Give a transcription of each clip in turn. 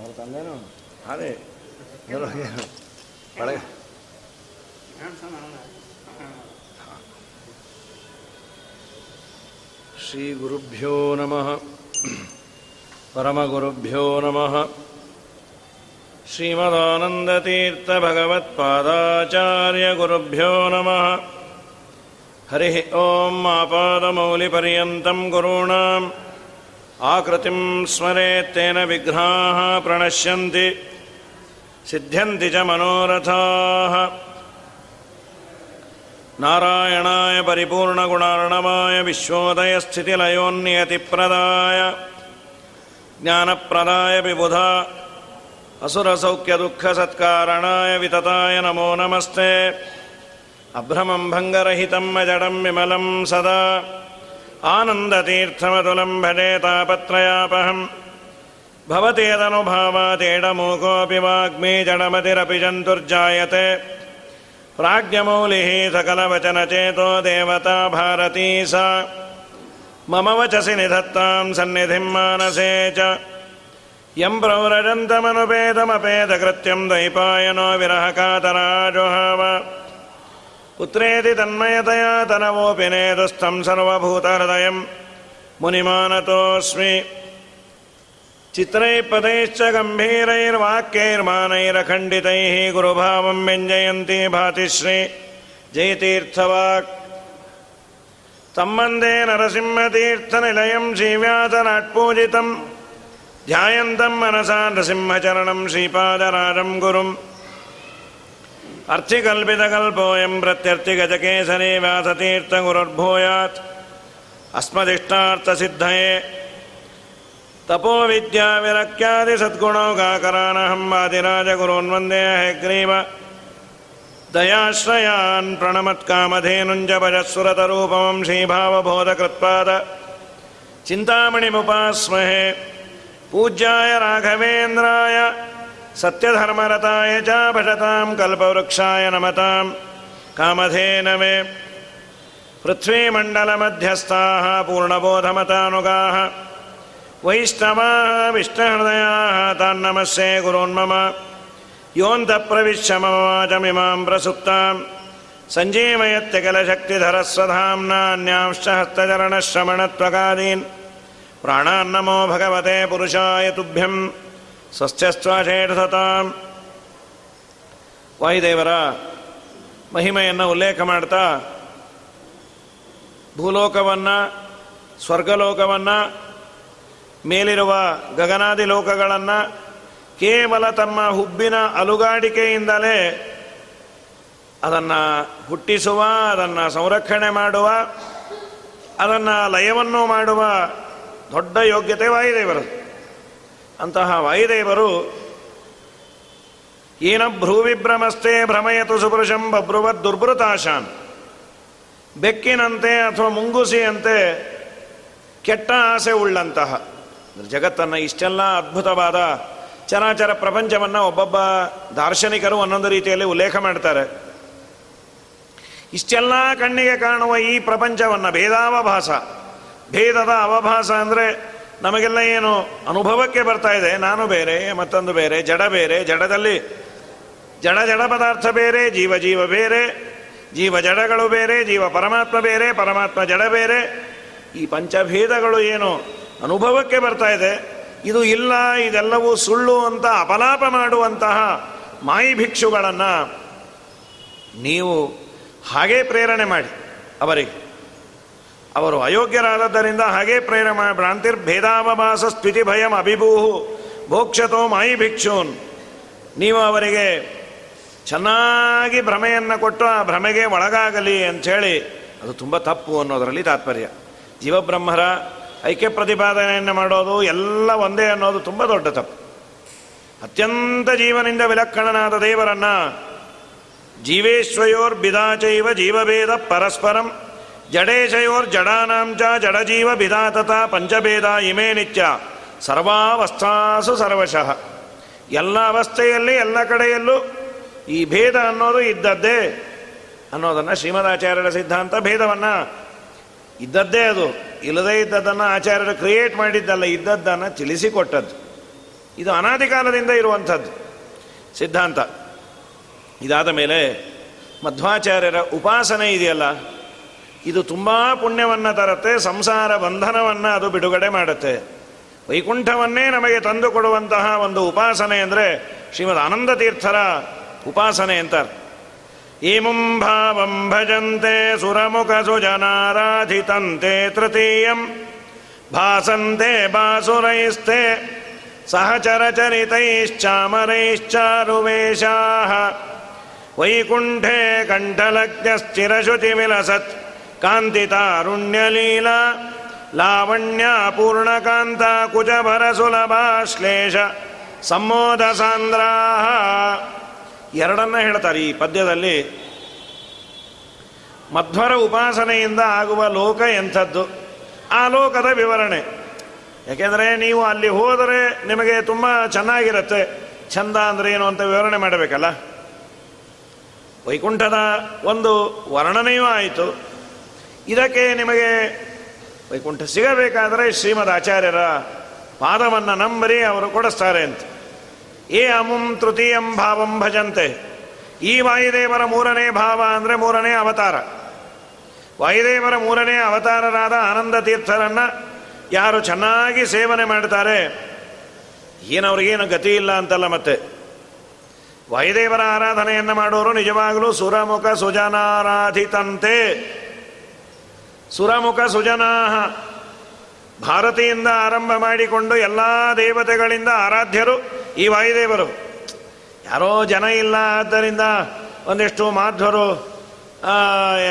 ಅವ್ರ ತಂದೇನು ಅದೇ ಒಳಗೆ ಒಳಗೆ ಶ್ರೀ ಗುರುಭ್ಯೋ ನಮಃ ಪರಮಗುರುಭ್ಯೋ ನಮಃ श्रीमदानन्दतीर्थभगवत्पादाचार्यगुरुभ्यो नमः हरिः ॐ आपादमौलिपर्यन्तं गुरूणाम् आकृतिं स्मरेत्तेन विघ्नाः प्रणश्यन्ति सिद्ध्यन्ति च मनोरथाः। नारायणाय परिपूर्णगुणार्णवाय विश्वोदयस्थितिलयोन्नियतिप्रदाय ज्ञानप्रदाय विबुधा असुरसौख्यदुःखसत्कारणाय वितताय नमो नमस्ते। अभ्रमं भङ्गरहितं अजडं विमलं सदा आनन्दतीर्थमतुलं भजे तापत्रयापहम् भवति यदनुभावातेडमूकोऽपि वाग्मी जडमतिरपि जन्तुर्जायते प्राज्ञमौलिः सकलवचनचेतो देवता भारती सा। मम वचसि निधत्तां सन्निधिं मानसे च। यं प्रौरजन्तमनुपेदमपेदकृत्यं द्वैपायनो विरहकातराजुहाव पुत्रेति तन्मयतया तनवोऽपि नेदुस्थं सर्वभूतहृदयं मुनिमानतोऽस्मि। चित्रैः पदैश्च गम्भीरैर्वाक्यैर्मानैरखण्डितैः गुरुभावं व्यञ्जयन्ती भातिश्री जयतीर्थवाक्। तं वन्दे नरसिंहतीर्थनिलयं श्रीव्यासनाट्पूजितम्। ध्यायन्तं मनसा नृसिंहचरणं श्रीपादराजं गुरुम् अर्चिकल्पितकल्पोऽयं प्रत्यर्चिगजकेसरे व्यासतीर्थगुरुर्भूयात् अस्मदिष्टार्थसिद्धये तपोविद्याविरक्त्यादिसद्गुणौकाकरानहं वादिराजगुरोन्वन्दे हयग्रीव। दयाश्रयान् प्रणमत्कामधेनुञ्ज भजस्सुरतरूपमं श्रीभावबोधकृत्पाद। चिन्तामणिमुपास्महे पूज्याय राघवेन्द्राय। सत्यधर्मरताय च भषतां कल्पवृक्षाय नमतां कामधेनवे पृथ्वीमण्डलमध्यस्थाः पूर्णबोधमतानुगाः। वैष्णवाः विष्णुहृदयाः तान्नमस्ये गुरोन्मम योऽन्तप्रविश्य ममवाचमिमां प्रसुप्तां सञ्जीवयत्यकलशक्तिधरस्सधाम्नान्यांश्च हस्तचरणश्रमणत्वकादीन् प्राणान्नमो भगवते पुरुषाय तुभ्यम्। ಸ್ವಸ್ಥ್ಯಸ್ತ್ವಶೇಷತಾಂ ವಾಯುದೇವರ ಮಹಿಮೆಯನ್ನು ಉಲ್ಲೇಖ ಮಾಡ್ತಾ, ಭೂಲೋಕವನ್ನು, ಸ್ವರ್ಗಲೋಕವನ್ನು, ಮೇಲಿರುವ ಗಗನಾದಿ ಲೋಕಗಳನ್ನು ಕೇವಲ ತಮ್ಮ ಹುಬ್ಬಿನ ಅಲುಗಾಡಿಕೆಯಿಂದಲೇ ಅದನ್ನು ಹುಟ್ಟಿಸುವ, ಅದನ್ನು ಸಂರಕ್ಷಣೆ ಮಾಡುವ, ಅದನ್ನು ಲಯವನ್ನು ಮಾಡುವ ದೊಡ್ಡ ಯೋಗ್ಯತೆ ವಾಯುದೇವರು ಅಂತಹ ವಾಯುದೇವರು ಏನ ಭ್ರೂವಿಭ್ರಮಸ್ತೆ ಭ್ರಮಯತು ಸುಪುರುಷಂ ಬಭ್ರುವತ್ ದುರ್ಬೃತಾಶಾನ್ ಬೆಕ್ಕಿನಂತೆ ಅಥವಾ ಮುಂಗುಸಿಯಂತೆ ಕೆಟ್ಟ ಆಸೆ ಉಳ್ಳಂತಹ. ಜಗತ್ತನ್ನು ಇಷ್ಟೆಲ್ಲ ಅದ್ಭುತವಾದ ಚರಾಚರ ಪ್ರಪಂಚವನ್ನು ಒಬ್ಬೊಬ್ಬ ದಾರ್ಶನಿಕರು ಒಂದೊಂದು ರೀತಿಯಲ್ಲಿ ಉಲ್ಲೇಖ ಮಾಡ್ತಾರೆ. ಇಷ್ಟೆಲ್ಲ ಕಣ್ಣಿಗೆ ಕಾಣುವ ಈ ಪ್ರಪಂಚವನ್ನು ಭೇದಾವಭಾಸ. ಭೇದದ ಅವಭಾಸ ಅಂದರೆ ನಮಗೆಲ್ಲ ಏನು ಅನುಭವಕ್ಕೆ ಬರ್ತಾ ಇದೆ? ನಾನು ಬೇರೆ, ಮತ್ತೊಂದು ಬೇರೆ, ಜಡ ಬೇರೆ, ಜಡದಲ್ಲಿ ಜಡ ಜಡ ಪದಾರ್ಥ ಬೇರೆ, ಜೀವ ಜೀವ ಬೇರೆ, ಜೀವ ಜಡಗಳು ಬೇರೆ, ಜೀವ ಪರಮಾತ್ಮ ಬೇರೆ, ಪರಮಾತ್ಮ ಜಡ ಬೇರೆ. ಈ ಪಂಚಭೇದಗಳು ಏನು ಅನುಭವಕ್ಕೆ ಬರ್ತಾ ಇದೆ? ಇದು ಇಲ್ಲ, ಇದೆಲ್ಲವೂ ಸುಳ್ಳು ಅಂತ ಅಪಲಾಪ ಮಾಡುವಂತಹ ಮಾಯಿ ಭಿಕ್ಷುಗಳನ್ನು ನೀವು ಹಾಗೇ ಪ್ರೇರಣೆ ಮಾಡಿ ಅವರಿಗೆ. ಅವರು ಅಯೋಗ್ಯರಾದದ್ದರಿಂದ ಹಾಗೇ ಪ್ರೇರಣೆ ಭ್ರಾಂತಿರ್ಭೇದಾವಭಾಸ ಸ್ಥಿತಿ ಭಯಂ ಅಭಿಭೂಹು. ಭೋಕ್ಷತೋ ಮಾಯಿ ಭಿಕ್ಷೂನ್. ನೀವು ಅವರಿಗೆ ಚೆನ್ನಾಗಿ ಭ್ರಮೆಯನ್ನು ಕೊಟ್ಟು ಆ ಭ್ರಮೆಗೆ ಒಳಗಾಗಲಿ ಅಂಥೇಳಿ ಅದು ತುಂಬ ತಪ್ಪು ಅನ್ನೋದರಲ್ಲಿ ತಾತ್ಪರ್ಯ. ಜೀವಬ್ರಹ್ಮರ ಐಕ್ಯ ಪ್ರತಿಪಾದನೆಯನ್ನು ಮಾಡೋದು ಎಲ್ಲ ಒಂದೇ ಅನ್ನೋದು ತುಂಬ ದೊಡ್ಡ ತಪ್ಪು. ಅತ್ಯಂತ ಜೀವನಿಂದ ವಿಲಕ್ಷಣನಾದ ದೇವರನ್ನ ಜೀವೇಶ್ವಯೋರ್ಬಿದಾಚೈವ ಜೀವಭೇದ ಪರಸ್ಪರಂ ಜಡೇಶಯೋರ್ ಜಡಾನಾಂಚ ಜಡಜೀವ ಬಿದಾತತ ಪಂಚಭೇದ ಇಮೇ ನಿತ್ಯ ಸರ್ವಾವಸ್ಥಾಸು ಸರ್ವಶಃ ಎಲ್ಲ ಅವಸ್ಥೆಯಲ್ಲಿ ಎಲ್ಲ ಕಡೆಯಲ್ಲೂ ಈ ಭೇದ ಅನ್ನೋದು ಇದ್ದದ್ದೇ ಅನ್ನೋದನ್ನು ಶ್ರೀಮದಾಚಾರ್ಯರ ಸಿದ್ಧಾಂತ ಭೇದವನ್ನು. ಇದ್ದದ್ದೇ ಅದು. ಇಲ್ಲದೇ ಇದ್ದದ್ದನ್ನು ಆಚಾರ್ಯರು ಕ್ರಿಯೇಟ್ ಮಾಡಿದ್ದಲ್ಲ, ಇದ್ದದ್ದನ್ನು ತಿಳಿಸಿಕೊಟ್ಟದ್ದು. ಇದು ಅನಾದಿ ಕಾಲದಿಂದ ಇರುವಂಥದ್ದು ಸಿದ್ಧಾಂತ. ಇದಾದ ಮೇಲೆ ಮಧ್ವಾಚಾರ್ಯರ ಉಪಾಸನೆ ಇದೆಯಲ್ಲ ಇದು ತುಂಬ ಪುಣ್ಯವನ್ನು ತರುತ್ತೆ, ಸಂಸಾರ ಬಂಧನವನ್ನು ಅದು ಬಿಡುಗಡೆ ಮಾಡುತ್ತೆ. ವೈಕುಂಠವನ್ನೇ ನಮಗೆ ತಂದು ಕೊಡುವಂತಹ ಒಂದು ಉಪಾಸನೆ ಅಂದರೆ ಶ್ರೀಮದ್ ಆನಂದ ತೀರ್ಥರ ಉಪಾಸನೆ ಅಂತಾರೆ ಇಮುಂ ಭಾವಂ ಭಜಂತೆ ಸುರಮುಖ ಸುಜನಾರಾಧಿತಂತೆ ತೃತೀಯಂ. ಭಾಸಂತೆ ಬಾಸುರೈಸ್ತೆ ಸಹಚರಚರಿತೈಶ್ಚಾಮರೈಶ್ಚಾರುವೇಶಾ ವೈಕುಂಠೆ ಕಂಠಲಗ್ನಶ್ಚಿರಶ್ರುತಿಮಿಲಸತ್ ಕಾಂತಿತಾರುಣ್ಯಲೀಲಾ ಲಾವಣ್ಯ ಪೂರ್ಣಕಾಂತ ಕುಜಭರ ಸುಲಭಾಶ್ಲೇಷ ಸಂಮೋದ ಸಾಂದ್ರ ಎರಡನ್ನ ಹೇಳ್ತಾರೆ ಈ ಪದ್ಯದಲ್ಲಿ. ಮಧ್ವರ ಉಪಾಸನೆಯಿಂದ ಆಗುವ ಲೋಕ ಎಂಥದ್ದು? ಆ ಲೋಕದ ವಿವರಣೆ. ಯಾಕೆಂದರೆ ನೀವು ಅಲ್ಲಿ ಹೋದರೆ ನಿಮಗೆ ತುಂಬ ಚೆನ್ನಾಗಿರುತ್ತೆ. ಚಂದ ಅಂದರೆ ಏನು ಅಂತ ವಿವರಣೆ ಮಾಡಬೇಕಲ್ಲ? ವೈಕುಂಠದ ಒಂದು ವರ್ಣನೆಯೂ ಆಯಿತು. ಇದಕ್ಕೆ ನಿಮಗೆ ವೈಕುಂಠ ಸಿಗಬೇಕಾದರೆ ಶ್ರೀಮದ್ ಆಚಾರ್ಯರ ಪಾದವನ್ನು ನಂಬರಿ ಅವರು ಕೊಡಿಸ್ತಾರೆ ಅಂತ. ಏ ಅಮುಂ ತೃತೀಯಂ ಭಾವಂ ಭಜಂತೆ. ಈ ವಾಯುದೇವರ ಮೂರನೇ ಭಾವ ಅಂದರೆ ಮೂರನೇ ಅವತಾರ. ವಾಯುದೇವರ ಮೂರನೇ ಅವತಾರರಾದ ಆನಂದ ತೀರ್ಥರನ್ನು ಯಾರು ಚೆನ್ನಾಗಿ ಸೇವನೆ ಮಾಡ್ತಾರೆ? ಏನವ್ರಿಗೇನು ಗತಿ ಇಲ್ಲ ಅಂತಲ್ಲ ಮತ್ತೆ. ವಾಯುದೇವರ ಆರಾಧನೆಯನ್ನು ಮಾಡೋರು ನಿಜವಾಗಲೂ ಸುರಮುಖ ಸುಜನಾರಾಧಿತಂತೆ. ಸುರಮುಖ ಸುಜನಾಹ. ಭಾರತಿಯಿಂದ ಆರಂಭ ಮಾಡಿಕೊಂಡು ಎಲ್ಲ ದೇವತೆಗಳಿಂದ ಆರಾಧ್ಯರು ಈ ವಾಯುದೇವರು. ಯಾರೋ ಜನ ಇಲ್ಲ, ಆದ್ದರಿಂದ ಒಂದಿಷ್ಟು ಮಾಧ್ವರು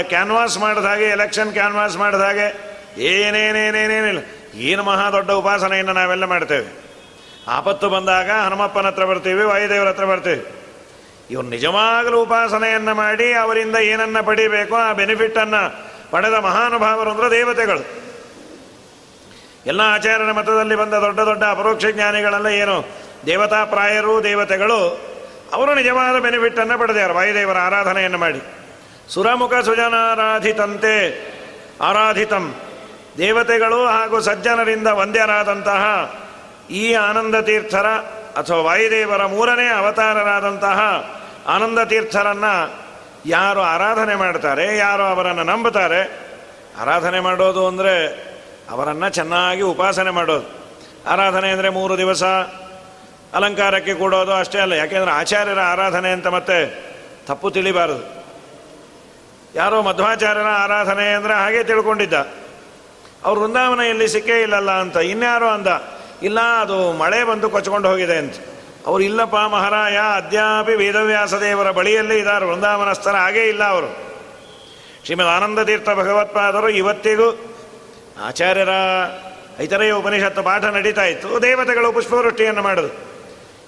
ಕ್ಯಾನ್ವಾಸ್ ಮಾಡಿದ ಹಾಗೆ, ಎಲೆಕ್ಷನ್ ಕ್ಯಾನ್ವಾಸ್ ಮಾಡಿದ ಹಾಗೆ, ಏನೇನೇನೇನೇನಿಲ್ಲ. ಏನು ಮಹಾ ದೊಡ್ಡ ಉಪಾಸನೆಯನ್ನು ನಾವೆಲ್ಲ ಮಾಡ್ತೇವೆ. ಆಪತ್ತು ಬಂದಾಗ ಹನುಮಪ್ಪನ ಹತ್ರ ಬರ್ತೀವಿ, ವಾಯುದೇವರ ಹತ್ರ ಬರ್ತೀವಿ. ಇವ್ರು ನಿಜವಾಗಲೂ ಉಪಾಸನೆಯನ್ನು ಮಾಡಿ ಅವರಿಂದ ಏನನ್ನ ಪಡಿಬೇಕೋ, ಆ ಬೆನಿಫಿಟ್ಟನ್ನು ಪಡೆದ ಮಹಾನುಭಾವರು ಅಂದರೆ ದೇವತೆಗಳು. ಎಲ್ಲ ಆಚಾರ್ಯರ ಮತದಲ್ಲಿ ಬಂದ ದೊಡ್ಡ ದೊಡ್ಡ ಅಪರೋಕ್ಷ ಜ್ಞಾನಿಗಳೆಲ್ಲ ಏನು? ದೇವತಾ ಪ್ರಾಯರು, ದೇವತೆಗಳು. ಅವರು ನಿಜವಾದ ಬೆನಿಫಿಟ್ಟನ್ನು ಪಡೆದಾರು ವಾಯುದೇವರ ಆರಾಧನೆಯನ್ನು ಮಾಡಿ. ಸುರಮುಖ ಸುಜನಾರಾಧಿತಂತೆ ಆರಾಧಿತಂ. ದೇವತೆಗಳು ಹಾಗೂ ಸಜ್ಜನರಿಂದ ವಂದ್ಯರಾದಂತಹ ಈ ಆನಂದ ತೀರ್ಥರ ಅಥವಾ ವಾಯುದೇವರ ಮೂರನೇ ಅವತಾರರಾದಂತಹ ಆನಂದ ತೀರ್ಥರನ್ನು ಯಾರು ಆರಾಧನೆ ಮಾಡ್ತಾರೆ, ಯಾರು ಅವರನ್ನು ನಂಬುತ್ತಾರೆ, ಆರಾಧನೆ ಮಾಡೋದು ಅಂದರೆ ಅವರನ್ನು ಚೆನ್ನಾಗಿ ಉಪಾಸನೆ ಮಾಡೋದು. ಆರಾಧನೆ ಅಂದರೆ ಮೂರು ದಿವಸ ಅಲಂಕಾರಕ್ಕೆ ಕೊಡೋದು ಅಷ್ಟೇ ಅಲ್ಲ, ಯಾಕೆಂದರೆ ಆಚಾರ್ಯರ ಆರಾಧನೆ ಅಂತ ಮತ್ತೆ ತಪ್ಪು ತಿಳಿಬಾರದು. ಯಾರೋ ಮಧ್ವಾಚಾರ್ಯರ ಆರಾಧನೆ ಅಂದರೆ ಹಾಗೆ ತಿಳ್ಕೊಂಡಿದ್ದ. ಅವ್ರು ವೃಂದಾವನೆಯಲ್ಲಿ ಸಿಕ್ಕೇ ಇಲ್ಲಲ್ಲ ಅಂತ, ಇನ್ಯಾರೋ ಅಂದ, ಇಲ್ಲ, ಅದು ಮಳೆ ಬಂದು ಕೊಚ್ಕೊಂಡು ಹೋಗಿದೆ ಅಂತ. ಅವ್ರು ಇಲ್ಲಪ್ಪ ಮಹಾರಾಯ, ಅದ್ಯಾಪಿ ವೇದವ್ಯಾಸ ದೇವರ ಬಳಿಯಲ್ಲೇ ಇದ್ದಾರೆ. ವೃಂದಾವನಸ್ಥರ ಹಾಗೇ ಇಲ್ಲ ಅವರು. ಶ್ರೀಮದ್ ಆನಂದ ತೀರ್ಥ ಭಗವತ್ಪಾದರು ಇವತ್ತಿಗೂ ಆಚಾರ್ಯರ ಇತರೇ ಉಪನಿಷತ್ತು ಪಾಠ ನಡೀತಾ ಇತ್ತು. ದೇವತೆಗಳು ಪುಷ್ಪವೃಷ್ಟಿಯನ್ನು ಮಾಡುದು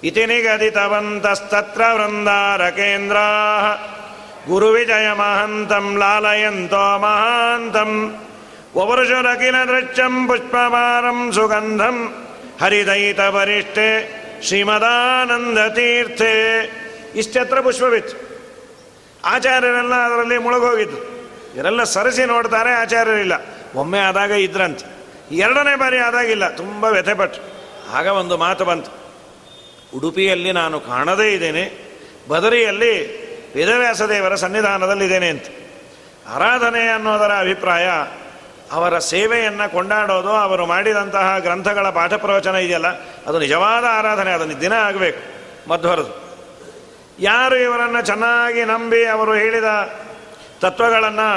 ಇತಿನಿಗದಿತವಂತಸ್ತತ್ರ ವೃಂದಾರಕೇಂದ್ರ ಗುರು ವಿಜಯ ಮಹಂತಂ ಲಾಲಯಂತೋ ಮಹಾಂತಂ. ಒವರುಷುರಕಿಲ ದೃಶ್ಯಂ ಪುಷ್ಪವಾರಂ ಸುಗಂಧಂ. ಹರಿದೈತ ವರಿಷ್ಠೆ ಶ್ರೀಮದಾನಂದ ತೀರ್ಥೆ. ಇಷ್ಟೆತ್ರ ಪುಷ್ಪವಿತ್ತು. ಆಚಾರ್ಯರೆಲ್ಲ ಅದರಲ್ಲಿ ಮುಳುಗೋಗಿದ್ದು. ಇವರೆಲ್ಲ ಸರಿಸಿ ನೋಡ್ತಾರೆ, ಆಚಾರ್ಯರಿಲ್ಲ. ಒಮ್ಮೆ ಆದಾಗ ಇದ್ರಂತೆ. ಎರಡನೇ ಬಾರಿ ಆದಾಗಿಲ್ಲ, ತುಂಬ ವ್ಯಥೆಪಟ್ಟು. ಆಗ ಒಂದು ಮಾತು ಬಂತು. ಉಡುಪಿಯಲ್ಲಿ ನಾನು ಕಾಣದೇ ಇದ್ದೇನೆ, ಬದರಿಯಲ್ಲಿ ವೇದವ್ಯಾಸ ದೇವರ ಸನ್ನಿಧಾನದಲ್ಲಿದ್ದೇನೆ ಅಂತ. ಆರಾಧನೆ ಅನ್ನೋದರ ಅಭಿಪ್ರಾಯ ಅವರ ಸೇವೆಯನ್ನು ಕೊಂಡಾಡೋದು, ಅವರು ಮಾಡಿದಂತಹ ಗ್ರಂಥಗಳ ಪಾಠ ಪ್ರವಚನ ಇದೆಯಲ್ಲ, ಅದು ನಿಜವಾದ ಆರಾಧನೆ ಅದನ್ನು ದಿನ ಆಗಬೇಕು ಮಧ್ವರದು ಯಾರು ಇವರನ್ನು ಚೆನ್ನಾಗಿ ನಂಬಿ ಅವರು ಹೇಳಿದ ತತ್ವಗಳನ್ನು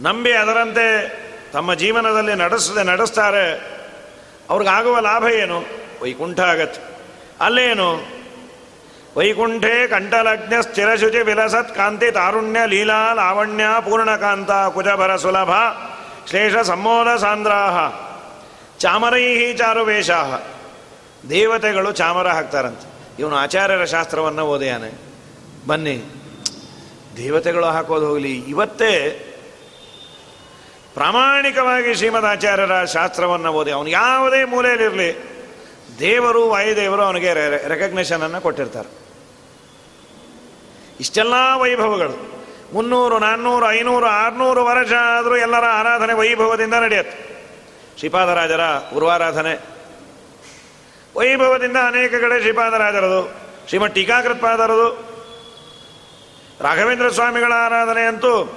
ನಂಬಿ ಅದರಂತೆ ತಮ್ಮ ಜೀವನದಲ್ಲಿ ನಡೆಸದೆ ನಡೆಸ್ತಾರೆ, ಅವ್ರಿಗಾಗುವ ಲಾಭ ಏನು? ವೈಕುಂಠ ಆಗತ್ತೆ. ಅಲ್ಲೇನು? ವೈಕುಂಠೆ ಕಂಠಲಗ್ನ ಸ್ಥಿರಶುಚಿ ವಿಲಸತ್ ಕಾಂತಿ ತಾರುಣ್ಯ ಲೀಲಾ ಲಾವಣ್ಯ ಪೂರ್ಣಕಾಂತ ಕುಜಭರ ಸುಲಭ ಶ್ಲೇಷ ಸಮ್ಮೋದ ಸಾಂದ್ರಾಹ. ಚಾಮರೈಹಿ ಚಾರುವೇಷಾಹ. ದೇವತೆಗಳು ಚಾಮರ ಹಾಕ್ತಾರಂತೆ. ಇವನು ಆಚಾರ್ಯರ ಶಾಸ್ತ್ರವನ್ನು ಓದಿಯಾನೆ. ಬನ್ನಿ. ದೇವತೆಗಳು ಹಾಕೋದು ಹೋಗಲಿ. ಇವತ್ತೇ ಪ್ರಾಮಾಣಿಕವಾಗಿ ಶ್ರೀಮದ್ ಆಚಾರ್ಯರ ಶಾಸ್ತ್ರವನ್ನು ಓದಿ. ಅವನು ಯಾವುದೇ ಮೂಲೆಯಲ್ಲಿರಲಿ ದೇವರು, ವಾಯುದೇವರು ಅವನಿಗೆ ರೆಕಗ್ನೇಷನನ್ನು ಕೊಟ್ಟಿರ್ತಾರೆ. ಇಷ್ಟೆಲ್ಲ ವೈಭವಗಳು. ಮುನ್ನೂರು, ನಾನ್ನೂರು, ಐನೂರು, ಆರುನೂರು ವರ್ಷ ಆದರೂ ಎಲ್ಲರ ಆರಾಧನೆ ವೈಭವದಿಂದ ನಡೆಯುತ್ತೆ. ಶ್ರೀಪಾದರಾಜರ ಗುರುವಾರಾಧನೆ. ವೈಭವದಿಂದ ಅನೇಕ ಕಡೆ ಶ್ರೀಪಾದರಾಜರದು, ಶ್ರೀಮಠ್ ಟೀಕಾಕೃತ್ಪಾದರದು, ರಾಘವೇಂದ್ರ ಸ್ವಾಮಿಗಳ ಆರಾಧನೆ ಅಂತೂ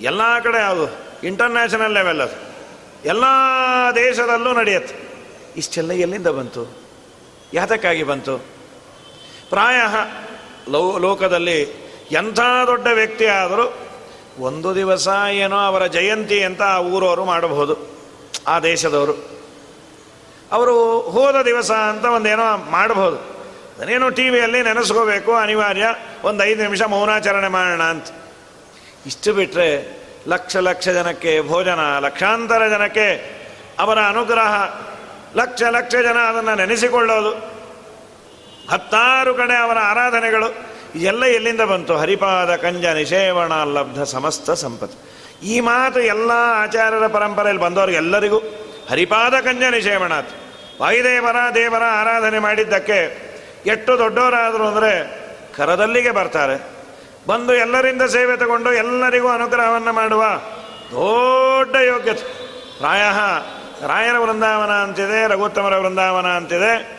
ಎಲ್ಲ ಕಡೆ ಅದು ಇಂಟರ್ನ್ಯಾಷನಲ್ ಲೆವೆಲ್ ಅದು. ಎಲ್ಲ ದೇಶದಲ್ಲೂ ನಡೆಯುತ್ತೆ. ಇಷ್ಟೆಲ್ಲ ಎಲ್ಲಿಂದ ಬಂತು? ಯಾತಕ್ಕಾಗಿ ಬಂತು? ಪ್ರಾಯ ಲೋ ಲೋಕದಲ್ಲಿ ಎಂಥ ದೊಡ್ಡ ವ್ಯಕ್ತಿ ಆದರೂ ಒಂದು ದಿವಸ ಏನೋ ಅವರ ಜಯಂತಿ ಅಂತ ಆ ಊರವರು ಮಾಡಬಹುದು, ಆ ದೇಶದವರು. ಅವರು ಹೋದ ದಿವಸ ಅಂತ ಒಂದೇನೋ ಮಾಡಬಹುದು. ಅದನ್ನೇನು ಟಿ ವಿಯಲ್ಲಿ ನೆನೆಸ್ಕೋಬೇಕು, ಅನಿವಾರ್ಯ, ಒಂದು ಐದು ನಿಮಿಷ ಮೌನಾಚರಣೆ ಮಾಡೋಣ ಅಂತ. ಇಷ್ಟು ಬಿಟ್ಟರೆ ಲಕ್ಷ ಲಕ್ಷ ಜನಕ್ಕೆ ಭೋಜನ, ಲಕ್ಷಾಂತರ ಜನಕ್ಕೆ ಅವರ ಅನುಗ್ರಹ, ಲಕ್ಷ ಲಕ್ಷ ಜನ ಅದನ್ನು ನೆನೆಸಿಕೊಳ್ಳೋದು. ಹತ್ತಾರು ಕಡೆ ಅವರ ಆರಾಧನೆಗಳು ಇದೆಲ್ಲ ಎಲ್ಲಿಂದ ಬಂತು? ಹರಿಪಾದ ಕಂಜ ನಿಷೇವಣ ಲಬ್ಧ ಸಮಸ್ತ ಸಂಪತ್ತು. ಈ ಮಾತು ಎಲ್ಲ ಆಚಾರ್ಯರ ಪರಂಪರೆಯಲ್ಲಿ ಬಂದವರಿಗೆಲ್ಲರಿಗೂ ಹರಿಪಾದ ಕಂಜ ನಿಷೇವಣಾತ್ ವಾಯುದೇವರ ದೇವರ ಆರಾಧನೆ ಮಾಡಿದ್ದಕ್ಕೆ ಎಷ್ಟು ದೊಡ್ಡವರಾದರು ಅಂದರೆ ಕರದಲ್ಲಿಗೆ ಬರ್ತಾರೆ. ಬಂದು ಎಲ್ಲರಿಂದ ಸೇವೆ ತಗೊಂಡು ಎಲ್ಲರಿಗೂ ಅನುಗ್ರಹವನ್ನು ಮಾಡುವ ದೊಡ್ಡ ಯೋಗ್ಯತೆ. ಪ್ರಾಯ ರಾಯರ ವೃಂದಾವನ ಅಂತಿದೆ, ರಘುತ್ತಮರ ವೃಂದಾವನ ಅಂತಿದೆ.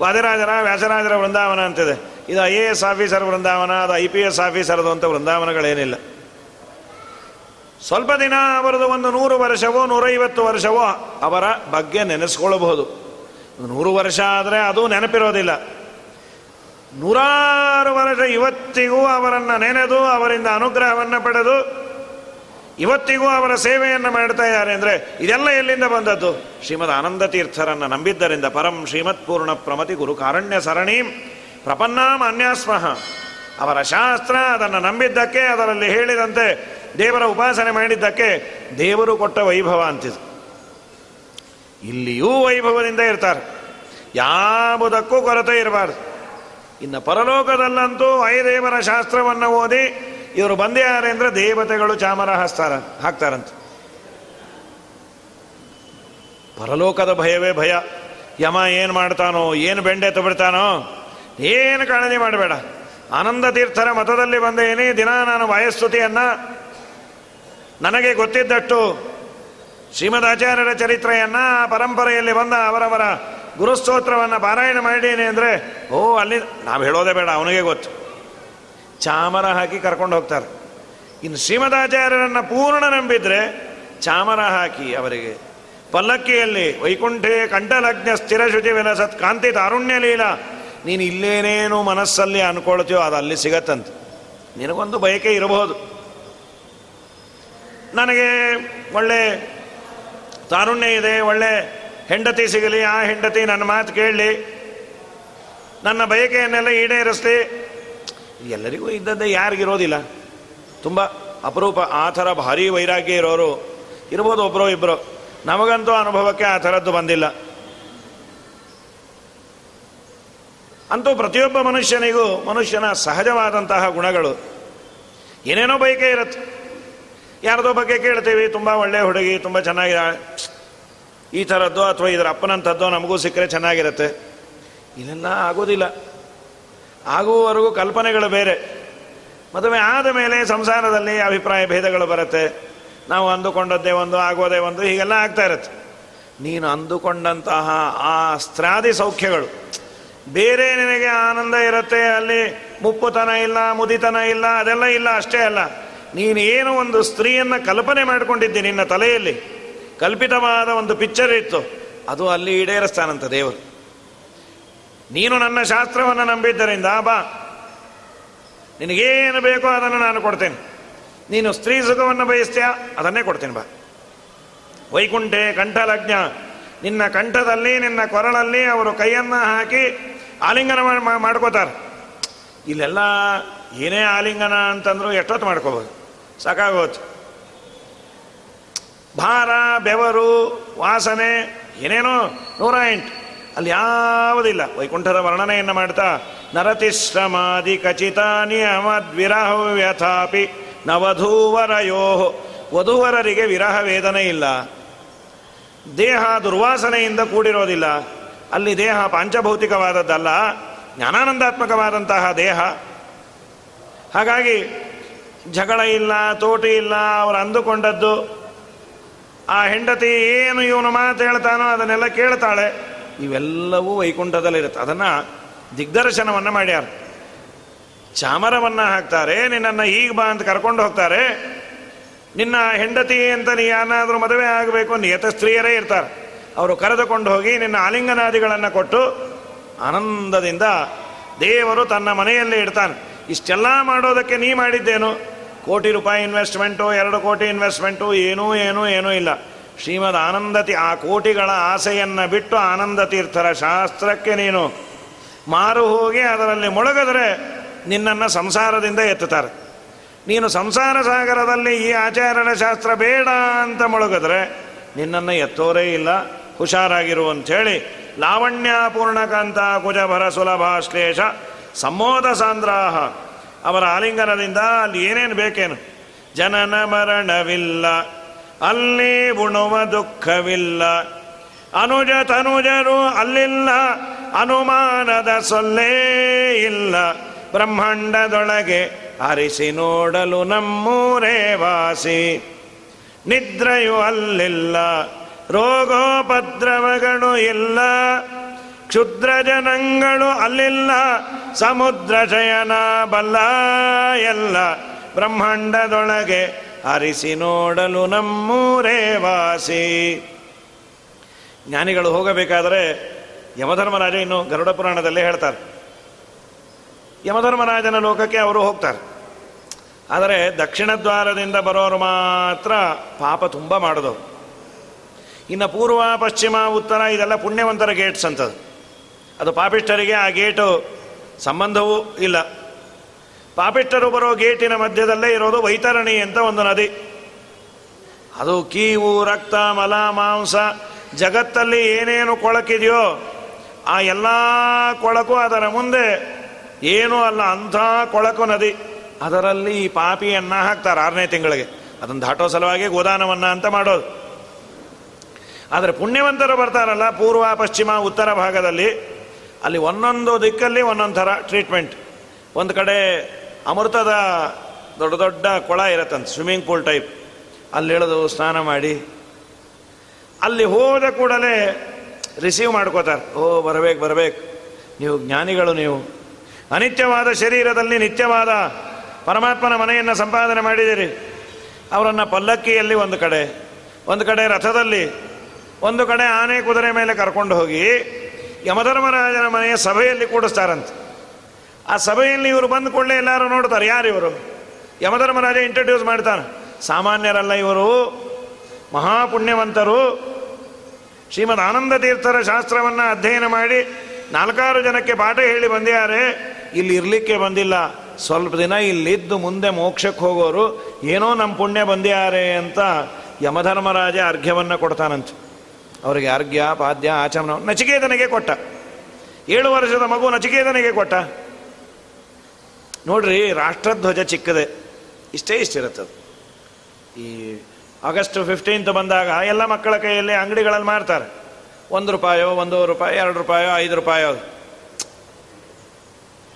ವಾದಿರಾಜರ ವ್ಯಾಸರಾಜರ ವೃಂದಾವನ ಅಂತಿದೆ. ಇದು ಐ ಎ ಎಸ್ ಆಫೀಸರ್ ವೃಂದಾವನ, ಅದು ಐ ಪಿ ಎಸ್ ಆಫೀಸರ್ದು ಅಂತ ವೃಂದಾವನಗಳೇನಿಲ್ಲ. ಸ್ವಲ್ಪ ದಿನ ಅವರದು ಒಂದು ನೂರು ವರ್ಷವೋ, ನೂರೈವತ್ತು ವರ್ಷವೋ ಅವರ ಬಗ್ಗೆ ನೆನೆಸ್ಕೊಳ್ಳಬಹುದು ನೂರು ವರ್ಷ ಆದರೆ ಅದು ನೆನಪಿರೋದಿಲ್ಲ. ನೂರಾರು ವರ್ಷ ಇವತ್ತಿಗೂ ಅವರನ್ನು ನೆನೆದು, ಅವರಿಂದ ಅನುಗ್ರಹವನ್ನು ಪಡೆದು ಇವತ್ತಿಗೂ ಅವರ ಸೇವೆಯನ್ನು ಮಾಡ್ತಾ ಇದ್ದಾರೆ ಅಂದರೆ ಇದೆಲ್ಲ ಎಲ್ಲಿಂದ ಬಂದದ್ದು? ಶ್ರೀಮದ್ ಆನಂದ ತೀರ್ಥರನ್ನು ನಂಬಿದ್ದರಿಂದ ಪರಂ ಶ್ರೀಮತ್ ಪೂರ್ಣ ಪ್ರಮತಿ ಗುರು ಕಾರಣ್ಯ ಸರಣೀಂ ಪ್ರಪನ್ನಾಮ ಅನ್ಯಾಸ್ಮಃ. ಅವರ ಶಾಸ್ತ್ರ ಅದನ್ನು ನಂಬಿದ್ದಕ್ಕೆ, ಅದರಲ್ಲಿ ಹೇಳಿದಂತೆ ದೇವರ ಉಪಾಸನೆ ಮಾಡಿದ್ದಕ್ಕೆ ದೇವರು ಕೊಟ್ಟ ವೈಭವ ಅಂತಿದೆ. ಇಲ್ಲಿಯೂ ವೈಭವದಿಂದ ಇರ್ತಾರೆ. ಯಾವುದಕ್ಕೂ ಕೊರತೆ ಇರಬಾರ್ದು. ಇನ್ನು ಪರಲೋಕದಲ್ಲಂತೂ ಐದೇವರ ಶಾಸ್ತ್ರವನ್ನು ಓದಿ ಇವರು ಬಂದ್ಯಾರೆ ಅಂದರೆ ದೇವತೆಗಳು ಚಾಮರ ಹಾಸ್ತಾರ, ಹಾಕ್ತಾರಂತ. ಪರಲೋಕದ ಭಯವೇ ಭಯ. ಯಮ ಏನು ಮಾಡ್ತಾನೋ, ಏನು ಬೆಂಡೆ ತಬಿಡ್ತಾನೋ, ಏನು ಕಾಳಜಿ ಮಾಡಬೇಡ. ಆನಂದ ತೀರ್ಥರ ಮತದಲ್ಲಿ ಬಂದೇನಿ, ದಿನ ನಾನು ವಾಯಸ್ತುತಿಯನ್ನು. ನನಗೆ ಗೊತ್ತಿದ್ದಟ್ಟು ಶ್ರೀಮದಾಚಾರ್ಯರ ಚರಿತ್ರೆಯನ್ನ ಪರಂಪರೆಯಲ್ಲಿ ಬಂದ ಅವರವರ ಗುರುಸ್ತೋತ್ರವನ್ನು ಪಾರಾಯಣ ಮಾಡೀನಿ ಅಂದರೆ, ಓ, ಅಲ್ಲಿ ನಾವು ಹೇಳೋದೇ ಬೇಡ, ಅವನಿಗೆ ಗೊತ್ತು. ಚಾಮರ ಹಾಕಿ ಕರ್ಕೊಂಡು ಹೋಗ್ತಾರೆ. ಇನ್ನು ಶ್ರೀಮದಾಚಾರ್ಯರನ್ನು ಪೂರ್ಣ ನಂಬಿದ್ರೆ ಚಾಮರ ಹಾಕಿ ಅವರಿಗೆ ಪಲ್ಲಕ್ಕಿಯಲ್ಲಿ ವೈಕುಂಠೆ ಕಂಠಲಗ್ನ ಸ್ಥಿರ ಶುಚಿ ವಿಲಸತ್ ಕಾಂತಿ ತಾರುಣ್ಯ ಲೀಲ. ನೀನು ಇಲ್ಲೇನೇನು ಮನಸ್ಸಲ್ಲಿ ಅನ್ಕೊಳ್ತೀಯೋ ಅದು ಅಲ್ಲಿ ಸಿಗತ್ತಂತ. ನಿನಗೊಂದು ಬಯಕೆ ಇರಬಹುದು. ನನಗೆ ಒಳ್ಳೆ ತಾರುಣ್ಯ ಇದೆ, ಒಳ್ಳೆ ಹೆಂಡತಿ ಸಿಗಲಿ, ಆ ಹೆಂಡತಿ ನನ್ನ ಮಾತು ಕೇಳಲಿ ನನ್ನ ಬಯಕೆಯನ್ನೆಲ್ಲ ಈಡೇರಿಸ್ಲಿ ಎಲ್ಲರಿಗೂ ಇದ್ದದ್ದೇ ಯಾರಿಗಿರೋದಿಲ್ಲ. ತುಂಬ ಅಪರೂಪ, ಆ ಥರ ಭಾರಿ ವೈರಾಗ್ಯ ಇರೋರು ಇರ್ಬೋದು ಒಬ್ಬರೋ ಇಬ್ಬರು ನಮಗಂತೂ ಅನುಭವಕ್ಕೆ ಆ ಥರದ್ದು ಬಂದಿಲ್ಲ. ಅಂತೂ ಪ್ರತಿಯೊಬ್ಬ ಮನುಷ್ಯನಿಗೂ ಮನುಷ್ಯನ ಸಹಜವಾದಂತಹ ಗುಣಗಳು. ಏನೇನೋ ಬಯಕೆ ಇರುತ್ತೆ. ಯಾರದೋ ಬಗ್ಗೆ ಕೇಳ್ತೀವಿ, ತುಂಬ ಒಳ್ಳೆ ಹುಡುಗಿ, ತುಂಬ ಚೆನ್ನಾಗಿದೆ ಈ ಥರದ್ದು ಅಥವಾ ಇದರ ಅಪ್ಪನಂಥದ್ದು ನಮಗೂ ಸಿಕ್ಕರೆ ಚೆನ್ನಾಗಿರುತ್ತೆ. ಇದೆಲ್ಲ ಆಗೋದಿಲ್ಲ. ಆಗುವವರೆಗೂ ಕಲ್ಪನೆಗಳು ಬೇರೆ. ಮದುವೆ ಆದ ಮೇಲೆ ಸಂಸಾರದಲ್ಲಿ ಅಭಿಪ್ರಾಯ ಭೇದಗಳು ಬರುತ್ತೆ. ನಾವು ಅಂದುಕೊಂಡದ್ದೇ ಒಂದು, ಆಗೋದೇ ಒಂದು, ಹೀಗೆಲ್ಲ ಆಗ್ತಾ ಇರುತ್ತೆ. ನೀನು ಅಂದುಕೊಂಡಂತಹ ಆ ಸ್ತ್ರಾದಿ ಸೌಖ್ಯಗಳು, ಬೇರೆ ನಿನಗೆ ಆನಂದ ಇರುತ್ತೆ, ಅಲ್ಲಿ ಮುಪ್ಪುತನ ಇಲ್ಲ, ಮುದಿತನ ಇಲ್ಲ, ಅದೆಲ್ಲ ಇಲ್ಲ, ಅಷ್ಟೇ ಅಲ್ಲ. ನೀನು ಏನು ಒಂದು ಸ್ತ್ರೀಯನ್ನು ಕಲ್ಪನೆ ಮಾಡಿಕೊಂಡಿದ್ದಿ ನಿನ್ನ ತಲೆಯಲ್ಲಿ? ಕಲ್ಪಿತವಾದ ಒಂದು ಪಿಕ್ಚರ್ ಇತ್ತು. ಅದು ಅಲ್ಲಿ ಈಡೇರಿಸ್ತಾನಂತ ದೇವರು. ನೀನು ನನ್ನ ಶಾಸ್ತ್ರವನ್ನು ನಂಬಿದ್ದರಿಂದ ಬಾ. ನಿನಗೇನು ಬೇಕೋ ಅದನ್ನು ನಾನು ಕೊಡ್ತೇನೆ. ನೀನು ಸ್ತ್ರೀ ಸುಖವನ್ನು ಬಯಸ್ತೀಯ? ಅದನ್ನೇ ಕೊಡ್ತೇನೆ, ಬಾ. ವೈಕುಂಠೆ ಕಂಠಲಜ್ಞ ನಿನ್ನ ಕಂಠದಲ್ಲಿ, ನಿನ್ನ ಕೊರಳಲ್ಲಿ ಅವರು ಕೈಯನ್ನು ಹಾಕಿ ಆಲಿಂಗನ ಮಾಡ್ಕೋತಾರೆ. ಇಲ್ಲೆಲ್ಲ ಏನೇ ಆಲಿಂಗನ ಅಂತಂದ್ರು ಎಷ್ಟೊತ್ತು ಮಾಡ್ಕೋಬೋದು? ಸಾಕಾಗೋದು ಭಾರ, ಬೆವರು, ವಾಸನೆ, ಏನೇನೋ ನೂರ ಎಂಟು. ಅಲ್ಲಿ ಯಾವುದಿಲ್ಲ. ವೈಕುಂಠದ ವರ್ಣನೆಯನ್ನು ಮಾಡ್ತಾ ನರತಿಶ್ರಮಾದಿ ಖಚಿತ ನಿಯಮದ್ವಿರಹ ವ್ಯಥಾಪಿ ನವಧೂವರಯೋ. ವಧುವರರಿಗೆ ವಿರಹ ವೇದನೆ ಇಲ್ಲ. ದೇಹ ದುರ್ವಾಸನೆಯಿಂದ ಕೂಡಿರೋದಿಲ್ಲ. ಅಲ್ಲಿ ದೇಹ ಪಾಂಚಭೌತಿಕವಾದದ್ದಲ್ಲ, ಜ್ಞಾನಾನಂದಾತ್ಮಕವಾದಂತಹ ದೇಹ. ಹಾಗಾಗಿ ಜಗಳ ಇಲ್ಲ, ತೋಟಿ ಇಲ್ಲ, ಅವರು ಅಂದುಕೊಂಡದ್ದು, ಆ ಹೆಂಡತಿ ಏನು ಇವನು ಮಾತು ಹೇಳ್ತಾನೋ ಅದನ್ನೆಲ್ಲ ಕೇಳ್ತಾಳೆ. ಇವೆಲ್ಲವೂ ವೈಕುಂಠದಲ್ಲಿರುತ್ತೆ ಅದನ್ನು ದಿಗ್ದರ್ಶನವನ್ನು ಮಾಡ್ಯಾರ. ಚಾಮರವನ್ನು ಹಾಕ್ತಾರೆ, ನಿನ್ನನ್ನು ಈಗ ಬಾ ಅಂತ ಕರ್ಕೊಂಡು ಹೋಗ್ತಾರೆ. ನಿನ್ನ ಹೆಂಡತಿ ಅಂತ ನೀ ಏನಾದರೂ ಮದುವೆ ಆಗಬೇಕು ನಿಯತ ಸ್ತ್ರೀಯರೇ ಇರ್ತಾರೆ. ಅವರು ಕರೆದುಕೊಂಡು ಹೋಗಿ ನಿನ್ನ ಆಲಿಂಗನಾದಿಗಳನ್ನು ಕೊಟ್ಟು ಆನಂದದಿಂದ ದೇವರು ತನ್ನ ಮನೆಯಲ್ಲೇ ಇಡ್ತಾನೆ. ಇಷ್ಟೆಲ್ಲ ಮಾಡೋದಕ್ಕೆ ನೀ ಮಾಡಿದ್ದೇನು? ಕೋಟಿ ರೂಪಾಯಿ ಇನ್ವೆಸ್ಟ್ಮೆಂಟು ಎರಡು ಕೋಟಿ ಇನ್ವೆಸ್ಟ್ಮೆಂಟು ಏನೂ ಏನೂ ಏನೂ ಇಲ್ಲ. ಶ್ರೀಮದ್ ಆನಂದತಿ ಆ ಕೋಟಿಗಳ ಆಸೆಯನ್ನು ಬಿಟ್ಟು ಆನಂದ ತೀರ್ಥರ ಶಾಸ್ತ್ರಕ್ಕೆ ನೀನು ಮಾರು ಹೋಗಿ ಅದರಲ್ಲಿ ಮುಳುಗಿದ್ರೆ ನಿನ್ನನ್ನು ಸಂಸಾರದಿಂದ ಎತ್ತುತ್ತಾರೆ. ನೀನು ಸಂಸಾರ ಸಾಗರದಲ್ಲಿ ಈ ಆಚರಣೆ ಶಾಸ್ತ್ರ ಬೇಡ ಅಂತ ಮುಳುಗಿದ್ರೆ ನಿನ್ನನ್ನು ಎತ್ತೋರೇ ಇಲ್ಲ, ಹುಷಾರಾಗಿರು ಅಂಥೇಳಿ ಲಾವಣ್ಯ ಪೂರ್ಣಕಾಂತ ಕುಜಭರ ಸುಲಭ ಶ್ಲೇಷ ಸಮೋದ ಸಾಂದ್ರಾಹ ಅವರ ಆಲಿಂಗನದಿಂದ ಅಲ್ಲಿ ಏನೇನು ಬೇಕೇನು? ಜನನ ಮರಣವಿಲ್ಲ. ಅಲ್ಲಿ ಉಣುವ ದುಃಖವಿಲ್ಲ. ಅನುಜ ತನುಜರು ಅಲ್ಲಿಲ್ಲ. ಅನುಮಾನದ ಸೊಲ್ಲೇ ಇಲ್ಲ. ಬ್ರಹ್ಮಾಂಡದೊಳಗೆ ಅರಿಸಿ ನೋಡಲು ನಮ್ಮೂರೇ ವಾಸಿ. ನಿದ್ರೆಯು ಅಲ್ಲಿಲ್ಲ. ರೋಗೋಪದ್ರವಗಳು ಇಲ್ಲ. ಕ್ಷುದ್ರ ಜನಗಳು ಅಲ್ಲಿಲ್ಲ. ಸಮುದ್ರ ಶಯನ ಬಲ್ಲ ಎಲ್ಲ ಬ್ರಹ್ಮಾಂಡದೊಳಗೆ ಅರಿಸಿ ನೋಡಲು ನಮ್ಮೂರೇ ವಾಸಿ. ಜ್ಞಾನಿಗಳು ಹೋಗಬೇಕಾದರೆ ಯಮಧರ್ಮರಾಜ ಇನ್ನು ಗರುಡ ಪುರಾಣದಲ್ಲೇ ಹೇಳ್ತಾರೆ. ಯಮಧರ್ಮರಾಜನ ಲೋಕಕ್ಕೆ ಅವರು ಹೋಗ್ತಾರೆ. ಆದರೆ ದಕ್ಷಿಣ ದ್ವಾರದಿಂದ ಬರೋರು ಮಾತ್ರ ಪಾಪ ತುಂಬ ಮಾಡಿದವರು ಇನ್ನು ಪೂರ್ವ, ಪಶ್ಚಿಮ, ಉತ್ತರ ಇದೆಲ್ಲ ಪುಣ್ಯವಂತರ ಗೇಟ್ಸ್ ಅಂತದ್ದು. ಅದು ಪಾಪಿಷ್ಟರಿಗೆ ಆ ಗೇಟು ಸಂಬಂಧವೂ ಇಲ್ಲ. ಪಾಪಿಷ್ಠರು ಬರೋ ಗೇಟಿನ ಮಧ್ಯದಲ್ಲೇ ಇರೋದು ವೈತರಣಿ ಅಂತ ಒಂದು ನದಿ. ಅದು ಕೀವು, ರಕ್ತ, ಮಲ, ಮಾಂಸ, ಜಗತ್ತಲ್ಲಿ ಏನೇನು ಕೊಳಕಿದೆಯೋ ಆ ಎಲ್ಲ ಕೊಳಕು ಅದರ ಮುಂದೆ. ಏನೂ ಅಲ್ಲ, ಅಂಥ ಕೊಳಕು ನದಿ. ಅದರಲ್ಲಿ ಈ ಪಾಪಿಯನ್ನ ಹಾಕ್ತಾರೆ ಆರನೇ ತಿಂಗಳಿಗೆ. ಅದನ್ನು ದಾಟೋ ಸಲುವಾಗಿ ಗೋದಾನವನ್ನ ಅಂತ ಮಾಡೋದು. ಆದರೆ ಪುಣ್ಯವಂತರು ಬರ್ತಾರಲ್ಲ, ಪೂರ್ವ, ಪಶ್ಚಿಮ, ಉತ್ತರ ಭಾಗದಲ್ಲಿ. ಅಲ್ಲಿ ಒಂದೊಂದು ದಿಕ್ಕಲ್ಲಿ ಒಂದೊಂದು ಥರ ಟ್ರೀಟ್ಮೆಂಟ್ ಒಂದು ಕಡೆ ಅಮೃತದ ದೊಡ್ಡ ದೊಡ್ಡ ಕೊಳ ಇರತ್ತಂತೆ ಸ್ವಿಮ್ಮಿಂಗ್ ಪೂಲ್ ಟೈಪ್ ಅಲ್ಲಿ ಇಳಿದು ಸ್ನಾನ ಮಾಡಿ, ಅಲ್ಲಿ ಹೋದ ಕೂಡಲೇ ರಿಸೀವ್ ಮಾಡ್ಕೋತಾರೆ. ಓ, ಬರಬೇಕು ಬರಬೇಕು. ನೀವು ಜ್ಞಾನಿಗಳು ನೀವು. ಅನಿತ್ಯವಾದ ಶರೀರದಲ್ಲಿ ನಿತ್ಯವಾದ ಪರಮಾತ್ಮನ ಮನೆಯನ್ನು ಸಂಪಾದನೆ ಮಾಡಿದಿರಿ ಅವರನ್ನು ಪಲ್ಲಕ್ಕಿಯಲ್ಲಿ ಒಂದು ಕಡೆ ಒಂದು ಕಡೆ ರಥದಲ್ಲಿ, ಒಂದು ಕಡೆ ಆನೆ ಕುದುರೆ ಮೇಲೆ ಕರ್ಕೊಂಡು ಹೋಗಿ ಯಮಧರ್ಮರಾಜನ ಮನೆಯ ಸಭೆಯಲ್ಲಿ ಕೂಡಿಸ್ತಾರಂತೆ. ಆ ಸಭೆಯಲ್ಲಿ ಇವರು ಬಂದ ಕೂಡಲೇ ಎಲ್ಲರೂ ನೋಡ್ತಾರೆ. ಯಾರು ಇವರು? ಯಮಧರ್ಮರಾಜ ಇಂಟ್ರೊಡ್ಯೂಸ್ ಮಾಡ್ತಾನೆ. ಸಾಮಾನ್ಯರಲ್ಲ ಇವರು. ಮಹಾಪುಣ್ಯವಂತರು. ಶ್ರೀಮದ್ ಆನಂದ ತೀರ್ಥರ ಶಾಸ್ತ್ರವನ್ನು ಅಧ್ಯಯನ ಮಾಡಿ ನಾಲ್ಕಾರು ಜನಕ್ಕೆ ಪಾಠ ಹೇಳಿ ಬಂದಿದ್ದಾರೆ. ಇಲ್ಲಿ ಇರಲಿಕ್ಕೆ ಬಂದಿಲ್ಲ. ಸ್ವಲ್ಪ ದಿನ ಇಲ್ಲಿದ್ದು ಮುಂದೆ ಮೋಕ್ಷಕ್ಕೆ ಹೋಗೋರು ಏನೋ ನಮ್ಮ ಪುಣ್ಯ ಬಂದಿದ್ದಾರೆ ಅಂತ ಯಮಧರ್ಮರಾಜ ಅರ್ಘ್ಯವನ್ನು ಕೊಡ್ತಾನಂತೆ. ಅವರಿಗೆ ಅರ್ಘ್ಯ, ಪಾದ್ಯ, ಆಚಮನ ನಚಿಕೇತನಿಗೆ ಕೊಟ್ಟ. ಏಳು ವರ್ಷದ ಮಗು ನಚಿಕೇತನಿಗೆ ಕೊಟ್ಟ. ನೋಡ್ರಿ, ರಾಷ್ಟ್ರಧ್ವಜ ಚಿಕ್ಕದೆ. ಇಷ್ಟೇ ಇಷ್ಟಿರುತ್ತದೆ ಈ ಆಗಸ್ಟ್ ಫಿಫ್ಟೀನ್ತ್ ಬಂದಾಗ ಎಲ್ಲ ಮಕ್ಕಳ ಕೈಯಲ್ಲಿ ಅಂಗಡಿಗಳಲ್ಲಿ ಮಾರ್ತಾರೆ. ಒಂದು ರೂಪಾಯೋ ಒಂದೂವರೆ ರೂಪಾಯಿ, ಎರಡು ರೂಪಾಯೋ, ಐದು ರೂಪಾಯೋ.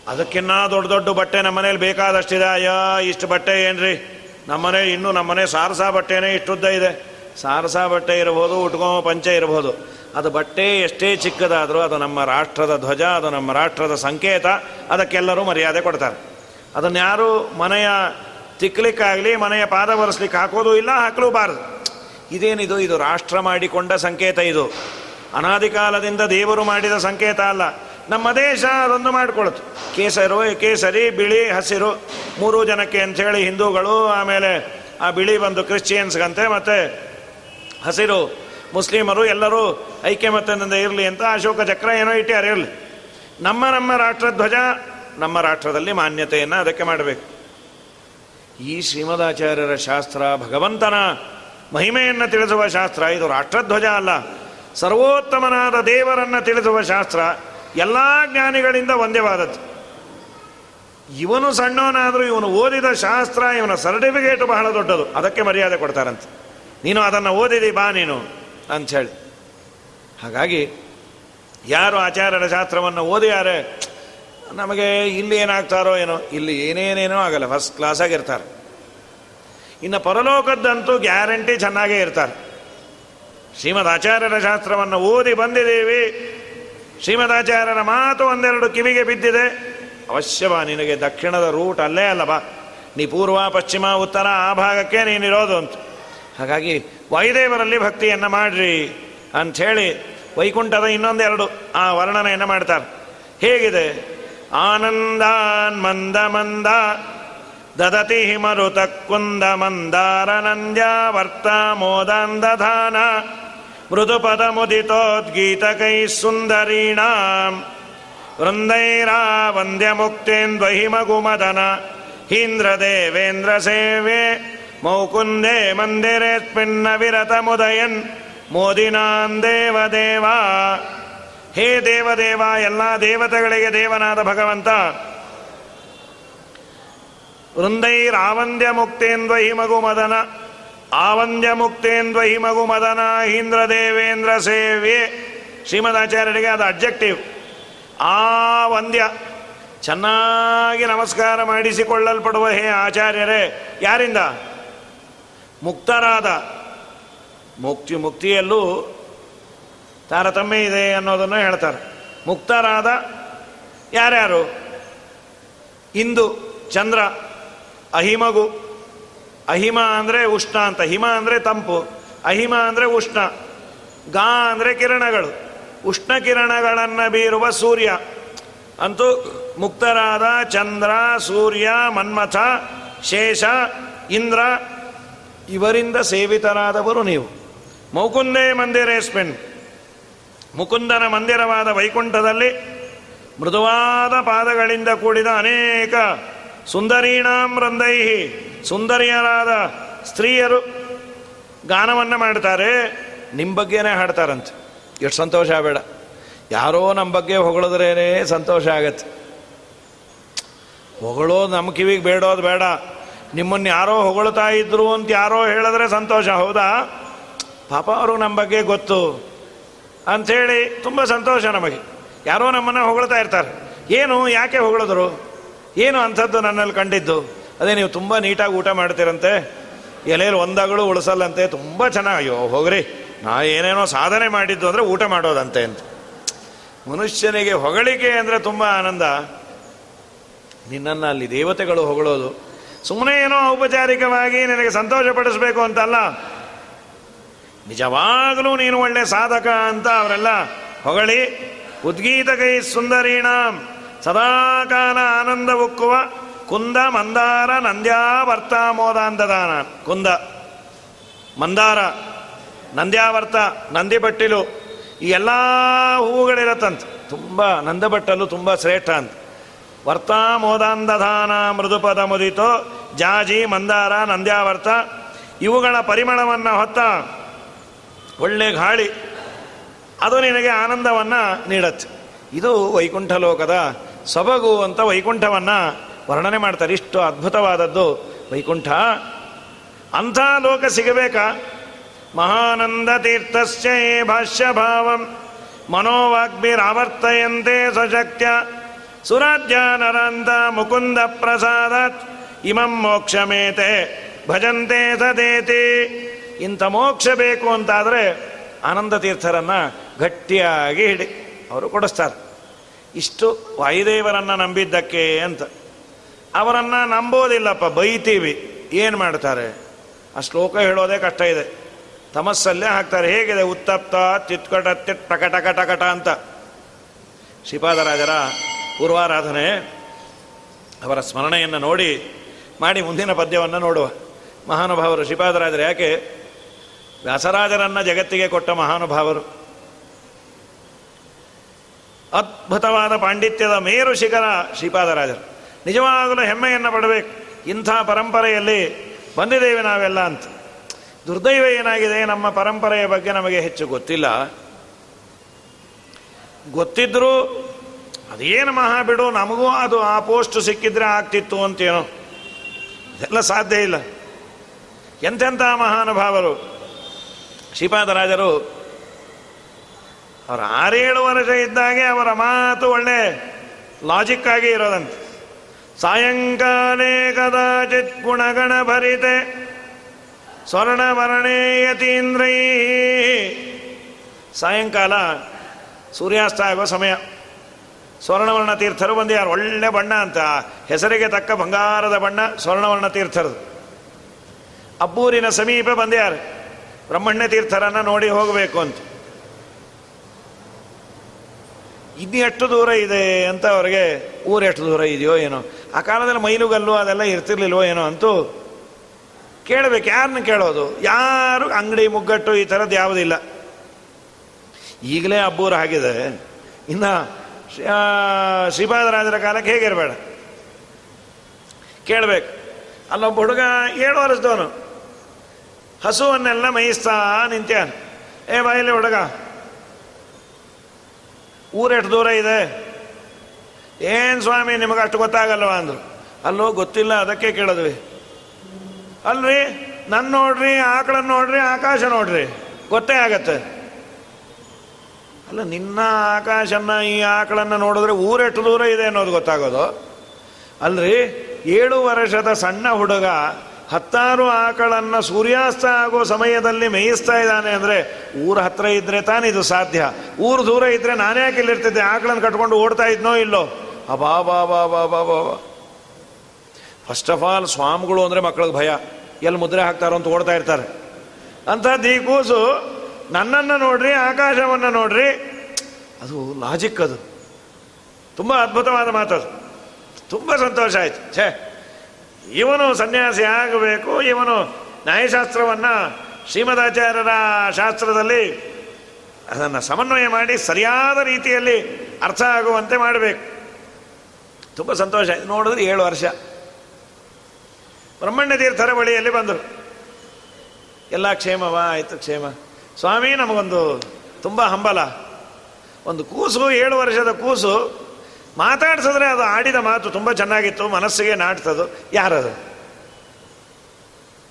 ಅದಕ್ಕಿನ್ನ ದೊಡ್ಡ ದೊಡ್ಡ ಬಟ್ಟೆ ನಮ್ಮ ಮನೇಲಿ ಬೇಕಾದಷ್ಟಿದೆ. ಅಯ್ಯೋ, ಇಷ್ಟು ಬಟ್ಟೆ ಏನ್ರಿ? ನಮ್ಮನೆ ಇನ್ನೂ ನಮ್ಮನೆ ಸಾರಸ ಬಟ್ಟೆನೇ ಇಷ್ಟುದ್ದ ಇದೆ. ಸಾರಸ ಬಟ್ಟೆ ಇರಬಹುದು ಉಟ್ಕೋ ಪಂಚೆ ಇರಬಹುದು ಅದು ಬಟ್ಟೆ ಎಷ್ಟೇ ಚಿಕ್ಕದಾದರೂ ಅದು ನಮ್ಮ ರಾಷ್ಟ್ರದ ಧ್ವಜ, ಅದು ನಮ್ಮ ರಾಷ್ಟ್ರದ ಸಂಕೇತ. ಅದಕ್ಕೆಲ್ಲರೂ ಮರ್ಯಾದೆ ಕೊಡ್ತಾರೆ. ಅದನ್ನು ಯಾರು ಮನೆಯ ತಿಕ್ಕಲಿಕ್ಕಾಗಲಿ ಮನೆಯ ಪಾದ ಬರೆಸ್ಲಿಕ್ಕೆ ಹಾಕೋದು ಇಲ್ಲ, ಹಾಕಲೂಬಾರದು. ಇದೇನಿದು? ಇದು ರಾಷ್ಟ್ರ ಮಾಡಿಕೊಂಡ ಸಂಕೇತ ಇದು. ಅನಾದಿ ಕಾಲದಿಂದ ದೇವರು ಮಾಡಿದ ಸಂಕೇತ ಅಲ್ಲ. ನಮ್ಮ ದೇಶ ಅದೊಂದು ಮಾಡಿಕೊಳ್ತು ಕೇಸರು, ಕೇಸರಿ, ಬಿಳಿ, ಹಸಿರು, ಮೂರು ಜನಕ್ಕೆ ಅಂಥೇಳಿ ಹಿಂದೂಗಳು, ಆಮೇಲೆ ಆ ಬಿಳಿ ಬಂದು ಕ್ರಿಶ್ಚಿಯನ್ಸ್ಗಂತೆ ಮತ್ತು ಹಸಿರು ಮುಸ್ಲಿಮರು ಎಲ್ಲರೂ ಐಕ್ಯಮತ್ಯದಿಂದ ಇರಲಿ ಅಂತ ಅಶೋಕ ಚಕ್ರ ಏನೋ ಇಟ್ಟಾರೆ ಇರಲಿ. ನಮ್ಮ ನಮ್ಮ ರಾಷ್ಟ್ರಧ್ವಜ ನಮ್ಮ ರಾಷ್ಟ್ರದಲ್ಲಿ ಮಾನ್ಯತೆಯನ್ನು ಅದಕ್ಕೆ ಮಾಡಬೇಕು. ಈ ಶ್ರೀಮದಾಚಾರ್ಯರ ಶಾಸ್ತ್ರ ಭಗವಂತನ ಮಹಿಮೆಯನ್ನು ತಿಳಿಸುವ ಶಾಸ್ತ್ರ, ಇದು ರಾಷ್ಟ್ರಧ್ವಜ ಅಲ್ಲ. ಸರ್ವೋತ್ತಮನಾದ ದೇವರನ್ನು ತಿಳಿಸುವ ಶಾಸ್ತ್ರ ಎಲ್ಲ ಜ್ಞಾನಿಗಳಿಂದ ಒಂದೇವಾದದ್ದು ಇವನು ಸಣ್ಣವನಾದರೂ ಇವನು ಓದಿದ ಶಾಸ್ತ್ರ, ಇವನ ಸರ್ಟಿಫಿಕೇಟ್ ಬಹಳ ದೊಡ್ಡದು. ಅದಕ್ಕೆ ಮರ್ಯಾದೆ ಕೊಡ್ತಾರಂತೆ. ನೀನು ಅದನ್ನು ಓದಿದಿ, ಬಾ ನೀನು ಅಂಥೇಳಿ ಹಾಗಾಗಿ ಯಾರು ಆಚಾರ್ಯರ ಶಾಸ್ತ್ರವನ್ನು ಓದಿಯಾರೆ ನಮಗೆ ಇಲ್ಲಿ ಏನಾಗ್ತಾರೋ ಏನೋ, ಇಲ್ಲಿ ಏನೇನೇನೋ ಆಗಲ್ಲ ಫಸ್ಟ್ ಕ್ಲಾಸಾಗಿರ್ತಾರೆ ಇನ್ನು ಪರಲೋಕದ್ದಂತೂ ಗ್ಯಾರಂಟಿ ಚೆನ್ನಾಗೇ ಇರ್ತಾರೆ. ಶ್ರೀಮದ್ ಆಚಾರ್ಯರ ಶಾಸ್ತ್ರವನ್ನು ಓದಿ ಬಂದಿದ್ದೀವಿ. ಶ್ರೀಮದಾಚಾರ್ಯರ ಮಾತು ಒಂದೆರಡು ಕಿವಿಗೆ ಬಿದ್ದಿದೆ. ಅವಶ್ಯವಾ ನಿನಗೆ ದಕ್ಷಿಣದ ರೂಟ್ ಅಲ್ಲೇ ಅಲ್ಲ ಬಾ. ನೀ ಪೂರ್ವ, ಪಶ್ಚಿಮ, ಉತ್ತರ, ಆ ಭಾಗಕ್ಕೆ ನೀನಿರೋದು ಅಂತ. ಹಾಗಾಗಿ ವಾಯುದೇವರಲ್ಲಿ ಭಕ್ತಿಯನ್ನು ಮಾಡ್ರಿ ಅಂಥೇಳಿ ವೈಕುಂಠದ ಇನ್ನೊಂದೆರಡು ಆ ವರ್ಣನೆಯನ್ನು ಮಾಡ್ತಾರೆ. ಹೇಗಿದೆ? आनन्दान् मन्द मन्द। ददति हि मरुत कुन्द मन्दारनन्द्या वर्ता मोदान् दधान। मृदुपदमुदितोद्गीतकैः सुन्दरीणाम्। वृन्दैरा वन्द्यमुक्तेन्द्रहि मगुमदन हीन्द्र देवेन्द्रसेवे मौकुन्दे मन्दिरे स्मिन्न विरतमुदयन् मोदिनान् देव देवा ಹೇ ದೇವದೇವ ಎಲ್ಲ ದೇವತೆಗಳಿಗೆ ದೇವನಾದ ಭಗವಂತ. ವೃಂದೈರಾವಂದ್ಯ ಮುಕ್ತೇಂದ್ವಹಿ ಮಗು ಮದನ, ಆವಂದ್ಯ ಮುಕ್ತೇಂದ್ವಹಿ ಮಗು ಮದನ, ಇಂದ್ರ ದೇವೇಂದ್ರ ಸೇವೆ. ಶ್ರೀಮದಾಚಾರ್ಯರಿಗೆ ಅದು ಅಬ್ಜೆಕ್ಟಿವ್ ಆ ವಂದ್ಯ ಚೆನ್ನಾಗಿ ನಮಸ್ಕಾರ ಮಾಡಿಸಿಕೊಳ್ಳಲ್ಪಡುವ ಹೇ ಆಚಾರ್ಯರೇ, ಯಾರಿಂದ? ಮುಕ್ತರಾದ. ಮುಕ್ತಿ, ಮುಕ್ತಿಯಲ್ಲೂ ತಾರತಮ್ಯ ಇದೆ ಅನ್ನೋದನ್ನು ಹೇಳ್ತಾರೆ. ಮುಕ್ತರಾದ ಯಾರ್ಯಾರು? ಇಂದು ಚಂದ್ರ, ಅಹಿಮಗು, ಅಹಿಮ ಅಂದರೆ ಉಷ್ಣ ಅಂತ. ಹಿಮ ಅಂದರೆ ತಂಪು, ಅಹಿಮ ಅಂದರೆ ಉಷ್ಣ ಗಾ ಅಂದರೆ ಕಿರಣಗಳು. ಉಷ್ಣ ಕಿರಣಗಳನ್ನು ಬೀರುವ ಸೂರ್ಯ. ಅಂತೂ ಮುಕ್ತರಾದ ಚಂದ್ರ, ಸೂರ್ಯ, ಮನ್ಮಥ, ಶೇಷ, ಇಂದ್ರ, ಇವರಿಂದ ಸೇವಿತರಾದವರು ನೀವು. ಮೌಕುಂದೇ ಮಂದಿರೇಸ್ಮಿನ್. ಮುಕುಂದನ ಮಂದಿರವಾದ ವೈಕುಂಠದಲ್ಲಿ ಮೃದುವಾದ ಪಾದಗಳಿಂದ ಕೂಡಿದ ಅನೇಕ ಸುಂದರೀಣಾಂ ರಂದೈಹಿ ಸುಂದರಿಯರಾದ ಸ್ತ್ರೀಯರು ಗಾನವನ್ನು ಮಾಡ್ತಾರೆ. ನಿಮ್ಮ ಬಗ್ಗೆನೇ ಹಾಡ್ತಾರಂತೆ. ಎಷ್ಟು ಸಂತೋಷ ಬೇಡ. ಯಾರೋ ನಮ್ಮ ಬಗ್ಗೆ ಹೊಗಳಿದ್ರೇನೆ ಸಂತೋಷ ಆಗತ್ತೆ. ಹೊಗಳೋದು ನಮ್ಮ ಕಿವಿಗೆ ಬೇಡೋದು ಬೇಡ. ನಿಮ್ಮನ್ನು ಯಾರೋ ಹೊಗಳ್ತಾ ಇದ್ರು ಅಂತ ಯಾರೋ ಹೇಳಿದ್ರೆ ಸಂತೋಷ, ಹೌದಾ? ಪಾಪ ಅವರು ನಮ್ಮ ಬಗ್ಗೆ ಗೊತ್ತು. ಅಂಥೇಳಿ ತುಂಬ ಸಂತೋಷ ನಮಗೆ. ಯಾರೋ ನಮ್ಮನ್ನು ಹೊಗಳ್ತಾ ಇರ್ತಾರೆ. ಏನು, ಯಾಕೆ ಹೊಗಳಿದ್ರು? ಏನು ಅಂಥದ್ದು ನನ್ನಲ್ಲಿ ಕಂಡಿದ್ದು? ಅದೇ ನೀವು ತುಂಬ ನೀಟಾಗಿ ಊಟ ಮಾಡ್ತೀರಂತೆ. ಎಲೆಯಲ್ಲಿ ಒಂದಾಗಳು ಉಳಿಸಲ್ಲಂತೆ. ತುಂಬ ಚೆನ್ನಾಗಿ ಅಯ್ಯೋ, ಹೋಗ್ರಿ. ನಾ ಏನೇನೋ ಸಾಧನೆ ಮಾಡಿದ್ದು ಅಂದರೆ ಊಟ ಮಾಡೋದಂತೆ ಅಂತ. ಮನುಷ್ಯನಿಗೆ ಹೊಗಳಿಕೆ ಅಂದರೆ ತುಂಬ ಆನಂದ. ನಿನ್ನನ್ನು ಅಲ್ಲಿ ದೇವತೆಗಳು ಹೊಗಳೋದು. ಸುಮ್ಮನೆ ಏನೋ ಔಪಚಾರಿಕವಾಗಿ ನಿನಗೆ ಸಂತೋಷ ಪಡಿಸ್ಬೇಕು ಅಂತಲ್ಲ. ನಿಜವಾಗಲೂ ನೀನು ಒಳ್ಳೆ ಸಾಧಕ ಅಂತ ಅವರೆಲ್ಲ ಹೊಗಳಿ ಉದ್ಗೀತ ಕೈ ಸುಂದರೀಣಾಂ, ಸದಾಕಾಲ ಆನಂದ ಉಕ್ಕುವ ಕುಂದ ಮಂದಾರ ನಂದ್ಯಾವರ್ತ ಮೋದಾಂತದಾನ. ಕುಂದ, ಮಂದಾರ ನಂದ್ಯಾವರ್ತ ನಂದಿ ಬಟ್ಟಿಲು ಈ ಎಲ್ಲ ಹೂವುಗಳಿರತ್ತಂತೆ. ತುಂಬ ನಂದಬಟ್ಟಲು ತುಂಬ ಶ್ರೇಷ್ಠ ಅಂತ. ವರ್ತ ಮೋದಾಂಧಧಾನ ಮೃದುಪದ ಮುದಿತೋ ಜಾಜಿ ಮಂದಾರ ನಂದ್ಯಾವರ್ತ ಇವುಗಳ ಪರಿಮಳವನ್ನು ಹೊತ್ತ ಒಳ್ಳೆ ಗಾಳಿ. ಅದು ನಿನಗೆ ಆನಂದವನ್ನು ನೀಡತ್ತೆ. ಇದು ವೈಕುಂಠ ಲೋಕದ ಸೊಬಗು ಅಂತ ವೈಕುಂಠವನ್ನು ವರ್ಣನೆ ಮಾಡ್ತಾರೆ. ಇಷ್ಟು ಅದ್ಭುತವಾದದ್ದು ವೈಕುಂಠ. ಅಂಥ ಲೋಕ ಸಿಗಬೇಕಾ? ಮಹಾನಂದ ತೀರ್ಥಸ್ಯ ಭಾಷ್ಯ ಭಾವಂ. ಮನೋವಾಗ್ಭಿರಾವರ್ತಯಂತೆ ಸಶಕ್ತ್ಯ ಸುರಾಜ್ಯ ನರಾಂತ ಮುಕುಂದ ಪ್ರಸಾದತ್. ಇಮಂ ಮೋಕ್ಷಮೇತೆ ಭಜಂತೆ ಸದೇತಿ. ಇಂಥ ಮೋಕ್ಷ ಬೇಕು ಅಂತಾದರೆ ಆನಂದ ತೀರ್ಥರನ್ನು ಗಟ್ಟಿಯಾಗಿ ಹಿಡಿ, ಅವರು ಕೊಡಿಸ್ತಾರೆ. ಇಷ್ಟು ವಾಯುದೇವರನ್ನು ನಂಬಿದ್ದಕ್ಕೆ ಅಂತ. ಅವರನ್ನು ನಂಬೋದಿಲ್ಲಪ್ಪ, ಬೈತೀವಿ. ಏನು ಮಾಡ್ತಾರೆ? ಆ ಶ್ಲೋಕ ಹೇಳೋದೇ ಕಷ್ಟ ಇದೆ. ತಮಸ್ಸಲ್ಲೇ ಹಾಕ್ತಾರೆ, ಹೇಗಿದೆ? ಉತ್ತಪ್ತ, ತಿತ್ಕಟ, ತಿಟ್ ಟಕಟ ಕಟಕಟ ಅಂತ. ಶ್ರೀಪಾದರಾಜರ ಪೂರ್ವಾರಾಧನೆ ಅವರ ಸ್ಮರಣೆಯನ್ನು ನೋಡಿ, ಮಾಡಿ ಮುಂದಿನ ಪದ್ಯವನ್ನು ನೋಡುವ. ಮಹಾನುಭಾವರು ಶ್ರೀಪಾದರಾಜರು ಯಾಕೆ ವ್ಯಾಸರಾಜರನ್ನ ಜಗತ್ತಿಗೆ ಕೊಟ್ಟ ಮಹಾನುಭಾವರು. ಅದ್ಭುತವಾದ ಪಾಂಡಿತ್ಯದ ಮೇರು ಶಿಖರ ಶ್ರೀಪಾದರಾಜರು. ನಿಜವಾಗಲೂ ಹೆಮ್ಮೆಯನ್ನು ಪಡಬೇಕು. ಇಂಥ ಪರಂಪರೆಯಲ್ಲಿ ಬಂದಿದ್ದೇವೆ ನಾವೆಲ್ಲ ಅಂತ. ದುರ್ದೈವ ಏನಾಗಿದೆ? ನಮ್ಮ ಪರಂಪರೆಯ ಬಗ್ಗೆ ನಮಗೆ ಹೆಚ್ಚು ಗೊತ್ತಿಲ್ಲ. ಗೊತ್ತಿದ್ರೂ ಅದೇನು ಮಹಾ ಬಿಡು ನಮಗೂ ಅದು ಆ ಪೋಸ್ಟ್ ಸಿಕ್ಕಿದ್ರೆ ಆಗ್ತಿತ್ತು ಅಂತೇನೋ. ಇದೆಲ್ಲ ಸಾಧ್ಯ ಇಲ್ಲ. ಎಂತೆಂಥ ಮಹಾನುಭಾವರು? ಶ್ರೀಪಾದರಾಜರು ಅವರ ಆರೇಳು ವರ್ಷ ಇದ್ದಾಗೆ ಅವರ ಮಾತು ಒಳ್ಳೆ ಲಾಜಿಕ್ ಆಗಿ ಇರೋದಂತೆ. ಸಾಯಂಕಾಲೇ ಕದಾಚಿತ್ ಗುಣಗಣ ಭರಿತೆ ಸ್ವರ್ಣವರ್ಣೇಯತೀಂದ್ರೈ ಸಾಯಂಕಾಲ ಸೂರ್ಯಾಸ್ತ ಆಗುವ ಸಮಯ. ಸ್ವರ್ಣವರ್ಣ ತೀರ್ಥರು ಬಂದು ಯಾರು ಒಳ್ಳೆ ಬಣ್ಣ ಅಂತ, ಹೆಸರಿಗೆ ತಕ್ಕ ಬಂಗಾರದ ಬಣ್ಣ ಸ್ವರ್ಣವರ್ಣ ತೀರ್ಥರದು. ಅಬ್ಬೂರಿನ ಸಮೀಪ ಬಂದ್ಯಾರು ಬ್ರಹ್ಮಣ್ಯ ತೀರ್ಥರನ್ನು ನೋಡಿ ಹೋಗಬೇಕು ಅಂತ. ಇನ್ನು ಎಷ್ಟು ದೂರ ಇದೆ ಅಂತ ಅವರಿಗೆ, ಊರು ಎಷ್ಟು ದೂರ ಇದೆಯೋ ಏನೋ. ಆ ಕಾಲದಲ್ಲಿ ಮೈಲುಗಲ್ಲು ಅದೆಲ್ಲ ಇರ್ತಿರ್ಲಿಲ್ವೋ ಏನೋ ಅಂತೂ ಕೇಳಬೇಕು. ಯಾರನ್ನ ಕೇಳೋದು? ಯಾರು ಅಂಗಡಿ ಮುಗ್ಗಟ್ಟು ಈ ಥರದ್ದು ಯಾವುದಿಲ್ಲ ಈಗಲೇ ಅಬ್ಬೂರು ಆಗಿದೆ. ಇನ್ನು ಶ್ರೀಪಾದರಾಜರ ಕಾಲಕ್ಕೆ ಹೇಗಿರಬೇಡ. ಕೇಳಬೇಕು. ಅಲ್ಲೊಬ್ಬ ಹುಡುಗ ಏಳು ವರ್ಷದವನು. ಹಸುವನ್ನೆಲ್ಲ ಮೇಯಿಸ್ತಾ ನಿಂತ್ಯಾನ ಏ ಬಾಯಲ್ಲಿ ಹುಡುಗ. ಊರೆಷ್ಟು ದೂರ ಇದೆ? ಏನು ಸ್ವಾಮಿ, ನಿಮಗೆ ಅಷ್ಟು ಗೊತ್ತಾಗಲ್ವ ಅಂದರು. ಅಲ್ಲೋ, ಗೊತ್ತಿಲ್ಲ, ಅದಕ್ಕೆ ಕೇಳಿದ್ವಿ. ಅಲ್ರಿ ನನ್ನ ನೋಡ್ರಿ ಆಕಳನ್ನು ನೋಡ್ರಿ, ಆಕಾಶ ನೋಡ್ರಿ. ಗೊತ್ತೇ ಆಗತ್ತೆ. ಅಲ್ಲ, ನಿನ್ನ ಆಕಾಶನ್ನ, ಈ ಆಕಳನ್ನು ನೋಡಿದ್ರೆ ಊರೆಷ್ಟು ದೂರ ಇದೆ ಅನ್ನೋದು ಗೊತ್ತಾಗೋದು? ಅಲ್ರಿ, ಏಳು ವರ್ಷದ ಸಣ್ಣ ಹುಡುಗ ಹತ್ತಾರು ಆಕಳನ್ನು ಸೂರ್ಯಾಸ್ತ ಆಗೋ ಸಮಯದಲ್ಲಿ ಮೇಯಿಸ್ತಾ ಇದ್ದಾನೆ ಅಂದರೆ ಊರ ಹತ್ರ ತಾನೇ ತಾನಿದು ಸಾಧ್ಯ. ಊರು ದೂರ ಇದ್ದರೆ ನಾನೇ ಯಾಕೆ ಇಲ್ಲಿರ್ತಿದ್ದೆ? ಆಕಳನ್ನು ಕಟ್ಕೊಂಡು ಓಡ್ತಾ ಇದ್ನೋ ಇಲ್ಲೋ? ಅಬಾ ಬಾ ಬಾ ಬಾ ಬಾ ಬಾ ಫಸ್ಟ್ ಆಫ್ ಆಲ್ ಸ್ವಾಮಿಗಳು ಅಂದರೆ ಮಕ್ಕಳಿಗೆ ಭಯ. ಎಲ್ಲಿ ಮುದ್ರೆ ಹಾಕ್ತಾರೋ ಅಂತ ಓಡ್ತಾ ಇರ್ತಾರೆ. ಅಂತ ಈ ಕೂಸು ನನ್ನನ್ನು ನೋಡ್ರಿ, ಆಕಾಶವನ್ನು ನೋಡ್ರಿ. ಅದು ಲಾಜಿಕ್ ಅದು. ತುಂಬ ಅದ್ಭುತವಾದ ಮಾತದು. ತುಂಬ ಸಂತೋಷ ಆಯ್ತು. ಛೇ ಇವನು ಸನ್ಯಾಸಿ ಆಗಬೇಕು, ಇವನು ನ್ಯಾಯಶಾಸ್ತ್ರವನ್ನು ಶ್ರೀಮದಾಚಾರ್ಯರ ಶಾಸ್ತ್ರದಲ್ಲಿ ಅದನ್ನು ಸಮನ್ವಯ ಮಾಡಿ ಸರಿಯಾದ ರೀತಿಯಲ್ಲಿ ಅರ್ಥ ಆಗುವಂತೆ ಮಾಡಬೇಕು. ತುಂಬ ಸಂತೋಷ ಆಯ್ತು ನೋಡಿದ್ರೆ ಏಳು ವರ್ಷ. ಬ್ರಹ್ಮಣ್ಯ ತೀರ್ಥರ ಬಳಿಯಲ್ಲಿ ಬಂದರು. ಎಲ್ಲ ಕ್ಷೇಮವಾ ಆಯಿತು ಕ್ಷೇಮ. ಸ್ವಾಮಿ, ನಮಗೊಂದು ತುಂಬ ಹಂಬಲ. ಒಂದು ಕೂಸು, ಏಳು ವರ್ಷದ ಕೂಸು ಮಾತಾಡ್ಸಿದ್ರೆ ಅದು ಆಡಿದ ಮಾತು ತುಂಬ ಚೆನ್ನಾಗಿತ್ತು, ಮನಸ್ಸಿಗೆ ನಾಟ್ತದು. ಯಾರದು?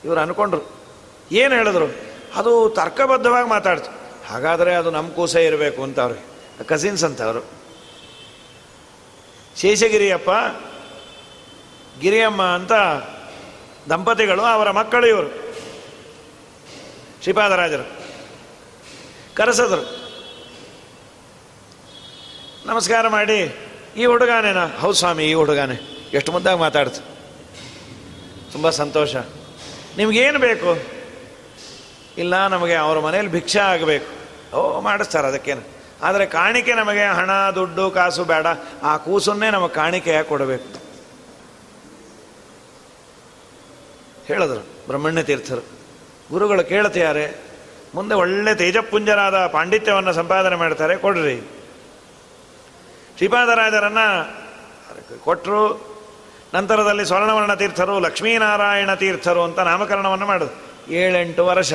ಇವರು ಅನ್ಕೊಂಡ್ರು. ಏನು ಹೇಳಿದ್ರು? ಅದು ತರ್ಕಬದ್ಧವಾಗಿ ಮಾತಾಡ್ತು. ಹಾಗಾದರೆ ಅದು ನಮ್ಮ ಕೂಸೆ ಇರಬೇಕು ಅಂತ ಅವ್ರಿಗೆ ಕಸಿನ್ಸ್ ಅಂತ ಅವರು ಶೇಷಗಿರಿಯಪ್ಪ, ಗಿರಿಯಮ್ಮ ಅಂತ ದಂಪತಿಗಳು ಅವರ ಮಕ್ಕಳು ಇವರು. ಶ್ರೀಪಾದರಾಜರು. ಕರೆಸಿದ್ರು. ನಮಸ್ಕಾರ ಮಾಡಿ. ಈ ಹುಡುಗಾನೇನಾ ಹೌದು ಸ್ವಾಮಿ, ಈ ಹುಡುಗಾನೆ. ಎಷ್ಟು ಮುದ್ದಾಗಿ ಮಾತಾಡ್ತು. ತುಂಬ ಸಂತೋಷ. ನಿಮಗೇನು ಬೇಕು? ಇಲ್ಲ, ನಮಗೆ ಅವ್ರ ಮನೇಲಿ ಭಿಕ್ಷೆ ಆಗಬೇಕು. ಓ, ಮಾಡಿಸ್ತಾರೆ ಅದಕ್ಕೇನು. ಆದರೆ ಕಾಣಿಕೆ ನಮಗೆ ಹಣ, ದುಡ್ಡು, ಕಾಸು ಬೇಡ. ಆ ಕೂಸನ್ನೇ ನಮಗೆ ಕಾಣಿಕೆಯಾಗಿ ಕೊಡಬೇಕು. ಹೇಳಿದ್ರು ಬ್ರಹ್ಮಣ್ಯ ತೀರ್ಥರು. ಗುರುಗಳು ಕೇಳ್ತಿದ್ದಾರೆ, ಮುಂದೆ ಒಳ್ಳೆ ತೇಜಪುಂಜರಾದ ಪಾಂಡಿತ್ಯವನ್ನು ಸಂಪಾದನೆ ಮಾಡ್ತಾರೆ, ಕೊಡ್ರಿ. ಶ್ರೀಪಾದರಾಜರನ್ನ ಕೊಟ್ಟರು ನಂತರದಲ್ಲಿ ಸ್ವರ್ಣವರ್ಣ ತೀರ್ಥರು, ಲಕ್ಷ್ಮೀನಾರಾಯಣ ತೀರ್ಥರು ಅಂತ ನಾಮಕರಣವನ್ನು ಮಾಡಿದ್ರು ಏಳೆಂಟು ವರ್ಷ.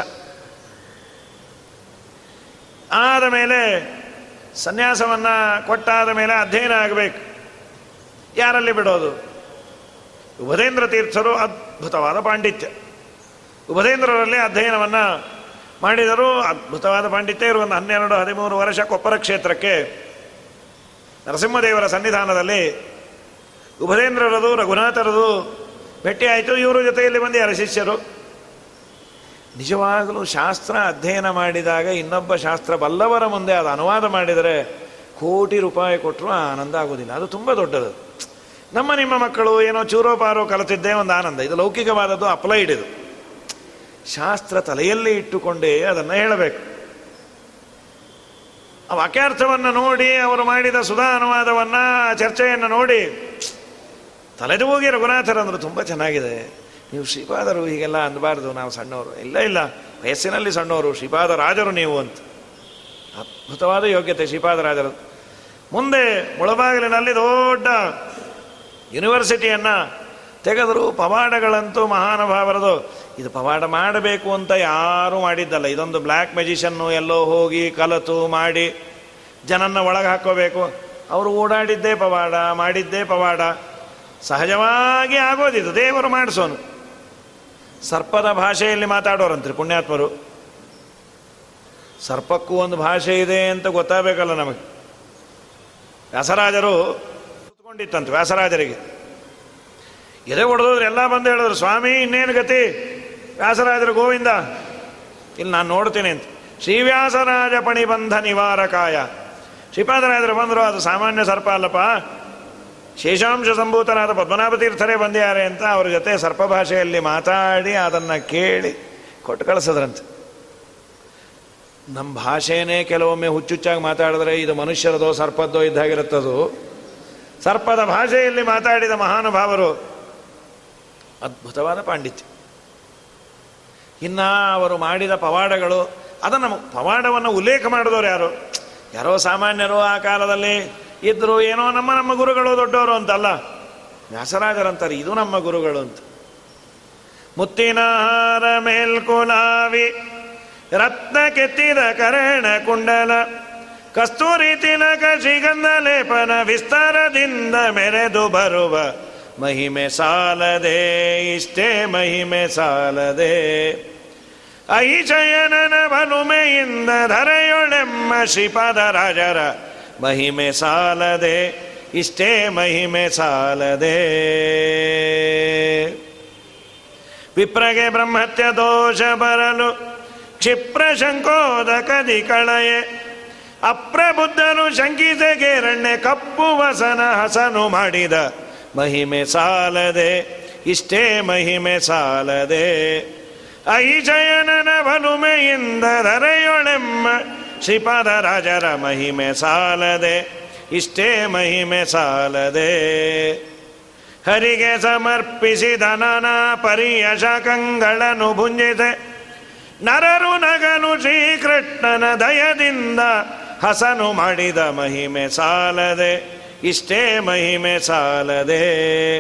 ಆದ ಮೇಲೆ ಸನ್ಯಾಸವನ್ನು ಕೊಟ್ಟಾದ ಮೇಲೆ ಅಧ್ಯಯನ ಆಗಬೇಕು. ಯಾರಲ್ಲಿ ಬಿಡೋದು? ಉಭದೇಂದ್ರ ತೀರ್ಥರು ಅದ್ಭುತವಾದ ಪಾಂಡಿತ್ಯ. ಉಭದೇಂದ್ರರಲ್ಲಿ ಅಧ್ಯಯನವನ್ನು ಮಾಡಿದರು ಅದ್ಭುತವಾದ ಪಾಂಡಿತ್ಯ ಇರುವ ಒಂದು ಹನ್ನೆರಡು, ಹದಿಮೂರು ವರ್ಷ ಕೊಪ್ಪರ ಕ್ಷೇತ್ರಕ್ಕೆ ನರಸಿಂಹದೇವರ ಸನ್ನಿಧಾನದಲ್ಲಿ ಉಭದೇಂದ್ರರದು ರಘುನಾಥರದು ಭೇಟಿ ಆಯಿತು. ಇವರ ಜೊತೆಯಲ್ಲಿ ಬಂದು ಯಾರ ಶಿಷ್ಯರು? ನಿಜವಾಗಲೂ ಶಾಸ್ತ್ರ ಅಧ್ಯಯನ ಮಾಡಿದಾಗ ಇನ್ನೊಬ್ಬ ಶಾಸ್ತ್ರ ಬಲ್ಲವರ ಮುಂದೆ ಅದು ಅನುವಾದ ಮಾಡಿದರೆ ಕೋಟಿ ರೂಪಾಯಿ ಕೊಟ್ಟರು ಆನಂದ ಆಗೋದಿಲ್ಲ ಅದು ತುಂಬ ದೊಡ್ಡದು. ನಮ್ಮ ನಿಮ್ಮ ಮಕ್ಕಳು ಏನೋ ಚೂರೋ ಪಾರೋ ಕಲಿತಿದ್ದೇ ಒಂದು ಆನಂದ. ಇದು ಲೌಕಿಕವಾದದ್ದು ಅಪ್ಲೈಡ್ ಇದು. ಶಾಸ್ತ್ರ ತಲೆಯಲ್ಲಿ ಇಟ್ಟುಕೊಂಡೇ ಅದನ್ನು ಹೇಳಬೇಕು. ಆ ವಾಕ್ಯಾರ್ಥವನ್ನು ನೋಡಿ ಅವರು ಮಾಡಿದ ಸುಧಾ ಅನುವಾದವನ್ನು ಚರ್ಚೆಯನ್ನು ನೋಡಿ ತಲೆದೋಗಿ ರಘುನಾಥರಂದರು ತುಂಬ ಚೆನ್ನಾಗಿದೆ. ನೀವು ಶ್ರೀಪಾದರು ಹೀಗೆಲ್ಲ ಅಂದಬಾರ್ದು ನಾವು ಸಣ್ಣವರು. ಇಲ್ಲ ಇಲ್ಲ, ವಯಸ್ಸಿನಲ್ಲಿ ಸಣ್ಣವರು ಶ್ರೀಪಾದ ರಾಜರು ನೀವು ಅಂತ. ಅದ್ಭುತವಾದ ಯೋಗ್ಯತೆ ಶ್ರೀಪಾದ ರಾಜರು ಮುಂದೆ ಮುಳಬಾಗಿಲಿನಲ್ಲಿ ದೊಡ್ಡ ಯೂನಿವರ್ಸಿಟಿಯನ್ನು ತೆಗೆದರು ಪವಾಡಗಳಂತೂ ಮಹಾನುಭಾವರದು ಇದು ಪವಾಡ ಮಾಡಬೇಕು ಅಂತ ಯಾರೂ ಮಾಡಿದ್ದಲ್ಲ. ಇದೊಂದು ಬ್ಲ್ಯಾಕ್ ಮೆಜಿಷನ್ನು ಎಲ್ಲೋ ಹೋಗಿ ಕಲತು ಮಾಡಿ ಜನನ್ನ ಒಳಗೆ ಹಾಕೋಬೇಕು. ಅವರು ಓಡಾಡಿದ್ದೇ ಪವಾಡ, ಮಾಡಿದ್ದೇ ಪವಾಡ. ಸಹಜವಾಗಿ ಆಗೋದಿದು ದೇವರು ಮಾಡಿಸೋನು. ಸರ್ಪದ ಭಾಷೆಯಲ್ಲಿ ಮಾತಾಡೋರಂತ್ರಿ ಪುಣ್ಯಾತ್ಮರು. ಸರ್ಪಕ್ಕೂ ಒಂದು ಭಾಷೆ ಇದೆ ಅಂತ ಗೊತ್ತಾಗಬೇಕಲ್ಲ ನಮಗೆ. ವ್ಯಾಸರಾಜರು ಕೂತ್ಕೊಂಡಿತ್ತಂತೆ ವ್ಯಾಸರಾಜರಿಗೆ. ಎದೆ ಹೊಡೆದ್ರೆ ಎಲ್ಲ ಬಂದು ಹೇಳಿದ್ರು, ಸ್ವಾಮಿ, ಇನ್ನೇನು ಗತಿ? ವ್ಯಾಸರಾಜರು ಗೋವಿಂದ? ಇಲ್ಲಿ ನಾನು ನೋಡ್ತೀನಿ ಅಂತ. ಶ್ರೀವ್ಯಾಸರಾಜ ಪಣಿಬಂಧ ನಿವಾರಕಾಯ. ಶ್ರೀಪಾದರಾಜರು ಬಂದರು, ಅದು ಸಾಮಾನ್ಯ ಸರ್ಪ ಅಲ್ಲಪ್ಪ. ಶೇಷಾಂಶ ಸಂಭೂತನಾದ ಪದ್ಮನಾಭ ತೀರ್ಥರೇ ಬಂದಿದ್ದಾರೆ ಅಂತ ಅವ್ರ ಜೊತೆ ಸರ್ಪ ಭಾಷೆಯಲ್ಲಿ ಮಾತಾಡಿ ಅದನ್ನು ಕೇಳಿ ಕೊಟ್ಟು ಕಳಿಸದ್ರಂತೆ. ನಮ್ಮ ಭಾಷೆನೇ ಕೆಲವೊಮ್ಮೆ ಹುಚ್ಚುಚ್ಚಾಗಿ ಮಾತಾಡಿದ್ರೆ ಇದು ಮನುಷ್ಯರದೋ ಸರ್ಪದ್ದೋ ಇದ್ದಾಗಿರುತ್ತದು. ಸರ್ಪದ ಭಾಷೆಯಲ್ಲಿ ಮಾತಾಡಿದ ಮಹಾನುಭಾವರು ಅದ್ಭುತವಾದ ಪಾಂಡಿತ್ಯ. ಇನ್ನು ಅವರು ಮಾಡಿದ ಪವಾಡಗಳು, ಅದನ್ನು ಪವಾಡವನ್ನು ಉಲ್ಲೇಖ ಮಾಡಿದವರು ಯಾರು? ಯಾರೋ ಸಾಮಾನ್ಯರು ಆ ಕಾಲದಲ್ಲಿ ಇದ್ರು ಏನೋ ನಮ್ಮ ನಮ್ಮ ಗುರುಗಳು ದೊಡ್ಡವರು ಅಂತಲ್ಲ? ವ್ಯಾಸರಾಜರಂತಾರೆ, ಇದು ನಮ್ಮ ಗುರುಗಳು ಅಂತ. ಮುತ್ತಿನಹಾರ ಮೇಲ್ಕುಲಾವಿ, ರತ್ನ ಕೆತ್ತಿದ ಕರಣ ಕುಂಡಲ, ಕಸ್ತೂರಿ ತಿಲಕ ಶ್ರೀಗಂಧ ಲೇಪನ ವಿಸ್ತಾರದಿಂದ ಮೆರೆದು ಬರುವ ಮಹಿಮೆ ಸಾಲದೆ, ಇಷ್ಟೇ ಮಹಿಮೆ ಸಾಲದೆ. ಐಶಯನನ ಬಲುಮೆಯಿಂದ ಧರೆಯೊಳೆಮ್ಮ ಶ್ರೀಪಾದ ರಾಜರ ಮಹಿಮೆ ಸಾಲದೆ, ಇಷ್ಟೇ ಮಹಿಮೆ ಸಾಲದೆ. ವಿಪ್ರಗೆ ಬ್ರಹ್ಮತ್ಯ ದೋಷ ಬರಲು ಕ್ಷಿಪ್ರ ಶಂಕೋದಕದಿ ಕಳಯೆ ಅಪ್ರಬುದ್ಧನು ಶಂಕಿಸಗೆರಣ್ಣೆ ಕಪ್ಪು ವಸನ ಹಸನು ಮಾಡಿದ ಮಹಿಮೆ ಸಾಲದೆ, ಇಷ್ಟೇ ಮಹಿಮೆ ಸಾಲದೆ. ಐಜಯನನ ಬಲುಮೆಯಿಂದ ಧರೆಯೊಳೆಮ್ಮ, ಶ್ರೀಪಾದ ರಾಜರ ಮಹಿಮೆ ಸಾಲದೆ, ಇಷ್ಟೇ ಮಹಿಮೆ ಸಾಲದೆ. ಹರಿಗೆ ಸಮರ್ಪಿಸಿದ ನಾನಾ ಪರಿಯ ಕಂಗಳನು ಭುಂಜಿದೆ. ನರರು ನಗನು ಶ್ರೀಕೃಷ್ಣನ ದಯದಿಂದ ಹಸನು ಮಾಡಿದ ಮಹಿಮೆ ಸಾಲದೆ. ಇಷ್ಟೇ ಮಹಿಮೆ ಸಾಲದೆ.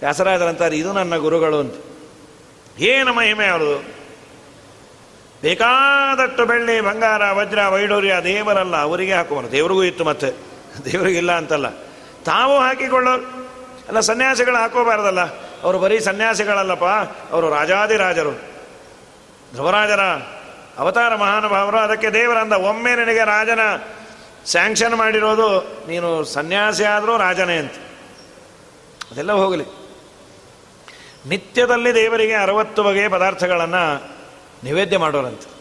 ವ್ಯಾಸರಾಜರಂತಾರೆ, ಇದು ನನ್ನ ಗುರುಗಳು ಅಂತ. ಏನು ಮಹಿಮೆ ಅವರು ಬೇಕಾದಷ್ಟು ಬೆಳ್ಳಿ, ಬಂಗಾರ, ವಜ್ರ ವೈಡೂರ್ಯ ದೇವರಲ್ಲ, ಅವರಿಗೆ ಹಾಕುವನು. ದೇವರಿಗೂ ಇತ್ತು ಮತ್ತೆ. ದೇವರಿಗಿಲ್ಲ ಅಂತಲ್ಲ. ತಾವು ಹಾಕಿಕೊಳ್ಳೋರು. ಅಲ್ಲ ಸನ್ಯಾಸಿಗಳು ಹಾಕೋಬಾರ್ದಲ್ಲ. ಅವರು ಬರೀ ಸನ್ಯಾಸಿಗಳಲ್ಲಪ್ಪ. ಅವರು ರಾಜಾದಿರಾಜರು ಧ್ರುವರಾಜರ ಅವತಾರ ಮಹಾನುಭಾವರು, ಅದಕ್ಕೆ ದೇವರಂದ. ಒಮ್ಮೆ ನಿನಗೆ ರಾಜನ ಸ್ಯಾಂಕ್ಷನ್ ಮಾಡಿರೋದು, ನೀನು ಸನ್ಯಾಸಿ ಆದರೂ ರಾಜನೇ ಅಂತ. ಅದೆಲ್ಲ ಹೋಗಲಿ. ನಿತ್ಯದಲ್ಲಿ ದೇವರಿಗೆ ಅರವತ್ತು ಬಗೆಯ ಪದಾರ್ಥಗಳನ್ನು ನಿವೇದ್ಯ ಮಾಡೋರಂತೆ.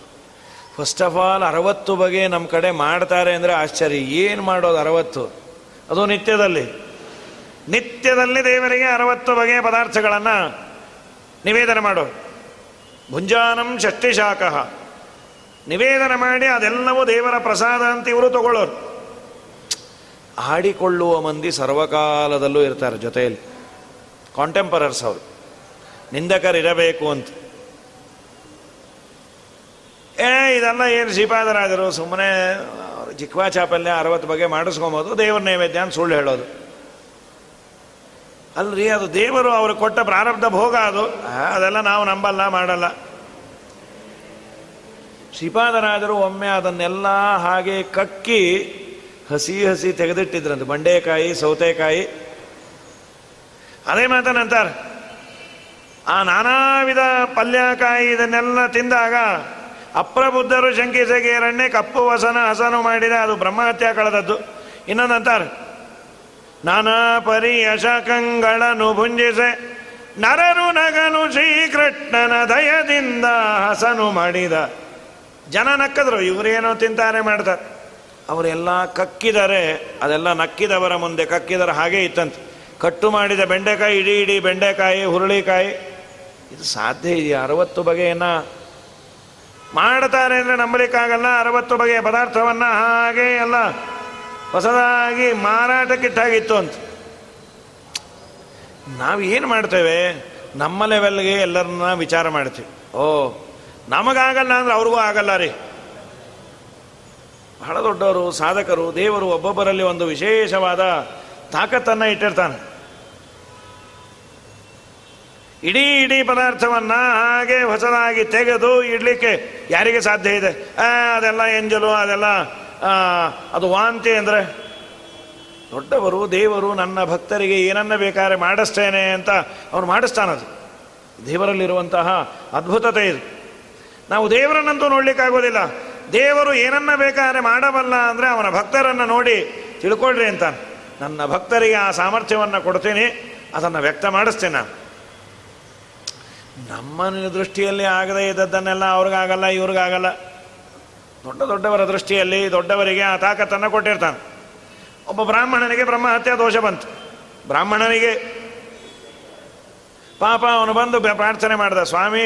ಫಸ್ಟ್ ಆಫ್ ಆಲ್ ಅರವತ್ತು ಬಗೆ ನಮ್ಮ ಕಡೆ ಮಾಡ್ತಾರೆ ಅಂದರೆ ಆಶ್ಚರ್ಯ. ಏನು ಮಾಡೋದು ಅರವತ್ತು? ಅದು ನಿತ್ಯದಲ್ಲಿ. ನಿತ್ಯದಲ್ಲಿ ದೇವರಿಗೆ ಅರವತ್ತು ಬಗೆಯ ಪದಾರ್ಥಗಳನ್ನು ನಿವೇದನೆ ಮಾಡೋ. ಭುಂಜಾನಂ ಷಷ್ಟಿಶಾಖ ನಿವೇದನೆ ಮಾಡಿ ಅದೆಲ್ಲವೂ ದೇವರ ಪ್ರಸಾದ ಅಂತ ಇವರು ತಗೊಳ್ಳೋರು. ಆಡಿಕೊಳ್ಳುವ ಮಂದಿ ಸರ್ವಕಾಲದಲ್ಲೂ ಇರ್ತಾರೆ ಜೊತೆಯಲ್ಲಿ. ಕಾಂಟೆಂಪರರ್ಸ್ ಅವರು. ನಿಂದಕರಿರಬೇಕು ಅಂತ. ಏ, ಇದೆಲ್ಲ ಏನು ಶ್ರೀಪಾದರಾದರು ಸುಮ್ಮನೆ ಚಿಕ್ವಾ ಚಾಪಲ್ಯ ಅರವತ್ತು ಬಗ್ಗೆ ಮಾಡಿಸ್ಕೊಬೋದು, ದೇವ್ರ ನೈವೇದ್ಯ ಅಂತ ಸುಳ್ಳು ಹೇಳೋದು. ಅಲ್ರಿ, ಅದು ದೇವರು ಅವರು ಕೊಟ್ಟ ಪ್ರಾರಬ್ಧ ಭೋಗ ಅದು. ಅದೆಲ್ಲ ನಾವು ನಂಬಲ್ಲ, ಮಾಡಲ್ಲ. ಶ್ರೀಪಾದರಾಜರು ಒಮ್ಮೆ ಅದನ್ನೆಲ್ಲ ಹಾಗೆ ಕಕ್ಕಿ ಹಸಿ ಹಸಿ ತೆಗೆದಿಟ್ಟಿದ್ರಂತೆ. ಬಂಡೆಕಾಯಿ, ಸೌತೆಕಾಯಿ. ಅದೇ ಮಾತನಂತಾರೆ ಆ ನಾನಾ ವಿಧ ಪಲ್ಯಕಾಯಿ ಇದನ್ನೆಲ್ಲ ತಿಂದಾಗ ಅಪ್ರಬುದ್ಧರು ಶಂಕಿಸಗೇರಣ್ಣೆ ಕಪ್ಪು ವಸನ ಹಸನು ಮಾಡಿದ ಅದು ಬ್ರಹ್ಮಹತ್ಯ ಕಳೆದದ್ದು. ಇನ್ನೊಂದಂತಾರೆ ನಾನಾ ಪರಿ ಶಕಂಗಳನ್ನು ಭುಂಜಿಸೆ ನರರು ನಗನು ಶ್ರೀಕೃಷ್ಣನ ದಯದಿಂದ ಹಸನು ಮಾಡಿದ. ಜನ ನಕ್ಕದ್ರು, ಇವರೇನೋ ತಿಂತಾರೆ ಮಾಡ್ತಾರೆ ಅವರೆಲ್ಲ ಕಕ್ಕಿದರೆ, ಅದೆಲ್ಲ ನಕ್ಕಿದವರ ಮುಂದೆ ಕಕ್ಕಿದರೆ ಹಾಗೆ ಇತ್ತಂತೆ. ಕಟ್ಟು ಮಾಡಿದ ಬೆಂಡೆಕಾಯಿ, ಇಡೀ ಇಡೀ ಬೆಂಡೆಕಾಯಿ, ಹುರುಳಿಕಾಯಿ, ಇದು ಸಾಧ್ಯ ಇದೆಯಾ? ಅರವತ್ತು ಬಗೆಯನ್ನು ಮಾಡ್ತಾರೆ ಅಂದರೆ ನಂಬಲಿಕ್ಕಾಗಲ್ಲ? ಅರವತ್ತು ಬಗೆಯ ಪದಾರ್ಥವನ್ನು ಹಾಗೆ ಎಲ್ಲ ಹೊಸದಾಗಿ ಮಾರಾಟಕ್ಕಿಟ್ಟಾಗಿತ್ತು ಅಂತ. ನಾವು ಏನು ಮಾಡ್ತೇವೆ? ನಮ್ಮ ಲೆವೆಲ್ಗೆ ಎಲ್ಲರನ್ನ ವಿಚಾರ ಮಾಡ್ತೀವಿ. ಓ ನಮಗಾಗಲ್ಲ ಅಂದ್ರೆ ಅವ್ರಿಗೂ ಆಗಲ್ಲ ರೀ. ಬಹಳ ದೊಡ್ಡವರು, ಸಾಧಕರು, ದೇವರು ಒಬ್ಬೊಬ್ಬರಲ್ಲಿ ಒಂದು ವಿಶೇಷವಾದ ತಾಕತ್ತನ್ನು ಇಟ್ಟಿರ್ತಾನೆ. ಇಡೀ ಇಡೀ ಪದಾರ್ಥವನ್ನು ಹಾಗೆ ಹೊಸದಾಗಿ ತೆಗೆದು ಇಡಲಿಕ್ಕೆ ಯಾರಿಗೆ ಸಾಧ್ಯ ಇದೆ? ಅದೆಲ್ಲ ಎಂಜಲು, ಅದೆಲ್ಲ ಅದು ವಾಂತಿ ಅಂದರೆ? ದೊಡ್ಡವರು, ದೇವರು ನನ್ನ ಭಕ್ತರಿಗೆ ಏನನ್ನ ಬೇಕಾದ್ರೆ ಮಾಡಿಸ್ತೇನೆ ಅಂತ ಅವ್ರು ಮಾಡಿಸ್ತಾನದು. ದೇವರಲ್ಲಿರುವಂತಹ ಅದ್ಭುತತೆ ಇದು. ನಾವು ದೇವರನ್ನಂತೂ ನೋಡ್ಲಿಕ್ಕಾಗೋದಿಲ್ಲ. ದೇವರು ಏನನ್ನ ಬೇಕಾದ್ರೆ ಮಾಡಬಲ್ಲ ಅಂದರೆ ಅವನ ಭಕ್ತರನ್ನು ನೋಡಿ ತಿಳ್ಕೊಳ್ರಿ ಅಂತ. ನನ್ನ ಭಕ್ತರಿಗೆ ಆ ಸಾಮರ್ಥ್ಯವನ್ನು ಕೊಡ್ತೀನಿ, ಅದನ್ನು ವ್ಯಕ್ತ ಮಾಡಿಸ್ತೇನೆ ನಾನು. ನಮ್ಮ ದೃಷ್ಟಿಯಲ್ಲಿ ಆಗದೇ ಇದ್ದದ್ದನ್ನೆಲ್ಲ ಅವ್ರಿಗಾಗಲ್ಲ, ಇವ್ರಿಗಾಗಲ್ಲ. ದೊಡ್ಡ ದೊಡ್ಡವರ ದೃಷ್ಟಿಯಲ್ಲಿ ದೊಡ್ಡವರಿಗೆ ಆ ತಾಕತ್ತನ್ನು ಕೊಟ್ಟಿರ್ತಾನೆ. ಒಬ್ಬ ಬ್ರಾಹ್ಮಣನಿಗೆ ಬ್ರಹ್ಮಹತ್ಯೆ ದೋಷ ಬಂತು. ಬ್ರಾಹ್ಮಣನಿಗೆ ಪಾಪ ಅವನು ಬಂದು ಪ್ರಾರ್ಥನೆ ಮಾಡಿದ, ಸ್ವಾಮಿ,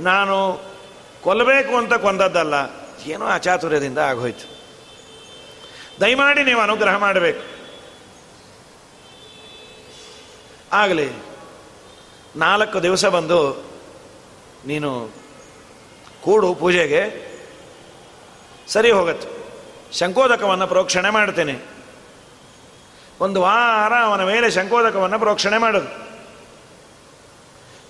ನಾನು ಕೊಲ್ಲಬೇಕು ಅಂತ ಕೊಂದದ್ದಲ್ಲ, ಏನೋ ಅಚಾತುರ್ಯದಿಂದ ಆಗೋಯ್ತು. ದಯಮಾಡಿ ನೀವು ಅನುಗ್ರಹ ಮಾಡಬೇಕು. ಆಗಲಿ, ನಾಲ್ಕು ದಿವಸ ಬಂದು ನೀನು ಕೂಡು ಪೂಜೆಗೆ, ಸರಿ ಹೋಗತ್ತೆ. ಶಂಕೋದಕವನ್ನು ಪ್ರೋಕ್ಷಣೆ ಮಾಡ್ತೇನೆ. ಒಂದು ವಾರ ಅವನ ಮೇಲೆ ಶಂಕೋದಕವನ್ನು ಪ್ರೋಕ್ಷಣೆ ಮಾಡೋದು.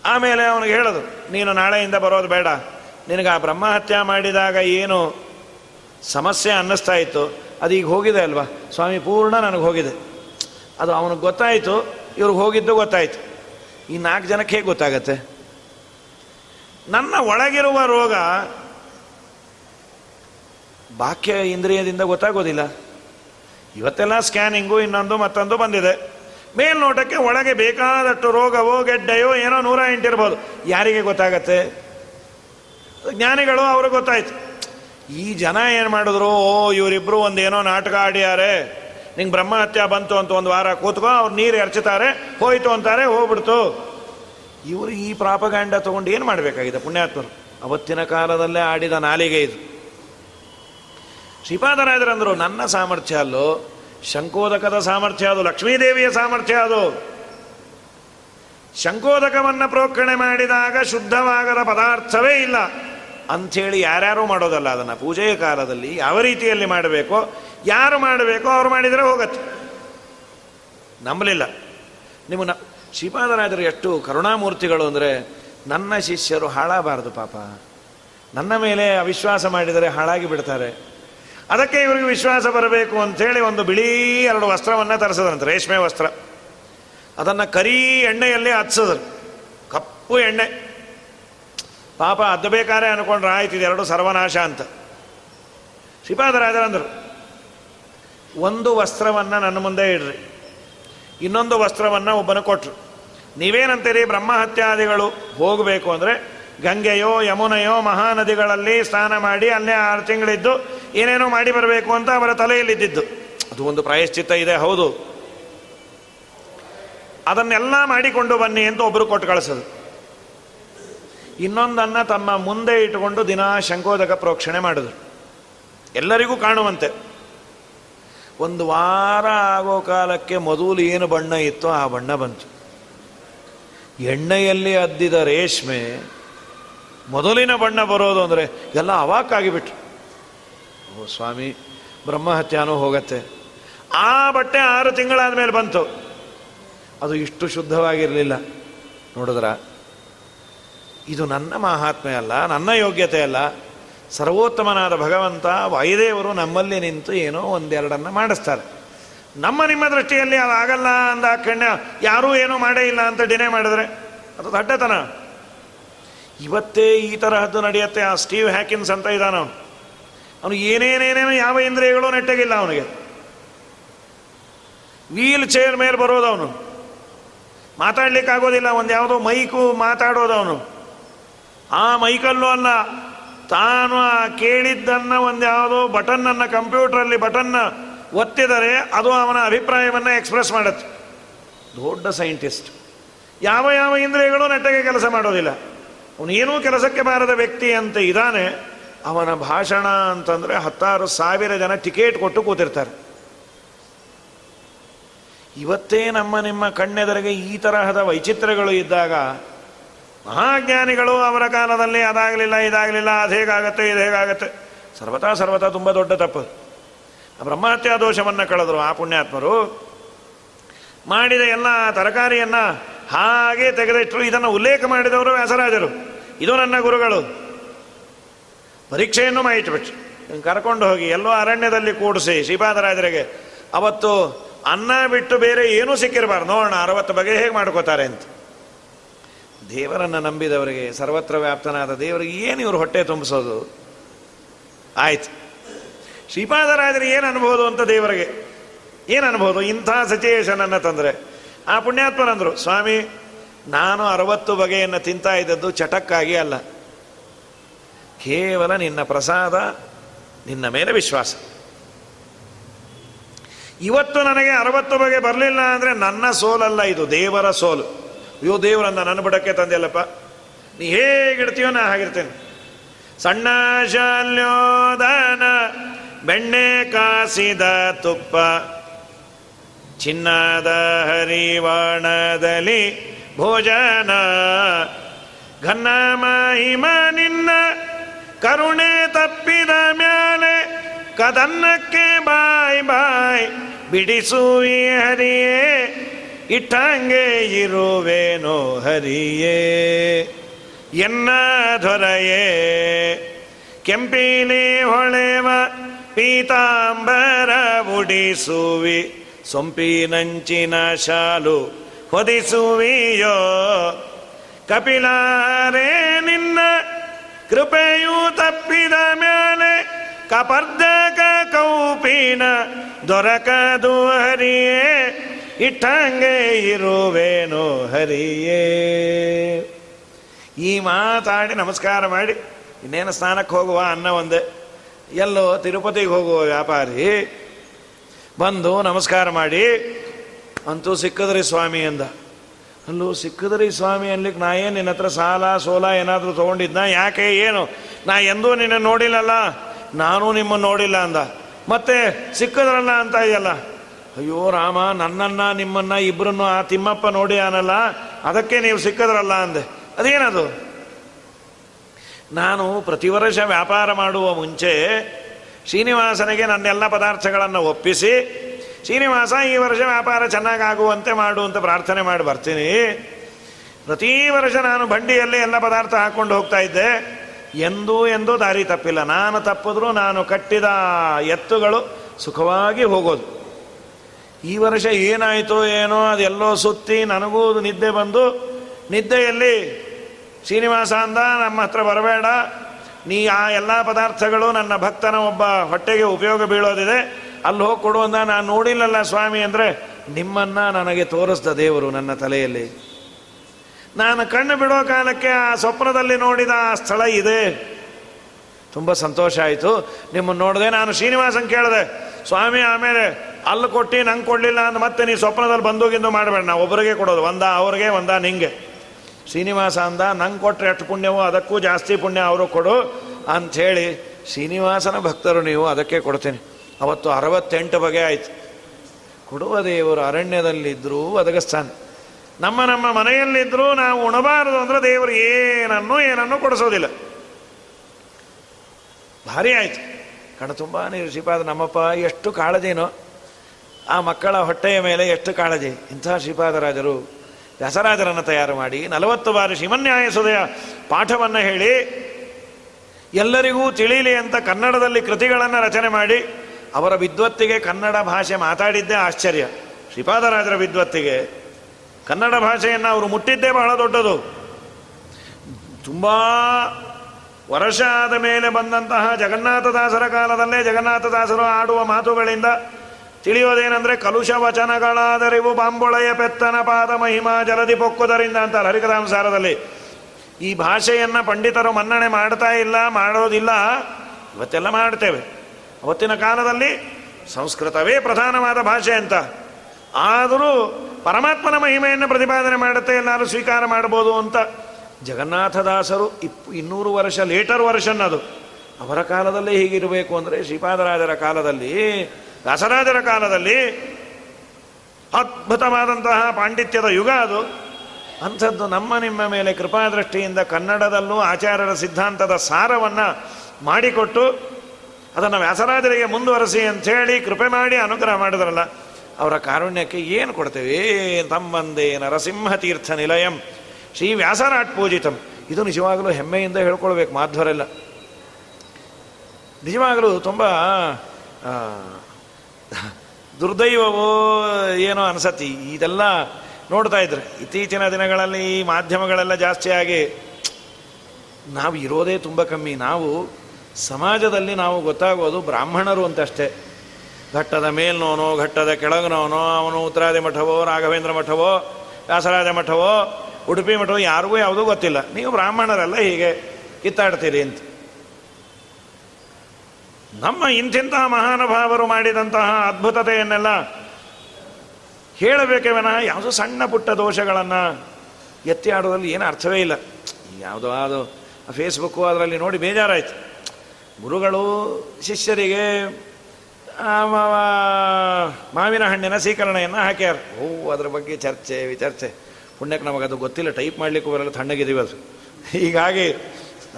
ಆಮೇಲೆ ಅವನಿಗೆ ಹೇಳೋದು, ನೀನು ನಾಳೆಯಿಂದ ಬರೋದು ಬೇಡ. ನಿನಗೆ ಆ ಬ್ರಹ್ಮಹತ್ಯೆ ಮಾಡಿದಾಗ ಏನು ಸಮಸ್ಯೆ ಅನ್ನಿಸ್ತಾ ಇತ್ತು, ಅದು ಈಗ ಹೋಗಿದೆ ಅಲ್ವಾ? ಸ್ವಾಮಿ ಪೂರ್ಣ ನನಗೆ ಹೋಗಿದೆ. ಅದು ಅವನಿಗೆ ಗೊತ್ತಾಯಿತು, ಇವ್ರಿಗೆ ಹೋಗಿದ್ದು ಗೊತ್ತಾಯಿತು. ಈ ನಾಲ್ಕು ಜನಕ್ಕೆ ಹೇಗೆ ಗೊತ್ತಾಗತ್ತೆ? ನನ್ನ ಒಳಗಿರುವ ರೋಗ ಬಾಕ್ಯ ಇಂದ್ರಿಯದಿಂದ ಗೊತ್ತಾಗೋದಿಲ್ಲ. ಇವತ್ತೆಲ್ಲ ಸ್ಕ್ಯಾನಿಂಗು, ಇನ್ನೊಂದು ಮತ್ತೊಂದು ಬಂದಿದೆ. ಮೇಲ್ನೋಟಕ್ಕೆ ಒಳಗೆ ಬೇಕಾದಷ್ಟು ರೋಗವೋ, ಗೆಡ್ಡೆಯೋ ಏನೋ ನೂರ ಎಂಟಿರ್ಬೋದು ಯಾರಿಗೆ ಗೊತ್ತಾಗತ್ತೆ? ಜ್ಞಾನಿಗಳು ಅವ್ರಿಗೆ ಗೊತ್ತಾಯ್ತು. ಈ ಜನ ಏನು ಮಾಡಿದ್ರು? ಓ, ಇವರಿಬ್ರು ಒಂದೇನೋ ನಾಟಕ ಆಡಿಯಾರೆ. ನಿಂಗೆ ಬ್ರಹ್ಮಹತ್ಯ ಬಂತು ಅಂತ ಒಂದು ವಾರ ಕೂತ್ಕೋ, ಅವ್ರು ನೀರು ಎರಚುತ್ತಾರೆ ಹೋಯ್ತು ಅಂತಾರೆ, ಹೋಗ್ಬಿಡ್ತು. ಇವರು ಈ ಪ್ರಾಪಗಾಂಡ ತಗೊಂಡು ಏನು ಮಾಡಬೇಕಾಗಿದೆ ಪುಣ್ಯಾತ್ಮರು? ಅವತ್ತಿನ ಕಾಲದಲ್ಲೇ ಆಡಿದ ನಾಲಿಗೆ ಇದು. ಶ್ರೀಪಾದರಾಜರಂದರು ನನ್ನ ಸಾಮರ್ಥ್ಯ ಅಲ್ಲೋ, ಶಂಕೋದಕದ ಸಾಮರ್ಥ್ಯ ಅದು, ಲಕ್ಷ್ಮೀದೇವಿಯ ಸಾಮರ್ಥ್ಯ ಅದು. ಶಂಕೋದಕವನ್ನು ಪ್ರೋಕ್ಷಣೆ ಮಾಡಿದಾಗ ಶುದ್ಧವಾಗದ ಪದಾರ್ಥವೇ ಇಲ್ಲ. ಅಂಥೇಳಿ ಯಾರ್ಯಾರು ಮಾಡೋದಲ್ಲ ಅದನ್ನು. ಪೂಜೆಯ ಕಾಲದಲ್ಲಿ ಯಾವ ರೀತಿಯಲ್ಲಿ ಮಾಡಬೇಕೋ, ಯಾರು ಮಾಡಬೇಕೋ ಅವ್ರು ಮಾಡಿದರೆ ಹೋಗತ್ತೆ. ನಂಬಲಿಲ್ಲ. ನಿಮ್ಮ ನ ಶ್ರೀಪಾದರಾಜರು ಎಷ್ಟು ಕರುಣಾಮೂರ್ತಿಗಳು ಅಂದರೆ, ನನ್ನ ಶಿಷ್ಯರು ಹಾಳಾಗಬಾರ್ದು ಪಾಪ. ನನ್ನ ಮೇಲೆ ಅವಿಶ್ವಾಸ ಮಾಡಿದರೆ ಹಾಳಾಗಿ ಬಿಡ್ತಾರೆ. ಅದಕ್ಕೆ ಇವರಿಗೆ ವಿಶ್ವಾಸ ಬರಬೇಕು ಅಂಥೇಳಿ ಒಂದು ಬಿಳಿ ಎರಡು ವಸ್ತ್ರವನ್ನು ತರಿಸದಂತೆ ರೇಷ್ಮೆ ವಸ್ತ್ರ. ಅದನ್ನು ಕರಿ ಎಣ್ಣೆಯಲ್ಲಿ ಹಚ್ಚದ್ರು ಕಪ್ಪು ಎಣ್ಣೆ. ಪಾಪ ಅದು ಬೇಕಾದ್ರೆ ಅನ್ಕೊಂಡ್ರೆ, ಆಯ್ತು ಎರಡು ಸರ್ವನಾಶ ಅಂತ. ಶ್ರೀಪಾದರಾಜರಂದರು, ಒಂದು ವಸ್ತ್ರವನ್ನು ನನ್ನ ಮುಂದೆ ಇಡ್ರಿ, ಇನ್ನೊಂದು ವಸ್ತ್ರವನ್ನು ಒಬ್ಬನ ಕೊಟ್ಟರು ನೀವೇನಂತೀರಿ? ಬ್ರಹ್ಮಹತ್ಯಾದಿಗಳು ಹೋಗಬೇಕು ಅಂದರೆ ಗಂಗೆಯೋ, ಯಮುನೆಯೋ, ಮಹಾನದಿಗಳಲ್ಲಿ ಸ್ನಾನ ಮಾಡಿ ಅಲ್ಲೇ ಆರು ತಿಂಗಳಿದ್ದು ಏನೇನೋ ಮಾಡಿ ಬರಬೇಕು ಅಂತ ಅವರ ತಲೆಯಲ್ಲಿದ್ದಿದ್ದು. ಅದು ಒಂದು ಪ್ರಾಯಶ್ಚಿತ್ತ ಇದೆ, ಹೌದು. ಅದನ್ನೆಲ್ಲ ಮಾಡಿಕೊಂಡು ಬನ್ನಿ ಅಂತ ಒಬ್ಬರು ಕೊಟ್ಟು ಕಳಿಸೋದು. ಇನ್ನೊಂದನ್ನು ತಮ್ಮ ಮುಂದೆ ಇಟ್ಟುಕೊಂಡು ದಿನಾ ಶಂಕೋದಕ ಪ್ರೋಕ್ಷಣೆ ಮಾಡಿದ್ರು. ಎಲ್ಲರಿಗೂ ಕಾಣುವಂತೆ. ಒಂದು ವಾರ ಆಗೋ ಕಾಲಕ್ಕೆ ಮೊದಲು ಏನು ಬಣ್ಣ ಇತ್ತೋ ಆ ಬಣ್ಣ ಬಂತು. ಎಣ್ಣೆಯಲ್ಲಿ ಅದ್ದಿದ ರೇಷ್ಮೆ ಮೊದಲಿನ ಬಣ್ಣ ಬರೋದು ಅಂದರೆ ಎಲ್ಲ ಅವಾಕಾಗಿಬಿಟ್ರು. ಓ ಸ್ವಾಮಿ, ಬ್ರಹ್ಮಹತ್ಯಾನೂ ಹೋಗತ್ತೆ. ಆ ಬಟ್ಟೆ ಆರು ತಿಂಗಳಾದ ಮೇಲೆ ಬಂತು. ಅದು ಇಷ್ಟು ಶುದ್ಧವಾಗಿರಲಿಲ್ಲ. ನೋಡಿದ್ರ? ಇದು ನನ್ನ ಮಹಾತ್ಮೆ ಅಲ್ಲ, ನನ್ನ ಯೋಗ್ಯತೆ ಅಲ್ಲ. ಸರ್ವೋತ್ತಮನಾದ ಭಗವಂತ ವಾಯುದೇವರು ನಮ್ಮಲ್ಲಿ ನಿಂತು ಏನೋ ಒಂದೆರಡನ್ನು ಮಾಡಿಸ್ತಾರೆ. ನಮ್ಮ ನಿಮ್ಮ ದೃಷ್ಟಿಯಲ್ಲಿ ಅದು ಆಗಲ್ಲ ಅಂದ ಕಣ್ಣ, ಯಾರೂ ಏನೂ ಮಾಡೇ ಇಲ್ಲ ಅಂತ ಡಿನೇ ಮಾಡಿದ್ರೆ, ಅದು ದಡ್ಡತನ. ಇವತ್ತೇ ಈ ತರಹದ್ದು ನಡೆಯುತ್ತೆ, ಆ ಸ್ಟೀವ್ ಹ್ಯಾಕಿನ್ಸ್ ಅಂತ ಇದ್ದಾನ ಅವನು. ಅವನು ಏನೇನೇನೇನೋ ಯಾವ ಇಂದ್ರಿಯಗಳು ನೆಟ್ಟಗಿಲ್ಲ ಅವನಿಗೆ. ವೀಲ್ ಚೇರ್ ಮೇಲೆ ಬರೋದು ಅವನು. ಮಾತಾಡ್ಲಿಕ್ಕಾಗೋದಿಲ್ಲ ಒಂದು ಯಾವುದೋ ಮೈಕು ಮಾತಾಡೋದು ಅವನು. ಆ ಮೈಕಲ್ಲು ಅಲ್ಲ. ತಾನು ಆ ಕೇಳಿದ್ದನ್ನು ಒಂದು ಯಾವುದೋ ಬಟನ್ನನ್ನು ಕಂಪ್ಯೂಟ್ರಲ್ಲಿ ಬಟನ್ನ ಒತ್ತಿದರೆ ಅದು ಅವನ ಅಭಿಪ್ರಾಯವನ್ನು ಎಕ್ಸ್ಪ್ರೆಸ್ ಮಾಡುತ್ತೆ. ದೊಡ್ಡ ಸೈಂಟಿಸ್ಟ್. ಯಾವ ಯಾವ ಇಂದ್ರಿಯಗಳು ನೆಟ್ಟಗೆ ಕೆಲಸ ಮಾಡೋದಿಲ್ಲ. ಅವನೇನೂ ಕೆಲಸಕ್ಕೆ ಬಾರದ ವ್ಯಕ್ತಿ ಅಂತ ಇದ್ದಾನೆ. ಅವನ ಭಾಷಣ ಅಂತಂದರೆ ಹತ್ತಾರು ಸಾವಿರ ಜನ ಟಿಕೆಟ್ ಕೊಟ್ಟು ಕೂತಿರ್ತಾರೆ. ಇವತ್ತೇ ನಮ್ಮ ನಿಮ್ಮ ಕಣ್ಣೆದರಿಗೆ ಈ ತರಹದ ವೈಚಿತ್ರ್ಯಗಳು ಇದ್ದಾಗ ಮಹಾಜ್ಞಾನಿಗಳು ಅವರ ಕಾಲದಲ್ಲಿ ಅದಾಗಲಿಲ್ಲ, ಇದಾಗಲಿಲ್ಲ, ಅದು ಹೇಗಾಗತ್ತೆ, ಇದು ಹೇಗಾಗತ್ತೆ. ಸರ್ವತಾ ಸರ್ವತಾ ತುಂಬ ದೊಡ್ಡ ತಪ್ಪು. ಬ್ರಹ್ಮಹತ್ಯಾ ದೋಷವನ್ನು ಕಳೆದರು ಆ ಪುಣ್ಯಾತ್ಮರು. ಮಾಡಿದ ಎಲ್ಲ ತರಕಾರಿಯನ್ನು ಹಾಗೆ ತೆಗೆದಿಟ್ಟರು ಇದನ್ನು ಉಲ್ಲೇಖ ಮಾಡಿದವರು ವ್ಯಾಸರಾಜರು. ಇದು ನನ್ನ ಗುರುಗಳು. ಪರೀಕ್ಷೆಯನ್ನು ಮಾಡಿಟ್ಬಿಟ್ರು ಕರ್ಕೊಂಡು ಹೋಗಿ ಎಲ್ಲೋ ಅರಣ್ಯದಲ್ಲಿ ಕೂಡಿಸಿ ಶ್ರೀಪಾದರಾಜರಿಗೆ, ಅವತ್ತು ಅನ್ನ ಬಿಟ್ಟು ಬೇರೆ ಏನೂ ಸಿಕ್ಕಿರಬಾರ್ದು, ನೋಡೋಣ ಅರವತ್ತು ಬಗೆ ಹೇಗೆ ಮಾಡ್ಕೋತಾರೆ ಅಂತ. ದೇವರನ್ನು ನಂಬಿದವರಿಗೆ, ಸರ್ವತ್ರ ವ್ಯಾಪ್ತನಾದ ದೇವರಿಗೆ ಏನು ಇವರು ಹೊಟ್ಟೆ ತುಂಬಿಸೋದು? ಆಯ್ತು. ಶ್ರೀಪಾದರಾಜರು ಏನು ಅನ್ಬೋದು ಅಂತ ದೇವರಿಗೆ? ಏನು ಅನ್ಬೋದು? ಇಂಥ ಸಿಚುಯೇಷನನ್ನು ತಂದರೆ. ಆ ಪುಣ್ಯಾತ್ಮನಂದರು, ಸ್ವಾಮಿ, ನಾನು ಅರವತ್ತು ಬಗೆಯನ್ನು ತಿಂತಾ ಇದ್ದದ್ದು ಚಟಕ್ಕಾಗಿ ಅಲ್ಲ. ಕೇವಲ ನಿನ್ನ ಪ್ರಸಾದ, ನಿನ್ನ ಮೇಲೆ ವಿಶ್ವಾಸ. ಇವತ್ತು ನನಗೆ ಅರವತ್ತು ಬಗೆ ಬರಲಿಲ್ಲ ಅಂದರೆ ನನ್ನ ಸೋಲಲ್ಲ, ಇದು ದೇವರ ಸೋಲು. ಅಯ್ಯೋ ದೇವರನ್ನ ನನ್ನ ಬುಡಕ್ಕೆ ತಂದೆಯಲ್ಲಪ್ಪ. ನೀ ಹೇಗಿಡ್ತೀಯೋ ನಾ ಹಾಗಿರ್ತೇನೆ. ಸಣ್ಣ ಶಾಲ್ಯೋದಾನ, ಬೆಣ್ಣೆ ಕಾಸಿದ ತುಪ್ಪ, ಚಿನ್ನದ ಹರಿವಾಣದಲ್ಲಿ ಭೋಜನ ಘನ್ನ ಮಹಿಮ ನಿನ್ನ, ಕರುಣೆ ತಪ್ಪಿದ ಮ್ಯಾಲೆ ಕದನ್ನಕ್ಕೆ ಬಾಯ್ ಬಾಯ್ ಬಿಡಿಸುವಿ ಹರಿಯೇ ಇಟ್ಟಂಗೆ ಇರುವೇನೋ ಹರಿಯೇ, ಎನ್ನ ದೊರೆಯೇ? ಕೆಂಪಿಲಿ ಹೊಳೆವ ಪೀತಾಂಬರ ಉಡಿಸುವಿ, ಸೊಂಪಿನಂಚಿನ ಶಾಲು ಹೊದಿಸುವಿಯೋ? ಕಪಿಲಾರೇ, ನಿನ್ನ ಕೃಪೆಯು ತಪ್ಪಿದ ಮೇಲೆ ಕಪರ್ದಕ ಕೌಪಿನ ದೊರಕದು ಹರಿಯೇ ಇಟ್ಟಂಗೆ ಇರುವೇನು ಹರಿಯೇ. ಈ ಮಾತಾಡಿ ನಮಸ್ಕಾರ ಮಾಡಿ, ಇನ್ನೇನು ಸ್ನಾನಕ್ಕೆ ಹೋಗುವ ಅನ್ನ ಒಂದೇ. ಎಲ್ಲೋ ತಿರುಪತಿಗೆ ಹೋಗುವ ವ್ಯಾಪಾರಿ ಬಂದು ನಮಸ್ಕಾರ ಮಾಡಿ, ಅಂತೂ ಸಿಕ್ಕದ್ರಿ ಸ್ವಾಮಿ ಅಂದ. ಅಲ್ಲೂ ಸಿಕ್ಕದ್ರಿ ಸ್ವಾಮಿ ಅನ್ಲಿಕ್ಕೆ ನಾ ಏನು ನಿನ್ನ ಹತ್ರ ಸಾಲ ಸೋಲ ಏನಾದರೂ ತೊಗೊಂಡಿದ್ನ? ಯಾಕೆ ಏನು? ನಾ ಎಂದೂ ನಿನ್ನ ನೋಡಿಲ್ಲಲ್ಲ. ನಾನು ನಿಮ್ಮನ್ನು ನೋಡಿಲ್ಲ ಅಂದ. ಮತ್ತೆ ಸಿಕ್ಕದ್ರಲ್ಲ ಅಂತ ಇದೆಯಲ್ಲ ಅಯ್ಯೋ ರಾಮ, ನನ್ನನ್ನ, ನಿಮ್ಮನ್ನ ಇಬ್ಬರನ್ನು ಆ ತಿಮ್ಮಪ್ಪ ನೋಡಿ ಆನಲ್ಲ, ಅದಕ್ಕೆ ನೀವು ಸಿಕ್ಕದ್ರಲ್ಲ ಅಂದೆ. ಅದೇನದು? ನಾನು ಪ್ರತಿ ವರ್ಷ ವ್ಯಾಪಾರ ಮಾಡುವ ಮುಂಚೆ ಶ್ರೀನಿವಾಸನಿಗೆ ನನ್ನೆಲ್ಲ ಪದಾರ್ಥಗಳನ್ನು ಒಪ್ಪಿಸಿ, ಶ್ರೀನಿವಾಸ ಈ ವರ್ಷ ವ್ಯಾಪಾರ ಚೆನ್ನಾಗಾಗುವಂತೆ ಮಾಡು ಅಂತ ಪ್ರಾರ್ಥನೆ ಮಾಡಿ ಬರ್ತೀನಿ. ಪ್ರತಿ ವರ್ಷ ನಾನು ಬಂಡಿಯಲ್ಲಿ ಎಲ್ಲ ಪದಾರ್ಥ ಹಾಕ್ಕೊಂಡು ಹೋಗ್ತಾ ಇದ್ದೆ. ಎಂದೂ ಎಂದೂ ದಾರಿ ತಪ್ಪಿಲ್ಲ. ನಾನು ತಪ್ಪಿದ್ರೂ ನಾನು ಕಟ್ಟಿದ ಎತ್ತುಗಳು ಸುಖವಾಗಿ ಹೋಗೋದು. ಈ ವರ್ಷ ಏನಾಯಿತು ಏನೋ ಅದೆಲ್ಲೋ ಸುತ್ತಿ ನನಗೂ ನಿದ್ದೆ ಬಂದು, ನಿದ್ದೆಯಲ್ಲಿ ಶ್ರೀನಿವಾಸ ಅಂದ, ನಮ್ಮ ಹತ್ರ ಬರಬೇಡ. ನೀ ಆ ಎಲ್ಲ ಪದಾರ್ಥಗಳು ನನ್ನ ಭಕ್ತನ ಒಬ್ಬ ಹೊಟ್ಟೆಗೆ ಉಪಯೋಗ ಬೀಳೋದಿದೆ. ಅಲ್ಲಿ ಹೋಗಿ ಕೊಡುವಂದ ನಾನು ನೋಡಿಲ್ಲಲ್ಲ ಸ್ವಾಮಿ ಅಂದರೆ, ನಿಮ್ಮನ್ನ ನನಗೆ ತೋರಿಸ್ದ ದೇವರು ನನ್ನ ತಲೆಯಲ್ಲಿ. ನಾನು ಕಣ್ಣು ಬಿಡೋ ಕಾಲಕ್ಕೆ ಆ ಸ್ವಪ್ನದಲ್ಲಿ ನೋಡಿದ ಆ ಸ್ಥಳ ಇದೆ. ತುಂಬ ಸಂತೋಷ ಆಯಿತು. ನಿಮ್ಮನ್ನು ನೋಡಿದೆ ನಾನು ಶ್ರೀನಿವಾಸನ್ ಕೇಳಿದೆ. ಸ್ವಾಮಿ, ಆಮೇಲೆ ಅಲ್ಲಿ ಕೊಟ್ಟು ನಂಗೆ ಕೊಡಲಿಲ್ಲ ಅಂತ ಮತ್ತೆ ನೀ ಸ್ವಪ್ನದಲ್ಲಿ ಬಂದೋಗಿಂದು ಮಾಡಬೇಡ. ನಾವು ಒಬ್ಬರಿಗೆ ಕೊಡೋದು. ಒಂದ ಅವ್ರಿಗೆ, ಒಂದ ನಿಂಗೆ. ಶ್ರೀನಿವಾಸ ಅಂದ, ನಂಗೆ ಕೊಟ್ಟರೆ ಎಷ್ಟು ಪುಣ್ಯವೋ ಅದಕ್ಕೂ ಜಾಸ್ತಿ ಪುಣ್ಯ ಅವರು ಕೊಡು ಅಂಥೇಳಿ ಶ್ರೀನಿವಾಸನ ಭಕ್ತರು ನೀವು ಅದಕ್ಕೆ ಕೊಡ್ತೀನಿ. ಅವತ್ತು ಅರವತ್ತೆಂಟು ಬಗೆ ಆಯಿತು. ಕೊಡುವ ದೇವರು ಅರಣ್ಯದಲ್ಲಿದ್ದರೂ ಒದಗಿಸ್ತಾನೆ. ನಮ್ಮ ನಮ್ಮ ಮನೆಯಲ್ಲಿದ್ದರೂ ನಾವು ಉಣಬಾರದು ಅಂದರೆ ದೇವರು ಏನನ್ನು ಏನನ್ನು ಕೊಡಿಸೋದಿಲ್ಲ. ಭಾರಿ ಆಯಿತು. ಕಣ ತುಂಬ ನೀರು ಶ್ರೀಪಾದ ನಮ್ಮಪ್ಪ, ಎಷ್ಟು ಕಾಳಜಿನೋ. ಆ ಮಕ್ಕಳ ಹೊಟ್ಟೆಯ ಮೇಲೆ ಎಷ್ಟು ಕಾಳಜಿ? ಇಂಥ ಶ್ರೀಪಾದರಾಜರು ವ್ಯಾಸರಾಜರನ್ನು ತಯಾರು ಮಾಡಿ ನಲವತ್ತು ಬಾರಿ ಶಿವನ್ಯಾಯ ಸುದಯ ಪಾಠವನ್ನು ಹೇಳಿ, ಎಲ್ಲರಿಗೂ ತಿಳಿಯಲಿ ಅಂತ ಕನ್ನಡದಲ್ಲಿ ಕೃತಿಗಳನ್ನು ರಚನೆ ಮಾಡಿ ಅವರ ವಿದ್ವತ್ತಿಗೆ ಕನ್ನಡ ಭಾಷೆ ಮಾತಾಡಿದ್ದೇ ಆಶ್ಚರ್ಯ. ಶ್ರೀಪಾದರಾಜರ ವಿದ್ವತ್ತಿಗೆ ಕನ್ನಡ ಭಾಷೆಯನ್ನು ಅವರು ಮುಟ್ಟಿದ್ದೇ ಬಹಳ ದೊಡ್ಡದು. ತುಂಬ ವರ್ಷ ಆದ ಮೇಲೆ ಬಂದಂತಹ ಜಗನ್ನಾಥದಾಸರ ಕಾಲದಲ್ಲೇ ಜಗನ್ನಾಥದಾಸರು ಆಡುವ ಮಾತುಗಳಿಂದ ತಿಳಿಯೋದೇನೆಂದರೆ ಕಲುಷ ವಚನಗಳಾದರಿವು ಬಾಂಬೊಳೆಯ ಪೆತ್ತನ ಪಾದ ಮಹಿಮಾ ಜಲದಿ ಪೊಕ್ಕುದರಿಂದ ಅಂತ ಹರಿಕದಾಂಸಾರದಲ್ಲಿ ಈ ಭಾಷೆಯನ್ನು ಪಂಡಿತರು ಮನ್ನಣೆ ಮಾಡ್ತಾ ಇಲ್ಲ, ಮಾಡೋದಿಲ್ಲ. ಇವತ್ತೆಲ್ಲ ಮಾಡ್ತೇವೆ ಅವತ್ತಿನ ಕಾಲದಲ್ಲಿ ಸಂಸ್ಕೃತವೇ ಪ್ರಧಾನವಾದ ಭಾಷೆ ಅಂತ. ಆದರೂ ಪರಮಾತ್ಮನ ಮಹಿಮೆಯನ್ನು ಪ್ರತಿಪಾದನೆ ಮಾಡುತ್ತೆ ಎಲ್ಲರೂ ಸ್ವೀಕಾರ ಮಾಡ್ಬೋದು ಅಂತ ಜಗನ್ನಾಥದಾಸರು ಇಪ್, ಇನ್ನೂರು ವರ್ಷ, ಲೇಟರ್ ವರ್ಷನ್ ಅದು. ಅವರ ಕಾಲದಲ್ಲೇ ಹೀಗಿರಬೇಕು ಅಂದರೆ ಶ್ರೀಪಾದರಾಜರ ಕಾಲದಲ್ಲಿ ದಾಸರಾಜರ ಕಾಲದಲ್ಲಿ ಅದ್ಭುತವಾದಂತಹ ಪಾಂಡಿತ್ಯದ ಯುಗ ಅದು. ಅಂಥದ್ದು ನಮ್ಮ ನಿಮ್ಮ ಮೇಲೆ ಕೃಪಾದೃಷ್ಟಿಯಿಂದ ಕನ್ನಡದಲ್ಲೂ ಆಚಾರ್ಯರ ಸಿದ್ಧಾಂತದ ಸಾರವನ್ನು ಮಾಡಿಕೊಟ್ಟು ಅದನ್ನು ವ್ಯಾಸರಾಜರಿಗೆ ಮುಂದುವರೆಸಿ ಅಂಥೇಳಿ ಕೃಪೆ ಮಾಡಿ ಅನುಗ್ರಹ ಮಾಡಿದ್ರಲ್ಲ, ಅವರ ಕಾರುಣ್ಯಕ್ಕೆ ಏನು ಕೊಡ್ತೇವೆ? ತಮ್ಮಂದೇ ನರಸಿಂಹ ತೀರ್ಥ ನಿಲಯಂ. ಶ್ರೀ ವ್ಯಾಸರಾಟ್ ಪೂಜಿತಂ. ಇದು ನಿಜವಾಗಲೂ ಹೆಮ್ಮೆಯಿಂದ ಹೇಳ್ಕೊಳ್ಬೇಕು ಮಾಧ್ವರೆಲ್ಲ. ನಿಜವಾಗಲೂ ತುಂಬ ದುರ್ದೈವವೋ ಏನೋ ಅನಿಸತಿ. ಇದೆಲ್ಲ ನೋಡ್ತಾ ಇದ್ರೆ. ಇತ್ತೀಚಿನ ದಿನಗಳಲ್ಲಿ ಈ ಮಾಧ್ಯಮಗಳೆಲ್ಲ ಜಾಸ್ತಿಯಾಗಿ ನಾವು ಇರೋದೇ ತುಂಬ ಕಮ್ಮಿ. ನಾವು ಸಮಾಜದಲ್ಲಿ ನಾವು ಗೊತ್ತಾಗೋದು ಬ್ರಾಹ್ಮಣರು ಅಂತಷ್ಟೇ ಘಟ್ಟದ ಮೇಲ್ನೋನೋ, ಘಟ್ಟದ ಕೆಳಗನೋನೋ, ಅವನು ಉತ್ತರಾದಿ ಮಠವೋ, ರಾಘವೇಂದ್ರ ಮಠವೋ, ವ್ಯಾಸರಾಜ ಮಠವೋ, ಉಡುಪಿ ಮಠವೋ, ಯಾರಿಗೂ ಯಾವುದೂ ಗೊತ್ತಿಲ್ಲ. ನೀವು ಬ್ರಾಹ್ಮಣರೆಲ್ಲ ಹೀಗೆ ಕಿತ್ತಾಡ್ತೀರಿ ಅಂತ. ನಮ್ಮ ಇಂತಿಂತಹ ಮಹಾನುಭಾವರು ಮಾಡಿದಂತಹ ಅದ್ಭುತತೆಯನ್ನೆಲ್ಲ ಹೇಳಬೇಕೇ ವಿನಃ ಯಾವುದೋ ಸಣ್ಣ ಪುಟ್ಟ ದೋಷಗಳನ್ನು ಎತ್ತಿ ಆಡೋದ್ರಲ್ಲಿ ಏನು ಅರ್ಥವೇ ಇಲ್ಲ. ಯಾವುದೋ ಅದು ಫೇಸ್ಬುಕ್ಕು ಅದರಲ್ಲಿ ನೋಡಿ ಬೇಜಾರಾಯಿತು. ಗುರುಗಳು ಶಿಷ್ಯರಿಗೆ ಮಾವಿನ ಹಣ್ಣಿನ ಸ್ವೀಕರಣೆಯನ್ನು ಹಾಕ್ಯಾರ. ಓ, ಅದ್ರ ಬಗ್ಗೆ ಚರ್ಚೆ, ವಿಚರ್ಚೆ. ಪುಣ್ಯಕ್ಕೆ ನಮಗದು ಗೊತ್ತಿಲ್ಲ. ಟೈಪ್ ಮಾಡಲಿಕ್ಕೂ ಬರಲ್ಲ. ತಣ್ಣಗಿದ್ದೀವಿ ಅದು. ಹೀಗಾಗಿ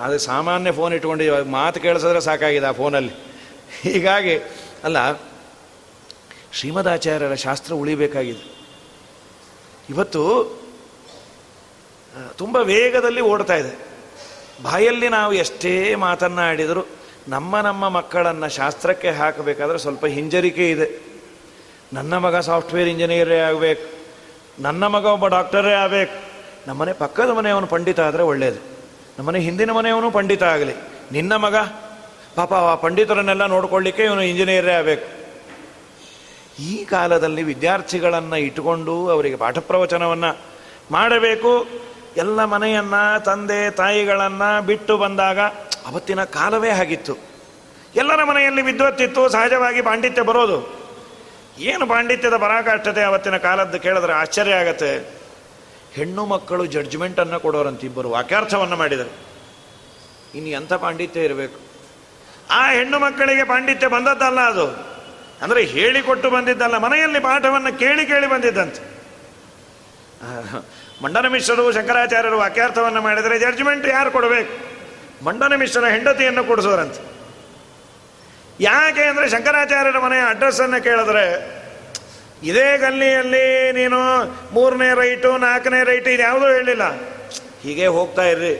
ಅದು ಸಾಮಾನ್ಯ ಫೋನ್ ಇಟ್ಕೊಂಡಿದ್ದೀವಿ ಮಾತು ಕೇಳಿಸಿದ್ರೆ ಸಾಕಾಗಿದೆ ಆ ಫೋನಲ್ಲಿ ಹೀಗಾಗಿ, ಅಲ್ಲ, ಶ್ರೀಮದಾಚಾರ್ಯರ ಶಾಸ್ತ್ರ ಉಳಿಬೇಕಾಗಿದೆ. ಇವತ್ತು ತುಂಬ ವೇಗದಲ್ಲಿ ಓಡ್ತಾ ಇದೆ. ಬಾಯಲ್ಲಿ ನಾವು ಎಷ್ಟೇ ಮಾತನ್ನಾಡಿದರೂ ನಮ್ಮ ನಮ್ಮ ಮಕ್ಕಳನ್ನು ಶಾಸ್ತ್ರಕ್ಕೆ ಹಾಕಬೇಕಾದ್ರೆ ಸ್ವಲ್ಪ ಹಿಂಜರಿಕೆ ಇದೆ. ನನ್ನ ಮಗ ಸಾಫ್ಟ್ವೇರ್ ಇಂಜಿನಿಯರೇ ಆಗಬೇಕು. ನನ್ನ ಮಗ ಒಬ್ಬ ಡಾಕ್ಟರೇ ಆಗಬೇಕು. ನಮ್ಮನೆ ಪಕ್ಕದ ಮನೆಯವನು ಪಂಡಿತ ಆದರೆ ಒಳ್ಳೆಯದು ನಮ್ಮನೆ ಹಿಂದಿನ ಮನೆಯವನು ಪಂಡಿತ ಆಗಲಿ. ನಿನ್ನ ಮಗ, ಪಾಪ ಆ ಪಂಡಿತರನ್ನೆಲ್ಲ ನೋಡ್ಕೊಳ್ಳಿಕ್ಕೆ ಇವನು ಇಂಜಿನಿಯರೇ ಆಗಬೇಕು. ಈ ಕಾಲದಲ್ಲಿ ವಿದ್ಯಾರ್ಥಿಗಳನ್ನು ಇಟ್ಟುಕೊಂಡು ಅವರಿಗೆ ಪಾಠ ಪ್ರವಚನವನ್ನು ಮಾಡಬೇಕು. ಎಲ್ಲ ಮನೆಯನ್ನು, ತಂದೆ, ತಾಯಿಗಳನ್ನು ಬಿಟ್ಟು ಬಂದಾಗ ಅವತ್ತಿನ ಕಾಲವೇ ಆಗಿತ್ತು. ಎಲ್ಲರ ಮನೆಯಲ್ಲಿ ವಿದ್ವತ್ತಿತ್ತು ಸಹಜವಾಗಿ ಪಾಂಡಿತ್ಯ ಬರೋದು. ಏನು ಪಾಂಡಿತ್ಯದ ಪರಾಕಾಷ್ಠತೆ ಅವತ್ತಿನ ಕಾಲದ್ದು ಕೇಳಿದ್ರೆ ಆಶ್ಚರ್ಯ ಆಗತ್ತೆ. ಹೆಣ್ಣು ಮಕ್ಕಳು ಜಡ್ಜ್ಮೆಂಟನ್ನು ಕೊಡೋರಂತ ಇಬ್ಬರು ವಾಕ್ಯಾರ್ಥವನ್ನು ಮಾಡಿದರು ಇನ್ನು ಎಂಥ ಪಾಂಡಿತ್ಯ ಇರಬೇಕು? ಆ ಹೆಣ್ಣು ಮಕ್ಕಳಿಗೆ ಪಾಂಡಿತ್ಯ ಬಂದದ್ದಲ್ಲ ಅದು. ಅಂದರೆ ಹೇಳಿಕೊಟ್ಟು ಬಂದಿದ್ದಲ್ಲ, ಮನೆಯಲ್ಲಿ ಪಾಠವನ್ನು ಕೇಳಿ ಕೇಳಿ ಬಂದಿದ್ದಂತೆ. ಮಂಡನ ಮಿಶ್ರರು ಶಂಕರಾಚಾರ್ಯರು ವಾಕ್ಯಾರ್ಥವನ್ನು ಮಾಡಿದರೆ ಜಡ್ಜ್ಮೆಂಟ್ ಯಾರು ಕೊಡಬೇಕು? ಮಂಡನ ಮಿಶ್ರನ ಹೆಂಡತಿಯನ್ನು ಕೊಡಿಸೋರಂತೆ. ಯಾಕೆ ಅಂದರೆ ಶಂಕರಾಚಾರ್ಯರ ಮನೆಯ ಅಡ್ರೆಸ್ಸನ್ನು ಕೇಳಿದ್ರೆ ಇದೇ ಗಲ್ಲಿಯಲ್ಲಿ ನೀನು ಮೂರನೇ ರೈಟು, ನಾಲ್ಕನೇ ರೈಟು ಇದ್ಯಾವುದೂ ಹೇಳಿಲ್ಲ. ಹೀಗೆ ಹೋಗ್ತಾ ಇರ್ರಿ.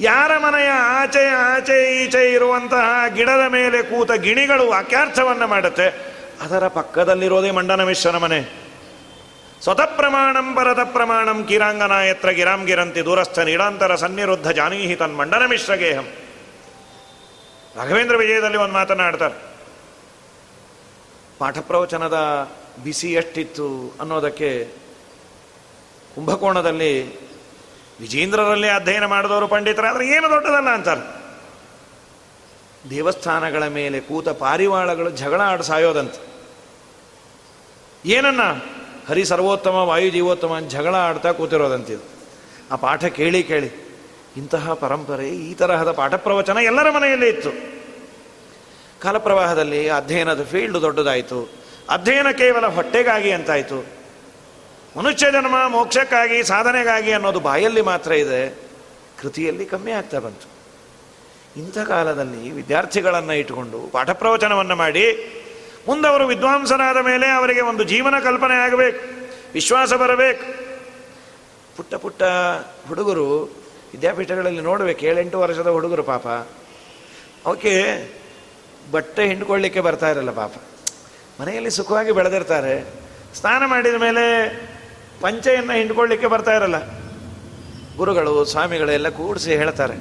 ಯಾರ ಮನೆಯ ಆಚೆ ಆಚೆ, ಈಚೆ ಇರುವಂತಹ ಗಿಡದ ಮೇಲೆ ಕೂತ ಗಿಣಿಗಳು ವಾಕ್ಯಾರ್ಥವನ್ನು ಮಾಡುತ್ತೆ, ಅದರ ಪಕ್ಕದಲ್ಲಿರೋದೇ ಮಂಡನ ಮಿಶ್ರನ ಮನೆ. ಸ್ವತಃ ಪ್ರಮಾಣಂ ಪರದ ಪ್ರಮಾಣಂ ಕಿರಾಂಗನಾಯತ್ರ ಗಿರಾಂ ಗಿರಂತಿ, ದೂರಸ್ಥ ನೀಡಾಂತರ ಸನ್ನಿರುದ್ಧ ಜಾನೀಹಿ ತನ್ ಮಂಡನ ಮಿಶ್ರ ಗೇಹಂ. ರಾಘವೇಂದ್ರ ವಿಜಯದಲ್ಲಿ ಒಂದು ಮಾತನಾಡ್ತಾರೆ ಪಾಠ ಪ್ರವಚನದ ಬಿಸಿ ಎಷ್ಟಿತ್ತು ಅನ್ನೋದಕ್ಕೆ ಕುಂಭಕೋಣದಲ್ಲಿ ವಿಜೇಂದ್ರರಲ್ಲಿ ಅಧ್ಯಯನ ಮಾಡಿದವರು ಪಂಡಿತರಾದ್ರೆ ಏನು ದೊಡ್ಡದಲ್ಲ ಅಂತಾರೆ. ದೇವಸ್ಥಾನಗಳ ಮೇಲೆ ಕೂತ ಪಾರಿವಾಳಗಳು ಜಗಳ ಆಡ ಸಾಯೋದಂತ. ಏನನ್ನ? ಹರಿ ಸರ್ವೋತ್ತಮ, ವಾಯು ಜೀವೋತ್ತಮ ಜಗಳ ಆಡ್ತಾ ಕೂತಿರೋದಂತಿದು ಆ ಪಾಠ ಕೇಳಿ ಕೇಳಿ, ಇಂತಹ ಪರಂಪರೆ ಈ ತರಹದ ಪಾಠ ಪ್ರವಚನ ಎಲ್ಲರ ಮನೆಯಲ್ಲೇ ಇತ್ತು. ಕಾಲಪ್ರವಾಹದಲ್ಲಿ ಅಧ್ಯಯನದ ಫೀಲ್ಡ್ ದೊಡ್ಡದಾಯಿತು. ಅಧ್ಯಯನ ಕೇವಲ ಹೊಟ್ಟೆಗಾಗಿ ಅಂತಾಯಿತು. ಮನುಷ್ಯ ಜನ್ಮ, ಮೋಕ್ಷಕ್ಕಾಗಿ, ಸಾಧನೆಗಾಗಿ ಅನ್ನೋದು ಬಾಯಲ್ಲಿ ಮಾತ್ರ ಇದೆ. ಕೃತಿಯಲ್ಲಿ ಕಮ್ಮಿ ಆಗ್ತಾ ಬಂತು. ಇಂಥ ಕಾಲದಲ್ಲಿ ವಿದ್ಯಾರ್ಥಿಗಳನ್ನು ಇಟ್ಟುಕೊಂಡು ಪಾಠ ಪ್ರವಚನವನ್ನು ಮಾಡಿ, ಮುಂದವರು ವಿದ್ವಾಂಸರಾದ ಮೇಲೆ ಅವರಿಗೆ ಒಂದು ಜೀವನ ಕಲ್ಪನೆ ಆಗಬೇಕು, ವಿಶ್ವಾಸ ಬರಬೇಕು. ಪುಟ್ಟ ಪುಟ್ಟ ಹುಡುಗರು ವಿದ್ಯಾಪೀಠಗಳಲ್ಲಿ ನೋಡಬೇಕು, ಏಳೆಂಟು ವರ್ಷದ ಹುಡುಗರು ಪಾಪ. ಅವಕ್ಕೆ ಬಟ್ಟೆ ಹಿಂಡ್ಕೊಳ್ಳಿಕ್ಕೆ ಬರ್ತಾ ಇರಲ್ಲ ಪಾಪ. ಮನೆಯಲ್ಲಿ ಸುಖವಾಗಿ ಬೆಳೆದಿರ್ತಾರೆ. ಸ್ನಾನ ಮಾಡಿದ ಮೇಲೆ ಪಂಚೆಯನ್ನು ಹಿಂಡ್ಕೊಳ್ಳಿಕ್ಕೆ ಬರ್ತಾ ಇರಲ್ಲ. ಗುರುಗಳು ಸ್ವಾಮಿಗಳೆಲ್ಲ ಕೂಡಿಸಿ ಹೇಳ್ತಾರೆ.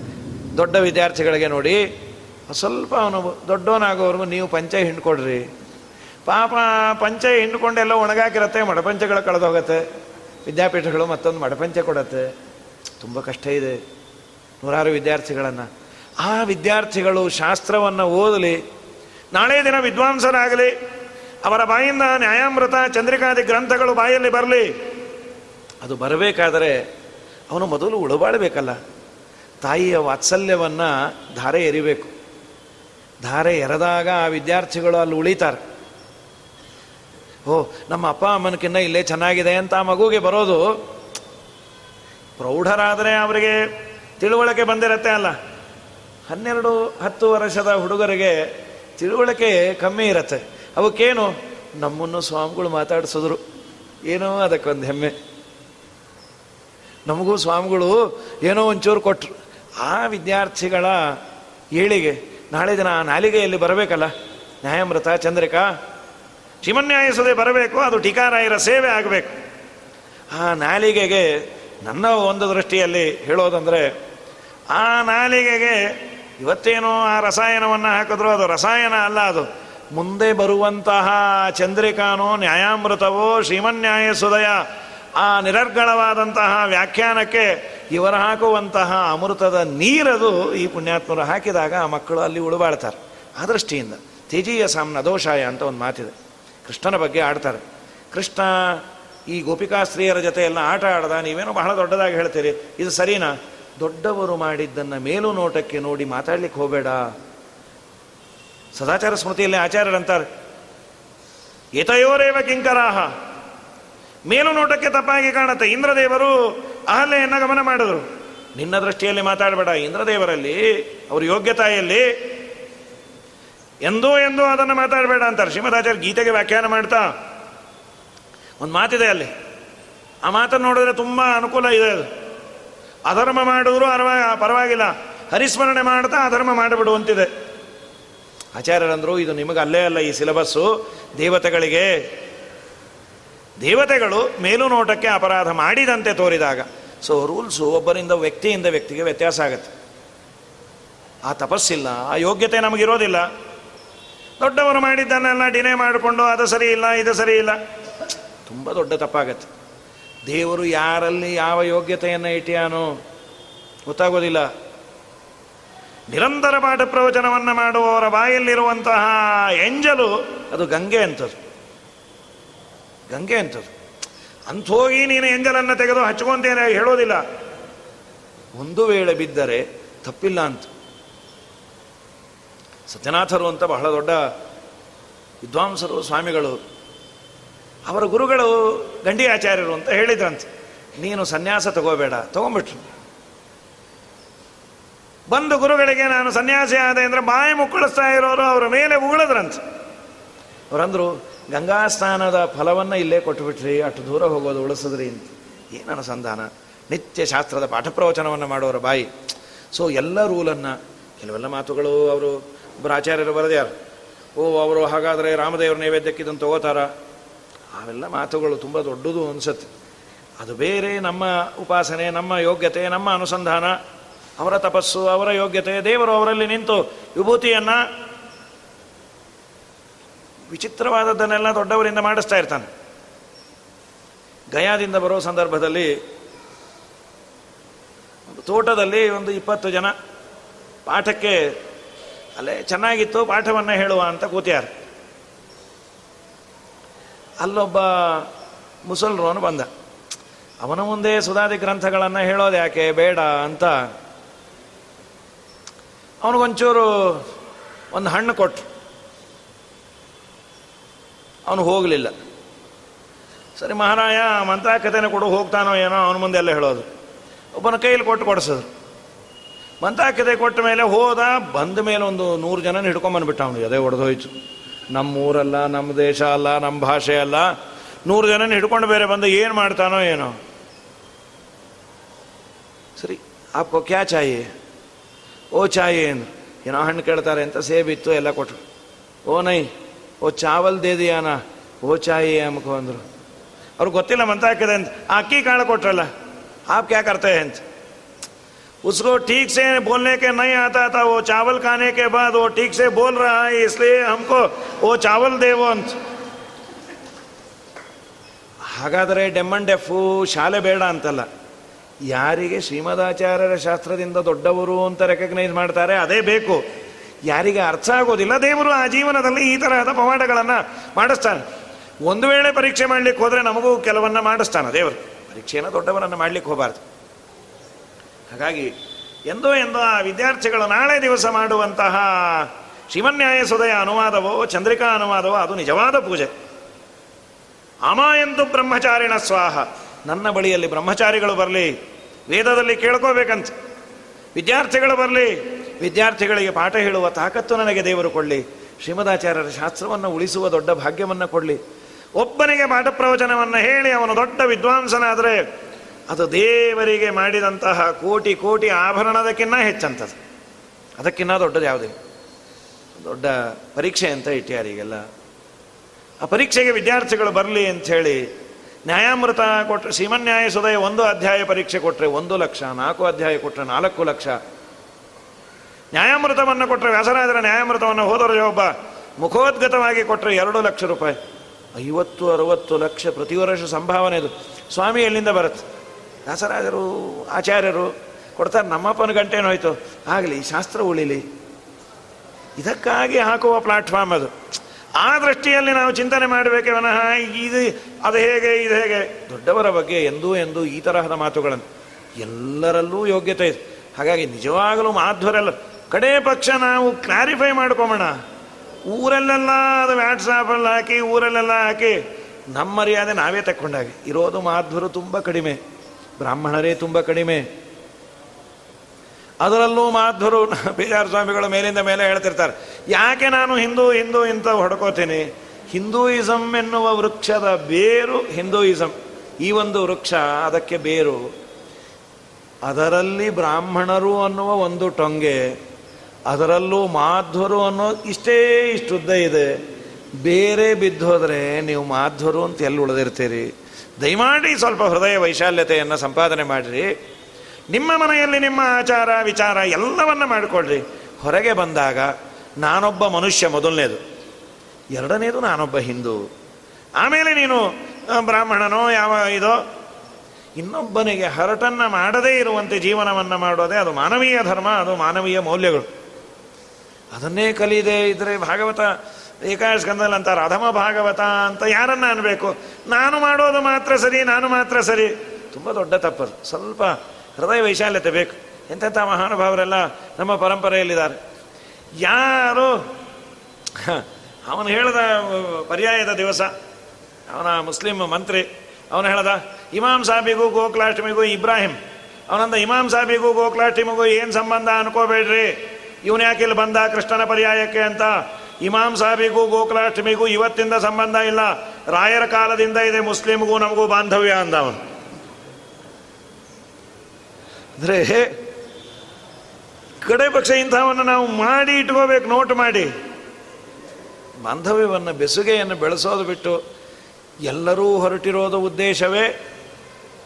ದೊಡ್ಡ ವಿದ್ಯಾರ್ಥಿಗಳಿಗೆ ನೋಡಿ, ಸ್ವಲ್ಪ ಅವನು ದೊಡ್ಡವನಾಗೋವರೆಗೂ ನೀವು ಪಂಚೆ ಹಿಂಡ್ಕೊಡ್ರಿ. ಪಾಪ ಪಂಚೆ ಹಿಂಡ್ಕೊಂಡೆಲ್ಲ ಒಣಗಾಕಿರತ್ತೆ, ಮಡಪಂಚೆಗಳು ಕಳೆದೋಗತ್ತೆ. ವಿದ್ಯಾಪೀಠಗಳು ಮತ್ತೊಂದು ಮಡಪಂಚೆ ಕೊಡತ್ತೆ. ತುಂಬ ಕಷ್ಟ ಇದೆ ನೂರಾರು ವಿದ್ಯಾರ್ಥಿಗಳನ್ನು. ಆ ವಿದ್ಯಾರ್ಥಿಗಳು ಶಾಸ್ತ್ರವನ್ನು ಓದಲಿ, ನಾಳೆ ದಿನ ವಿದ್ವಾಂಸರಾಗಲಿ ಅವರ ಬಾಯಿಂದ ನ್ಯಾಯಾಮೃತ, ಚಂದ್ರಿಕಾದಿ ಗ್ರಂಥಗಳು ಬಾಯಲ್ಲಿ ಬರಲಿ. ಅದು ಬರಬೇಕಾದರೆ ಅವನು ಮೊದಲು ಉಳಬಾಳಬೇಕಲ್ಲ. ತಾಯಿಯ ವಾತ್ಸಲ್ಯವನ್ನು ಧಾರೆ ಎರಿಬೇಕು. ಧಾರೆ ಎರೆದಾಗ ಆ ವಿದ್ಯಾರ್ಥಿಗಳು ಅಲ್ಲಿ ಉಳಿತಾರೆ. ಓ, ನಮ್ಮ ಅಪ್ಪ ಅಮ್ಮನಕಿನ್ನ ಇಲ್ಲೇ ಚೆನ್ನಾಗಿದೆ ಅಂತ ಆ ಮಗುಗೆ ಬರೋದು? ಪ್ರೌಢರಾದರೆ ಅವರಿಗೆ ತಿಳುವಳಿಕೆ ಬಂದಿರತ್ತೆ ಅಲ್ಲ. ಹನ್ನೆರಡು ಹತ್ತು ವರ್ಷದ ಹುಡುಗರಿಗೆ ತಿಳುವಳಿಕೆ ಕಮ್ಮಿ ಇರತ್ತೆ. ಅವಕ್ಕೇನು? ನಮ್ಮನ್ನು ಸ್ವಾಮಿಗಳು ಮಾತಾಡಿಸಿದ್ರು. ಏನೋ ಅದಕ್ಕೊಂದು ಹೆಮ್ಮೆ. ನಮಗೂ ಸ್ವಾಮಿಗಳು ಏನೋ ಒಂಚೂರು ಕೊಟ್ಟರು ಆ ವಿದ್ಯಾರ್ಥಿಗಳ ಏಳಿಗೆ, ನಾಳೆ ದಿನ ಆ ನಾಲಿಗೆಯಲ್ಲಿ ಬರಬೇಕಲ್ಲ? ನ್ಯಾಯಮೃತ ಚಂದ್ರಿಕಾ? ಶಿವನ್ಯಾಯಿಸದೆ ಬರಬೇಕು, ಅದು ಟೀಕಾರಾಯರ ಸೇವೆ ಆಗಬೇಕು. ಆ ನಾಲಿಗೆಗೆ ನನ್ನ ಒಂದು ದೃಷ್ಟಿಯಲ್ಲಿ ಹೇಳೋದಂದರೆ, ಆ ನಾಲಿಗೆಗೆ ಇವತ್ತೇನೋ ಆ ರಸಾಯನವನ್ನು ಹಾಕಿದ್ರು ಅದು ರಸಾಯನ ಅಲ್ಲ ಅದು. ಮುಂದೆ ಬರುವಂತಹ ಚಂದ್ರಿಕಾನೋ ನ್ಯಾಯಾಮೃತವೋ ಶ್ರೀಮನ್ಯಾಯ ಸುದಯ ಆ ನಿರರ್ಗಳವಾದಂತಹ ವ್ಯಾಖ್ಯಾನಕ್ಕೆ ಇವರು ಹಾಕುವಂತಹ ಅಮೃತದ ನೀರದು ಈ ಪುಣ್ಯಾತ್ಮರು ಹಾಕಿದಾಗ ಆ ಮಕ್ಕಳು ಅಲ್ಲಿ ಉಳುಬಾಳ್ತಾರೆ. ಆ ದೃಷ್ಟಿಯಿಂದ ತೇಜೀಯ ಸಾಮ್ನ ದೋಷಾಯ ಅಂತ ಒಂದು ಮಾತಿದೆ. ಕೃಷ್ಣನ ಬಗ್ಗೆ ಆಡ್ತಾರೆ. ಕೃಷ್ಣ ಈ ಗೋಪಿಕಾ ಸ್ತ್ರೀಯರ ಜೊತೆ ಎಲ್ಲ ಆಟ ಆಡ್ದ, ನೀವೇನೋ ಬಹಳ ದೊಡ್ಡದಾಗಿ ಹೇಳ್ತೀರಿ. ಇದು ಸರಿನಾ? ದೊಡ್ಡವರು ಮಾಡಿದ್ದನ್ನು ಮೇಲು ನೋಟಕ್ಕೆ ನೋಡಿ ಮಾತಾಡ್ಲಿಕ್ಕೆ ಹೋಗಬೇಡ. ಸದಾಚಾರ ಸ್ಮೃತಿಯಲ್ಲಿ ಆಚಾರ್ಯರಂತಾರೆ. ಏತಯೋರೇವ ಕಿಂಕರಾಹ. ಮೇಲು ನೋಟಕ್ಕೆ ತಪ್ಪಾಗಿ ಕಾಣುತ್ತೆ. ಇಂದ್ರದೇವರು ಅಹಲೆಯನ್ನು ಗಮನ ಮಾಡಿದರು. ನಿನ್ನ ದೃಷ್ಟಿಯಲ್ಲಿ ಮಾತಾಡಬೇಡ. ಇಂದ್ರದೇವರಲ್ಲಿ ಅವ್ರ ಯೋಗ್ಯತಾಯಲ್ಲಿ ಎಂದೋ ಎಂದೋ ಅದನ್ನು ಮಾತಾಡಬೇಡ ಅಂತಾರೆ. ಶ್ರೀಮದಾಚಾರ್ಯ ಗೀತೆಗೆ ವ್ಯಾಖ್ಯಾನ ಮಾಡ್ತಾ. ಒಂದು ಮಾತಿದೆ ಅಲ್ಲಿ. ಆ ಮಾತನ್ನು ನೋಡಿದ್ರೆ ತುಂಬ ಅನುಕೂಲ ಇದೆ ಅದು. ಅಧರ್ಮ ಮಾಡಿದ್ರು ಅರ್ವ ಪರವಾಗಿಲ್ಲ. ಹರಿಸ್ಮರಣೆ ಮಾಡ್ತಾ ಅಧರ್ಮ ಮಾಡಿಬಿಡುವಂತಿದೆ. ಆಚಾರ್ಯರಂದ್ರು, ಇದು ನಿಮಗೆ ಅಲ್ಲೇ ಅಲ್ಲ ಈ ಸಿಲೆಬಸ್ಸು. ದೇವತೆಗಳಿಗೆ, ದೇವತೆಗಳು ಮೇಲು ನೋಟಕ್ಕೆ ಅಪರಾಧ ಮಾಡಿದಂತೆ ತೋರಿದಾಗ. ಸೊ ರೂಲ್ಸು ಒಬ್ಬರಿಂದ ವ್ಯಕ್ತಿಯಿಂದ ವ್ಯಕ್ತಿಗೆ ವ್ಯತ್ಯಾಸ ಆಗುತ್ತೆ. ಆ ತಪಸ್ಸಿಲ್ಲ, ಆ ಯೋಗ್ಯತೆ ನಮಗಿರೋದಿಲ್ಲ. ದೊಡ್ಡವರು ಮಾಡಿದ್ದನ್ನೆಲ್ಲ ಡಿನೇ ಮಾಡಿಕೊಂಡು ಅದು ಸರಿ ಇಲ್ಲ, ಇದು ಸರಿ ಇಲ್ಲ. ತುಂಬ ದೊಡ್ಡ ತಪ್ಪಾಗತ್ತೆ. ದೇವರು ಯಾರಲ್ಲಿ ಯಾವ ಯೋಗ್ಯತೆಯನ್ನು ಇಟ್ಟಿಯಾನೋ ಗೊತ್ತಾಗೋದಿಲ್ಲ. ನಿರಂತರ ಪಾಠ ಪ್ರವಚನವನ್ನು ಮಾಡುವವರ ಬಾಯಲ್ಲಿರುವಂತಹ ಎಂಜಲು ಅದು ಗಂಗೆ ಅಂಥದ್ದು ಗಂಗೆ ಅಂತದು. ಅಂಥೋಗಿ ನೀನು ಎಂಜಲನ್ನು ತೆಗೆದು ಹಚ್ಕೊಂತೇನೆ ಹೇಳೋದಿಲ್ಲ. ಒಂದು ವೇಳೆ ಬಿದ್ದರೆ ತಪ್ಪಿಲ್ಲ ಅಂತ. ಸತ್ಯನಾಥರು ಅಂತ ಬಹಳ ದೊಡ್ಡ ವಿದ್ವಾಂಸರು, ಸ್ವಾಮಿಗಳು, ಅವರ ಗುರುಗಳು ಗಂಡಿ ಆಚಾರ್ಯರು ಅಂತ ಹೇಳಿದ್ರಂತೆ. ನೀನು ಸನ್ಯಾಸ ತಗೋಬೇಡ, ತಗೊಂಬಿಟ್ರು. ಬಂದು ಗುರುಗಳಿಗೆ ನಾನು ಸನ್ಯಾಸಿ ಆದೆ ಅಂದರೆ ಬಾಯಿ ಮುಕ್ಕಳಿಸ್ತಾ ಇರೋರು ಅವರ ಮೇಲೆ ಉಗುಳದ್ರಂತ. ಅವರಂದ್ರು, ಗಂಗಾ ಸ್ನಾನದ ಫಲವನ್ನು ಇಲ್ಲೇ ಕೊಟ್ಟುಬಿಟ್ರಿ ಅಷ್ಟು ದೂರ ಹೋಗೋದು ಉಳಿಸಿದ್ರಿ ಅಂತ. ಏನು ಅನುಸಂಧಾನ ನಿತ್ಯ ಶಾಸ್ತ್ರದ ಪಾಠ ಪ್ರವಚನವನ್ನು ಮಾಡೋರ ಬಾಯಿ. ಸೊ ಎಲ್ಲ ರೂಲನ್ನು, ಕೆಲವೆಲ್ಲ ಮಾತುಗಳು ಅವರು ಒಬ್ಬರು ಆಚಾರ್ಯರು ಬರೆದ್ಯಾರು. ಓ, ಅವರು ಹಾಗಾದರೆ ರಾಮದೇವ್ರ ನೈವೇದ್ಯಕ್ಕೆ ಇದನ್ನು ತಗೋತಾರ? ಅವೆಲ್ಲ ಮಾತುಗಳು ತುಂಬ ದೊಡ್ಡದು ಅನಿಸುತ್ತೆ. ಅದು ಬೇರೆ ನಮ್ಮ ಉಪಾಸನೆ, ನಮ್ಮ ಯೋಗ್ಯತೆ, ನಮ್ಮ ಅನುಸಂಧಾನ. ಅವರ ತಪಸ್ಸು, ಅವರ ಯೋಗ್ಯತೆ, ದೇವರು ಅವರಲ್ಲಿ ನಿಂತು ವಿಭೂತಿಯನ್ನು ವಿಚಿತ್ರವಾದದ್ದನ್ನೆಲ್ಲ ದೊಡ್ಡವರಿಂದ ಮಾಡಿಸ್ತಾ ಇರ್ತಾನೆ. ಗಯಾದಿಂದ ಬರೋ ಸಂದರ್ಭದಲ್ಲಿ ಒಂದು ತೋಟದಲ್ಲಿ ಒಂದು ಇಪ್ಪತ್ತು ಜನ ಪಾಠಕ್ಕೆ ಅಲ್ಲೇ ಚೆನ್ನಾಗಿತ್ತು, ಪಾಠವನ್ನು ಹೇಳುವ ಅಂತ ಕೂತ್ಯಾರ ಅಲ್ಲೊಬ್ಬ ಮುಸಲ್ರೋನು ಬಂದ. ಅವನ ಮುಂದೆ ಸುಧಾದಿ ಗ್ರಂಥಗಳನ್ನು ಹೇಳೋದು ಯಾಕೆ? ಬೇಡ ಅಂತ ಅವನಿಗೊಂಚೂರು ಒಂದು ಹಣ್ಣು ಕೊಟ್ಟರು ಅವನು ಹೋಗಲಿಲ್ಲ. ಸರಿ, ಮಹಾರಾಯ ಮಂತ್ರಾಕತೆನ ಕೊಡು, ಹೋಗ್ತಾನೋ ಏನೋ, ಅವನ ಮುಂದೆ ಎಲ್ಲ ಹೇಳೋದು. ಒಬ್ಬನ ಕೈಯಲ್ಲಿ ಕೊಟ್ಟು ಕೊಡಿಸಿದ್ರು. ಕಥೆ ಕೊಟ್ಟ ಮೇಲೆ ಹೋದ, ಬಂದ ಮೇಲೆ ಒಂದು ನೂರು ಜನನ ಹಿಡ್ಕೊಂಬಂದ್ಬಿಟ್ಟ ಅವನು. ಅದೇ ಹೊಡೆದೋಯ್ತು ನಮ್ಮ ಊರಲ್ಲ ನಮ್ಮ ದೇಶ ಅಲ್ಲ ನಮ್ಮ ಭಾಷೆ ಅಲ್ಲ. ನೂರು ಜನನ ಹಿಡ್ಕೊಂಡು ಬೇರೆ ಬಂದು ಏನು ಮಾಡ್ತಾನೋ ಏನೋ. ಸರಿ, ಆಪ್ಕೋ ಕ್ಯಾಚ್ ಚಾಯಿ? ಓ ಚಾಯಿ ಏನು ಏನೋ ಹಣ್ಣು ಕೇಳ್ತಾರೆ ಅಂತ ಸೇಬಿತ್ತು ಎಲ್ಲ ಕೊಟ್ಟರು ಓ ನೈ ಓ ಚಾವಲ್ ದೇ ದಿಯಾನ ಓ ಚಾಯಿ ಅಮ್ಕೋ ಅಂದರು ಅವ್ರಿಗೆ ಗೊತ್ತಿಲ್ಲ ಮಂತಾಕಿದೆ ಅಂತ ಅಕ್ಕಿ ಕಾಳು ಕೊಟ್ರಲ್ಲ आप क्या करते हैं उसको ठीक से बोलने के नहीं आता था वो चावल खाने के बाद वो ठीक से बोल रहा है इसलिए हमको वो चावल दे वो ಅಂತ ಹಾಗಾದರೆ ಡೆಮ್ ಅಂಡ್ ಡೆಫು ಶಾಲೆ ಬೇಡ ಅಂತಲ್ಲ ಯಾರಿಗೆ ಶ್ರೀಮದಾಚಾರ್ಯರ ಶಾಸ್ತ್ರದಿಂದ ದೊಡ್ಡವರು ಅಂತ ರೆಕಗ್ನೈಸ್ ಮಾಡ್ತಾರೆ, ಅದೇ ಬೇಕು. ಯಾರಿಗೆ ಅರ್ಥ ಆಗೋದಿಲ್ಲ, ದೇವರು ಆ ಜೀವನದಲ್ಲಿ ಈ ತರಹದ ಪವಾಡಗಳನ್ನು ಮಾಡಿಸ್ತಾನೆ. ಒಂದು ವೇಳೆ ಪರೀಕ್ಷೆ ಮಾಡ್ಲಿಕ್ಕೆ ಹೋದರೆ ನಮಗೂ ಕೆಲವನ್ನ ಮಾಡಿಸ್ತಾನೆ ದೇವರು. ಪರೀಕ್ಷೆಯನ್ನು ದೊಡ್ಡವರನ್ನು ಮಾಡ್ಲಿಕ್ಕೆ ಹೋಗಬಾರ್ದು. ಹಾಗಾಗಿ, ಎಂದೋ ಎಂದೋ ಆ ವಿದ್ಯಾರ್ಥಿಗಳು ನಾಳೆ ದಿವಸ ಮಾಡುವಂತಹ ಶಿವನ್ಯಾಯ ಸುದಯ ಅನುವಾದವೋ, ಚಂದ್ರಿಕಾ ಅನುವಾದವೋ, ಅದು ನಿಜವಾದ ಪೂಜೆ. ಅಮ ಎಂದು ಬ್ರಹ್ಮಚಾರಿಣ ಸ್ವಾಹ. ನನ್ನ ಬಳಿಯಲ್ಲಿ ಬ್ರಹ್ಮಚಾರಿಗಳು ಬರಲಿ, ವೇದದಲ್ಲಿ ಕೇಳ್ಕೋಬೇಕಂತ. ವಿದ್ಯಾರ್ಥಿಗಳು ಬರಲಿ, ವಿದ್ಯಾರ್ಥಿಗಳಿಗೆ ಪಾಠ ಹೇಳುವ ತಾಕತ್ತು ನನಗೆ ದೇವರು ಕೊಡಲಿ. ಶ್ರೀಮದಾಚಾರ್ಯರ ಶಾಸ್ತ್ರವನ್ನು ಉಳಿಸುವ ದೊಡ್ಡ ಭಾಗ್ಯವನ್ನು ಕೊಡಲಿ. ಒಬ್ಬನಿಗೆ ಪಾಠ ಪ್ರವಚನವನ್ನು ಹೇಳಿ ಅವನು ದೊಡ್ಡ ವಿದ್ವಾಂಸನಾದರೆ ಅದು ದೇವರಿಗೆ ಮಾಡಿದಂತಹ ಕೋಟಿ ಕೋಟಿ ಆಭರಣದಕ್ಕಿನ್ನ ಹೆಚ್ಚಂಥದ್ದು ಅದಕ್ಕಿನ್ನ ದೊಡ್ಡದು ಯಾವುದೇ? ದೊಡ್ಡ ಪರೀಕ್ಷೆ ಅಂತ ಇಟ್ಟ್ಯಾರೀಗೆಲ್ಲ ಆ ಪರೀಕ್ಷೆಗೆ ವಿದ್ಯಾರ್ಥಿಗಳು ಬರಲಿ ಅಂಥೇಳಿ ನ್ಯಾಯಾಮೃತ ಕೊಟ್ಟರೆ ಸೀಮನ್ಯಾಯ ಸುದಯ ಒಂದು ಅಧ್ಯಾಯ ಪರೀಕ್ಷೆ ಕೊಟ್ಟರೆ ಒಂದು ಲಕ್ಷ, ನಾಲ್ಕು ಅಧ್ಯಾಯ ಕೊಟ್ಟರೆ ನಾಲ್ಕು ಲಕ್ಷ. ನ್ಯಾಯಾಮೃತವನ್ನು ಕೊಟ್ಟರೆ ವ್ಯಾಸರಾಜರ ನ್ಯಾಯಾಮೃತವನ್ನು ಹೋದರೆ ಒಬ್ಬ ಮುಖೋದ್ಗತವಾಗಿ ಕೊಟ್ಟರೆ ಎರಡು ಲಕ್ಷ ರೂಪಾಯಿ. ಐವತ್ತು, ಅರವತ್ತು ಲಕ್ಷ ಪ್ರತಿ ವರ್ಷ ಸಂಭಾವನೆ ಇದು. ಸ್ವಾಮಿ ಎಲ್ಲಿಂದ ಬರುತ್ತೆ? ವ್ಯಾಸರಾಜರು ಆಚಾರ್ಯರು ಕೊಡ್ತಾರೆ, ನಮ್ಮಪ್ಪನ ಗಂಟೆನೋಯ್ತು ಆಗಲಿ ಶಾಸ್ತ್ರ ಉಳಿಲಿ. ಇದಕ್ಕಾಗಿ ಹಾಕುವ ಪ್ಲಾಟ್ಫಾರ್ಮ್ ಅದು. ಆ ದೃಷ್ಟಿಯಲ್ಲಿ ನಾವು ಚಿಂತನೆ ಮಾಡಬೇಕೆ ವಿನಃ, ಇದು, ಅದು ಹೇಗೆ, ಇದು ಹೇಗೆ? ದೊಡ್ಡವರ ಬಗ್ಗೆ ಎಂದೂ ಎಂದೂ ಈ ತರಹದ ಮಾತುಗಳನ್ನು ಎಲ್ಲರಲ್ಲೂ ಯೋಗ್ಯತೆ ಇದೆ. ಹಾಗಾಗಿ ನಿಜವಾಗಲೂ ಮಾಧ್ವರೆಲ್ಲ ಕಡೇ ಪಕ್ಷ ನಾವು ಕ್ಲಾರಿಫೈ ಮಾಡ್ಕೊಂಬೋಣ ಊರಲ್ಲೆಲ್ಲ ಅದು ವ್ಯಾಟ್ಸಾಪಲ್ಲಿ ಹಾಕಿ, ಊರಲ್ಲೆಲ್ಲ ಹಾಕಿ, ನಮ್ಮ ಮರ್ಯಾದೆ ನಾವೇ ತಕ್ಕೊಂಡಾಗೆ. ಇರೋದು ಮಾಧ್ವರು ತುಂಬ ಕಡಿಮೆ. ಬ್ರಾಹ್ಮಣರೇ ತುಂಬ ಕಡಿಮೆ. ಅದರಲ್ಲೂ ಮಾಧ್ವರು ಬೇಜಾರ ಸ್ವಾಮಿಗಳ ಮೇಲಿಂದ ಮೇಲೆ ಹೇಳ್ತಿರ್ತಾರೆ, ಯಾಕೆ ನಾನು ಹಿಂದೂ ಹಿಂದೂ ಇಂತ ಹೊಡ್ಕೋತೀನಿ? ಹಿಂದೂಯಿಸಮ್ ಎನ್ನುವ ವೃಕ್ಷದ ಬೇರು ಹಿಂದೂಯಿಸಮ್ ಈ ಒಂದು ವೃಕ್ಷ, ಅದಕ್ಕೆ ಬೇರು. ಅದರಲ್ಲಿ ಬ್ರಾಹ್ಮಣರು ಅನ್ನುವ ಒಂದು ಟೊಂಗೆ, ಅದರಲ್ಲೂ ಮಾಧ್ವರು ಅನ್ನೋ ಇಷ್ಟೇ ಇಷ್ಟುದ್ದ ಇದೆ. ಬೇರೆ ಬಿದ್ದೋದ್ರೆ ನೀವು ಮಾಧ್ವರು ಅಂತ ಎಲ್ಲಿ ಉಳಿದಿರ್ತೀರಿ? ದಯಮಾಡಿ ಸ್ವಲ್ಪ ಹೃದಯ ವೈಶಾಲ್ಯತೆಯನ್ನು ಸಂಪಾದನೆ ಮಾಡಿರಿ. ನಿಮ್ಮ ಮನೆಯಲ್ಲಿ ನಿಮ್ಮ ಆಚಾರ, ವಿಚಾರ ಎಲ್ಲವನ್ನ ಮಾಡಿಕೊಳ್ಳ್ರಿ ಹೊರಗೆ ಬಂದಾಗ ನಾನೊಬ್ಬ ಮನುಷ್ಯ ಮೊದಲನೇದು. ಎರಡನೇದು ನಾನೊಬ್ಬ ಹಿಂದೂ. ಆಮೇಲೆ ನೀನು ಬ್ರಾಹ್ಮಣನೋ, ಯಾವ ಇದೋ. ಇನ್ನೊಬ್ಬನಿಗೆ ಹರಟನ್ನು ಮಾಡದೇ ಇರುವಂತೆ ಜೀವನವನ್ನು ಮಾಡೋದೇ ಅದು ಮಾನವೀಯ ಧರ್ಮ, ಅದು ಮಾನವೀಯ ಮೌಲ್ಯಗಳು. ಅದನ್ನೇ ಕಲಿಯದೆ ಇದ್ರೆ ಭಾಗವತ ಏಕಾಸ್ಕಂದಲ್ಲಿ ಅಂತಾರೆ ಅಧಮ ಭಾಗವತ ಅಂತ ಯಾರನ್ನ ಅನ್ಬೇಕು? ನಾನು ಮಾಡೋದು ಮಾತ್ರ ಸರಿ, ನಾನು ಮಾತ್ರ ಸರಿ. ತುಂಬ ದೊಡ್ಡ ತಪ್ಪದು. ಸ್ವಲ್ಪ ಹೃದಯ ವೈಶಾಲ್ಯತೆ ಬೇಕು. ಎಂತೆಂಥ ಮಹಾನುಭಾವರೆಲ್ಲ ನಮ್ಮ ಪರಂಪರೆಯಲ್ಲಿದ್ದಾರೆ. ಯಾರು? ಅವನು ಹೇಳಿದ ಪರ್ಯಾಯದ ದಿವಸ. ಅವನ ಮುಸ್ಲಿಂ ಮಂತ್ರಿ. ಅವನು ಹೇಳ್ದ, ಇಮಾಮ್ ಸಾಬಿಗೂ, ಗೋಕುಲಾಷ್ಟಮಿಗೂ, ಇಬ್ರಾಹಿಂ. ಅವನಂದ, ಇಮಾಮ್ ಸಾಬಿಗೂ, ಗೋಕುಲಾಷ್ಟಮಿಗೂ ಏನು ಸಂಬಂಧ ಅನ್ಕೋಬೇಡ್ರಿ? ಇವನು ಯಾಕೆ ಇಲ್ಲಿ ಬಂದ ಕೃಷ್ಣನ ಪರ್ಯಾಯಕ್ಕೆ ಅಂತ? ಇಮಾಮ್ ಸಾಬಿಗೂ, ಗೋಕುಲಾಷ್ಟಮಿಗೂ ಇವತ್ತಿಂದ ಸಂಬಂಧ ಇಲ್ಲ. ರಾಯರ ಕಾಲದಿಂದ ಇದೆ ಮುಸ್ಲಿಮ್ಗೂ ನಮಗೂ ಬಾಂಧವ್ಯ ಅಂದ ಅವನು. ಅಂದರೆ ಕಡೆ ಪಕ್ಷ ಇಂಥವನ್ನು ನಾವು ಮಾಡಿ ಇಟ್ಕೋಬೇಕು, ನೋಟ್ ಮಾಡಿ. ಬಾಂಧವ್ಯವನ್ನು, ಬೆಸುಗೆಯನ್ನು ಬೆಳೆಸೋದು ಬಿಟ್ಟು ಎಲ್ಲರೂ ಹೊರಟಿರೋದು ಉದ್ದೇಶವೇ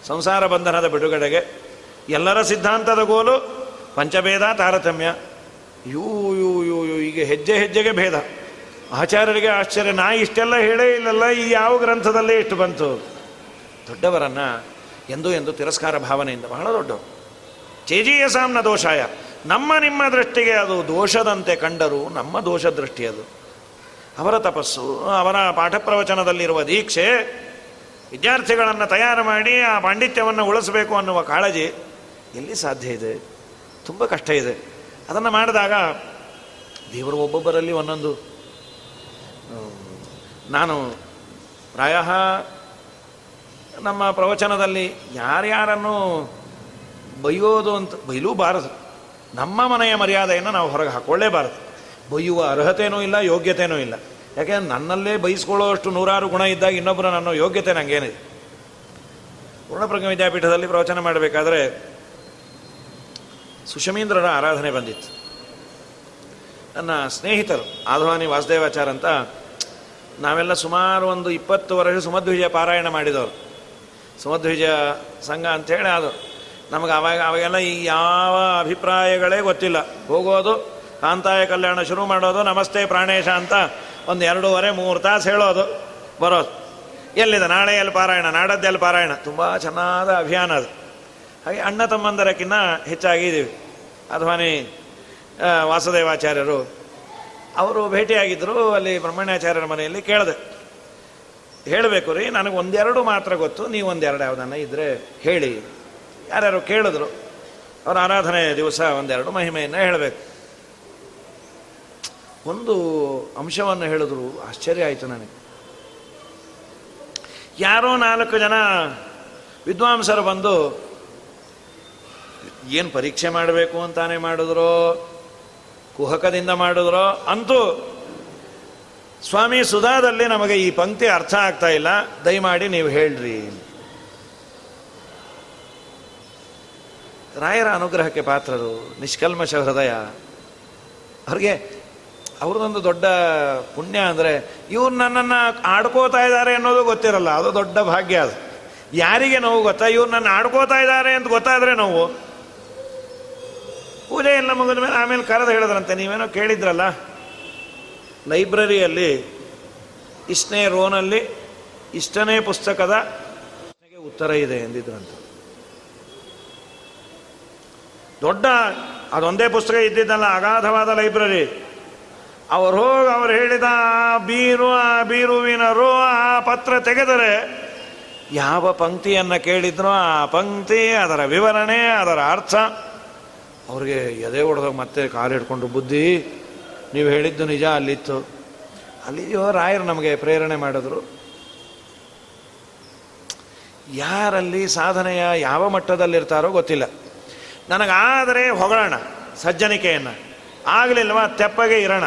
ಸಂಸಾರ ಬಂಧನದ ಬಿಡುಗಡೆಗೆ. ಎಲ್ಲರ ಸಿದ್ಧಾಂತದ ಗೋಲು ಪಂಚಭೇದ, ತಾರತಮ್ಯ. ಯೂ ಯೂ ಯೂ ಯೂ ಈಗ ಹೆಜ್ಜೆ ಹೆಜ್ಜೆಗೆ ಭೇದ. ಆಚಾರ್ಯರಿಗೆ ಆಶ್ಚರ್ಯ ನಾ ಇಷ್ಟೆಲ್ಲ ಹೇಳೇ ಇಲ್ಲಲ್ಲ, ಈ ಯಾವ ಗ್ರಂಥದಲ್ಲೇ ಇಷ್ಟು ಬಂತು? ದೊಡ್ಡವರನ್ನು ಎಂದು ಎಂದು ತಿರಸ್ಕಾರ ಭಾವನೆಯಿಂದ ಬಹಳ ದೊಡ್ಡವರು. ಚೇಜೀಯ ಸಾಮ್ನ ದೋಷಾಯ ನಮ್ಮ ನಿಮ್ಮ ದೃಷ್ಟಿಗೆ ಅದು ದೋಷದಂತೆ ಕಂಡರು ನಮ್ಮ ದೋಷ ದೃಷ್ಟಿ ಅದು. ಅವರ ತಪಸ್ಸು, ಅವರ ಪಾಠ ಪ್ರವಚನದಲ್ಲಿರುವ ದೀಕ್ಷೆ, ವಿದ್ಯಾರ್ಥಿಗಳನ್ನು ತಯಾರು ಮಾಡಿ ಆ ಪಾಂಡಿತ್ಯವನ್ನು ಉಳಿಸಬೇಕು ಅನ್ನುವ ಕಾಳಜಿ ಎಲ್ಲಿ ಸಾಧ್ಯ ಇದೆ? ತುಂಬ ಕಷ್ಟ ಇದೆ. ಅದನ್ನು ಮಾಡಿದಾಗ ದೇವರು ಒಬ್ಬೊಬ್ಬರಲ್ಲಿ ಒಂದೊಂದು. ನಾನು ಪ್ರಾಯ ನಮ್ಮ ಪ್ರವಚನದಲ್ಲಿ ಯಾರ್ಯಾರನ್ನು ಬೈಯೋದು ಅಂತ, ಬೈಲೂಬಾರದು. ನಮ್ಮ ಮನೆಯ ಮರ್ಯಾದೆಯನ್ನು ನಾವು ಹೊರಗೆ ಹಾಕೊಳ್ಳೇಬಾರದು. ಬೈಯುವ ಅರ್ಹತೆಯೂ ಇಲ್ಲ ಯೋಗ್ಯತೆಯೂ ಇಲ್ಲ. ಯಾಕೆಂದ್ರೆ ನನ್ನಲ್ಲೇ ಬೈಸ್ಕೊಳ್ಳೋ ಅಷ್ಟು ನೂರಾರು ಗುಣ ಇದ್ದಾಗ ಇನ್ನೊಬ್ಬರು ನನ್ನ ಯೋಗ್ಯತೆ ನನಗೇನಿದೆ ಪೂರ್ಣಪ್ರಜ್ಞ ವಿದ್ಯಾಪೀಠದಲ್ಲಿ ಪ್ರವಚನ ಮಾಡಬೇಕಾದ್ರೆ ಸುಷಮೀಂದ್ರರ ಆರಾಧನೆ ಬಂದಿತ್ತು. ನನ್ನ ಸ್ನೇಹಿತರು ಆಧ್ವಾನಿ ವಾಸುದೇವಾಚಾರ ಅಂತ, ನಾವೆಲ್ಲ ಸುಮಾರು ಒಂದು ಇಪ್ಪತ್ತು ವರ್ಷ ಸುಮಧ್ವಿಜಯ ಪಾರಾಯಣ ಮಾಡಿದವರು. ಸುಮಧ್ವಿಜಯ ಸಂಘ ಅಂಥೇಳಿ ಅದು ನಮಗೆ ಅವಾಗ ಅವಾಗೆಲ್ಲ ಈ ಯಾವ ಅಭಿಪ್ರಾಯಗಳೇ ಗೊತ್ತಿಲ್ಲ. ಹೋಗೋದು, ಕಾಂತಾಯ ಕಲ್ಯಾಣ ಶುರು ಮಾಡೋದು, ನಮಸ್ತೆ ಪ್ರಾಣೇಶ ಅಂತ ಒಂದು ಎರಡೂವರೆ, ಮೂರು ತಾಸು ಹೇಳೋದು, ಬರೋದು. ಎಲ್ಲಿದೆ? ನಾಳೆ ಎಲ್ಲಿ ಪಾರಾಯಣ, ನಾಡದ್ದೆಲ್ಲಿ ಪಾರಾಯಣ. ತುಂಬ ಚೆನ್ನಾದ ಅಭಿಯಾನ ಅದು. ಹಾಗೆ ಅಣ್ಣ ತಮ್ಮಂದರಕ್ಕಿಂತ ಹೆಚ್ಚಾಗಿದ್ದೀವಿ ಅಧ್ವಾನಿ ವಾಸುದೇವಾಚಾರ್ಯರು, ಅವರು ಭೇಟಿಯಾಗಿದ್ದರು ಅಲ್ಲಿ ಬ್ರಹ್ಮಣ್ಯಾಚಾರ್ಯರ ಮನೆಯಲ್ಲಿ ಕೇಳಿದೆ. ಹೇಳಬೇಕು ರೀ ನನಗೆ ಒಂದೆರಡು ಮಾತ್ರ ಗೊತ್ತು ನೀವು ಒಂದೆರಡು ಯಾವುದನ್ನ ಇದ್ದರೆ ಹೇಳಿ. ಯಾರ್ಯಾರು ಕೇಳಿದ್ರು, ಅವರ ಆರಾಧನೆ ದಿವಸ ಒಂದೆರಡು ಮಹಿಮೆಯನ್ನು ಹೇಳಬೇಕು. ಒಂದು ಅಂಶವನ್ನು ಹೇಳಿದ್ರು, ಆಶ್ಚರ್ಯ ಆಯಿತು ನನಗೆ. ಯಾರೋ ನಾಲ್ಕು ಜನ ವಿದ್ವಾಂಸರು ಬಂದು, ಏನು ಪರೀಕ್ಷೆ ಮಾಡಬೇಕು ಅಂತಾನೆ ಮಾಡಿದ್ರೋ, ಕುಹಕದಿಂದ ಮಾಡಿದ್ರೋ, ಅಂತೂ ಸ್ವಾಮಿ ಸುಧಾದಲ್ಲಿ ನಮಗೆ ಈ ಪಂಕ್ತಿ ಅರ್ಥ ಆಗ್ತಾ ಇಲ್ಲ, ದಯಮಾಡಿ ನೀವು ಹೇಳ್ರಿ ರಾಯರ ಅನುಗ್ರಹಕ್ಕೆ ಪಾತ್ರರು, ನಿಷ್ಕಲ್ಮಶ ಹೃದಯ. ಅವ್ರಿಗೆ ಅವ್ರದ್ದೊಂದು ದೊಡ್ಡ ಪುಣ್ಯ ಅಂದರೆ ಇವ್ರು ನನ್ನನ್ನು ಆಡ್ಕೋತಾ ಇದ್ದಾರೆ ಅನ್ನೋದು ಗೊತ್ತಿರಲ್ಲ, ಅದು ದೊಡ್ಡ ಭಾಗ್ಯ ಅದು. ಯಾರಿಗೆ ನೋವು ಗೊತ್ತಾ? ಇವ್ರು ನನ್ನ ಆಡ್ಕೋತಾ ಇದ್ದಾರೆ ಅಂತ ಗೊತ್ತಾದರೆ ನೋವು. ಪೂಜೆ ಎಲ್ಲ ಮುಗಿದ ಮೇಲೆ ಆಮೇಲೆ ಕರೆದು ಹೇಳಿದ್ರಂತೆ, ನೀವೇನೋ ಕೇಳಿದ್ರಲ್ಲ? ಲೈಬ್ರರಿಯಲ್ಲಿ, ಇಷ್ಟನೇ ರೋನಲ್ಲಿ, ಇಷ್ಟನೇ ಪುಸ್ತಕದ ಉತ್ತರ ಇದೆ ಎಂದಿದ್ರಂತ. ದೊಡ್ಡ, ಅದೊಂದೇ ಪುಸ್ತಕ ಇದ್ದಿದ್ದಲ್ಲ, ಅಗಾಧವಾದ ಲೈಬ್ರರಿ. ಅವರು ಹೋಗಿ ಅವ್ರು ಹೇಳಿದ, ಬೀರು ಆ ಬೀರುವಿನ ರೋ ಆ ಪತ್ರ ತೆಗೆದರೆ, ಯಾವ ಪಂಕ್ತಿಯನ್ನು ಕೇಳಿದ್ರೋ ಆ ಪಂಕ್ತಿ, ಅದರ ವಿವರಣೆ, ಅದರ ಅರ್ಥ. ಅವ್ರಿಗೆ ಎದೆ ಹೊಡೆದಾಗ ಮತ್ತೆ ಕಾಲಿಡ್ಕೊಂಡು ಬುದ್ಧಿ, ನೀವು ಹೇಳಿದ್ದು ನಿಜ, ಅಲ್ಲಿತ್ತು. ಅಲ್ಲಿಯೋ ರಾಯರು ನಮಗೆ ಪ್ರೇರಣೆ ಮಾಡಿದ್ರು. ಯಾರಲ್ಲಿ ಸಾಧನೆಯ ಯಾವ ಮಟ್ಟದಲ್ಲಿರ್ತಾರೋ ಗೊತ್ತಿಲ್ಲ. ನನಗಾದರೆ ಹೊಗಳೋಣ, ಸಜ್ಜನಿಕೆಯನ್ನು. ಆಗಲಿಲ್ವಾ, ತೆಪ್ಪಗೆ ಇರೋಣ.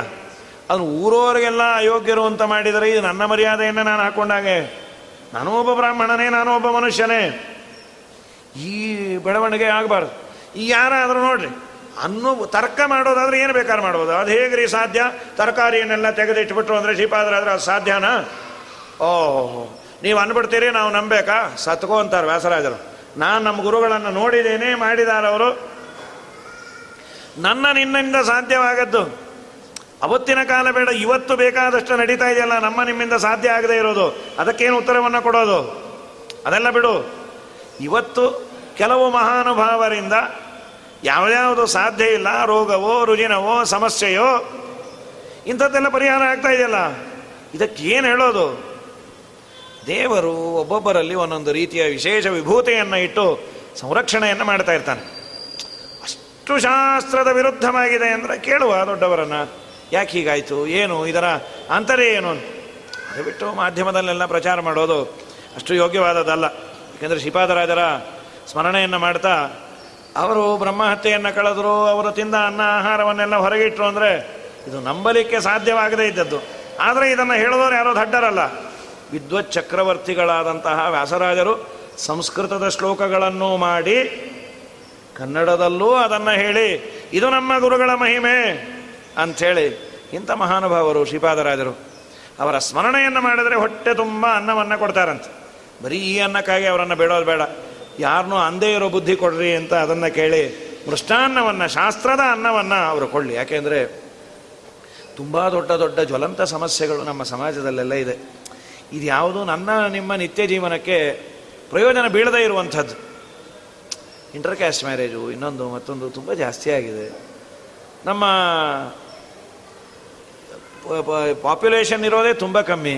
ಅದು ಊರೋರಿಗೆಲ್ಲ ಅಯೋಗ್ಯರು ಅಂತ ಮಾಡಿದರೆ ಇದು ನನ್ನ ಮರ್ಯಾದೆಯನ್ನು ನಾನು ಹಾಕೊಂಡಾಗೆ. ನಾನು ಒಬ್ಬ ಬ್ರಾಹ್ಮಣನೇ, ನಾನು ಒಬ್ಬ ಮನುಷ್ಯನೇ. ಈ ಬೆಳವಣಿಗೆ ಆಗಬಾರ್ದು. ಈ ಯಾರಾದರೂ ನೋಡ್ರಿ, ಅನ್ನು ತರ್ಕ ಮಾಡೋದಾದ್ರೆ ಏನು ಬೇಕಾದ್ರೆ ಮಾಡ್ಬೋದು. ಅದು ಹೇಗ್ರಿ ಸಾಧ್ಯ? ತರಕಾರಿಯನ್ನೆಲ್ಲ ತೆಗೆದಿಟ್ಬಿಟ್ರು ಅಂದರೆ ಶ್ರೀಪಾದರಾದ್ರೆ ಅದು ಸಾಧ್ಯನಾ? ಓಹೋ, ನೀವು ಅನ್ಬಿಡ್ತೀರಿ, ನಾವು ನಂಬೇಕಾ? ಸತ್ಕೋ ಅಂತಾರೆ ವ್ಯಾಸರಾಜರು. ನಾನು ನಮ್ಮ ಗುರುಗಳನ್ನು ನೋಡಿದ್ದೇನೆ ಮಾಡಿದಾರವರು ನನ್ನ ನಿನ್ನಿಂದ ಸಾಧ್ಯವಾಗದ್ದು, ಅವತ್ತಿನ ಕಾಲ ಬೇಡ, ಇವತ್ತು ಬೇಕಾದಷ್ಟು ನಡೀತಾ ಇದೆಯಲ್ಲ, ನಮ್ಮ ನಿಮ್ಮಿಂದ ಸಾಧ್ಯ ಆಗದೆ ಇರೋದು. ಅದಕ್ಕೇನು ಉತ್ತರವನ್ನು ಕೊಡೋದು? ಅದೆಲ್ಲ ಬಿಡು. ಇವತ್ತು ಕೆಲವು ಮಹಾನುಭಾವರಿಂದ ಯಾವ್ಯಾವುದು ಸಾಧ್ಯ ಇಲ್ಲ, ರೋಗವೋ, ರುಜಿನವೋ, ಸಮಸ್ಯೆಯೋ, ಇಂಥದ್ದೆಲ್ಲ ಪರಿಹಾರ ಆಗ್ತಾ ಇದೆಯಲ್ಲ. ಇದಕ್ಕೇನು ಹೇಳೋದು? ದೇವರು ಒಬ್ಬೊಬ್ಬರಲ್ಲಿ ಒಂದೊಂದು ರೀತಿಯ ವಿಶೇಷ ವಿಭೂತಿಯನ್ನು ಇಟ್ಟು ಸಂರಕ್ಷಣೆಯನ್ನು ಮಾಡ್ತಾ ಇರ್ತಾನೆ. ಅಷ್ಟು ಶಾಸ್ತ್ರದ ವಿರುದ್ಧವಾಗಿದೆ ಅಂದರೆ ಕೇಳುವ ದೊಡ್ಡವರನ್ನು, ಯಾಕೆ ಹೀಗಾಯಿತು, ಏನು, ಇದರ ಅಂತರೇ ಏನು ಅದು ಬಿಟ್ಟು ಮಾಧ್ಯಮದಲ್ಲೆಲ್ಲ ಪ್ರಚಾರ ಮಾಡೋದು ಅಷ್ಟು ಯೋಗ್ಯವಾದದ್ದಲ್ಲ. ಯಾಕೆಂದರೆ ಶ್ರೀಪಾದರಾಜರ ಸ್ಮರಣೆಯನ್ನು ಮಾಡ್ತಾ ಅವರು ಬ್ರಹ್ಮಹತ್ಯೆಯನ್ನು ಕಳೆದರು, ಅವರು ತಿಂದ ಅನ್ನ, ಆಹಾರವನ್ನೆಲ್ಲ ಹೊರಗಿಟ್ರು ಅಂದರೆ ಇದು ನಂಬಲಿಕ್ಕೆ ಸಾಧ್ಯವಾಗದೇ ಇದ್ದದ್ದು. ಆದರೆ ಇದನ್ನು ಹೇಳಿದವರು ಯಾರೋ ದಡ್ಡರಲ್ಲ. ವಿದ್ವತ್ ಚಕ್ರವರ್ತಿಗಳಾದಂತಹ ವ್ಯಾಸರಾಜರು ಸಂಸ್ಕೃತದ ಶ್ಲೋಕಗಳನ್ನು ಮಾಡಿ ಕನ್ನಡದಲ್ಲೂ ಅದನ್ನು ಹೇಳಿ, ಇದು ನಮ್ಮ ಗುರುಗಳ ಮಹಿಮೆ ಅಂಥೇಳಿ ಇಂಥ ಮಹಾನುಭಾವರು ಶ್ರೀಪಾದರಾಜರು. ಅವರ ಸ್ಮರಣೆಯನ್ನು ಮಾಡಿದರೆ ಹೊಟ್ಟೆ ತುಂಬ ಅನ್ನವನ್ನು ಕೊಡ್ತಾರಂತೆ. ಬರೀ ಈ ಅನ್ನಕ್ಕಾಗಿ ಅವರನ್ನು ಬೇಡೋದು ಬೇಡ. ಯಾರನ್ನೂ ಅಂದೇ ಇರೋ ಬುದ್ಧಿ ಕೊಡ್ರಿ ಅಂತ ಅದನ್ನು ಕೇಳಿ ಮೃಷ್ಟಾನ್ನವನ್ನು, ಶಾಸ್ತ್ರದ ಅನ್ನವನ್ನು ಅವರು ಕೊಡಲಿ. ಯಾಕೆಂದರೆ ತುಂಬ ದೊಡ್ಡ ದೊಡ್ಡ ಜ್ವಲಂತ ಸಮಸ್ಯೆಗಳು ನಮ್ಮ ಸಮಾಜದಲ್ಲೆಲ್ಲ ಇದೆ. ಇದು ಯಾವುದು ನನ್ನ ನಿಮ್ಮ ನಿತ್ಯ ಜೀವನಕ್ಕೆ ಪ್ರಯೋಜನ ಬೀಳದೇ ಇರುವಂಥದ್ದು. ಇಂಟರ್ ಕ್ಯಾಸ್ಟ್ ಮ್ಯಾರೇಜು ಇನ್ನೊಂದು, ಮತ್ತೊಂದು ತುಂಬ ಜಾಸ್ತಿ ಆಗಿದೆ. ನಮ್ಮ ಪಾಪ್ಯುಲೇಷನ್ ಇರೋದೇ ತುಂಬ ಕಮ್ಮಿ.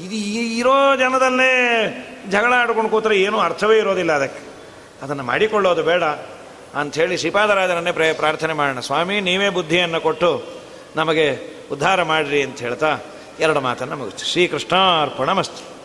ಇದು ಇರೋ ಜನದಲ್ಲೇ ಜಗಳ ಆಡ್ಕೊಂಡು ಕೂತ್ರೆ ಏನೂ ಅರ್ಥವೇ ಇರೋದಿಲ್ಲ ಅದಕ್ಕೆ. ಅದನ್ನು ಮಾಡಿಕೊಳ್ಳೋದು ಬೇಡ. ಅಂಥೇಳಿ ಶ್ರೀಪಾದರಾಜರನ್ನೇ ಪ್ರೇ, ಪ್ರಾರ್ಥನೆ ಮಾಡೋಣ. ಸ್ವಾಮಿ, ನೀವೇ ಬುದ್ಧಿಯನ್ನು ಕೊಟ್ಟು ನಮಗೆ ಉದ್ಧಾರ ಮಾಡಿರಿ ಅಂತ ಹೇಳ್ತಾ ಎರಡು ಮಾತನ್ನು ಮುಗಿಸ್ತು ಶ್ರೀಕೃಷ್ಣಾರ್ಪಣ ಮಸ್ತು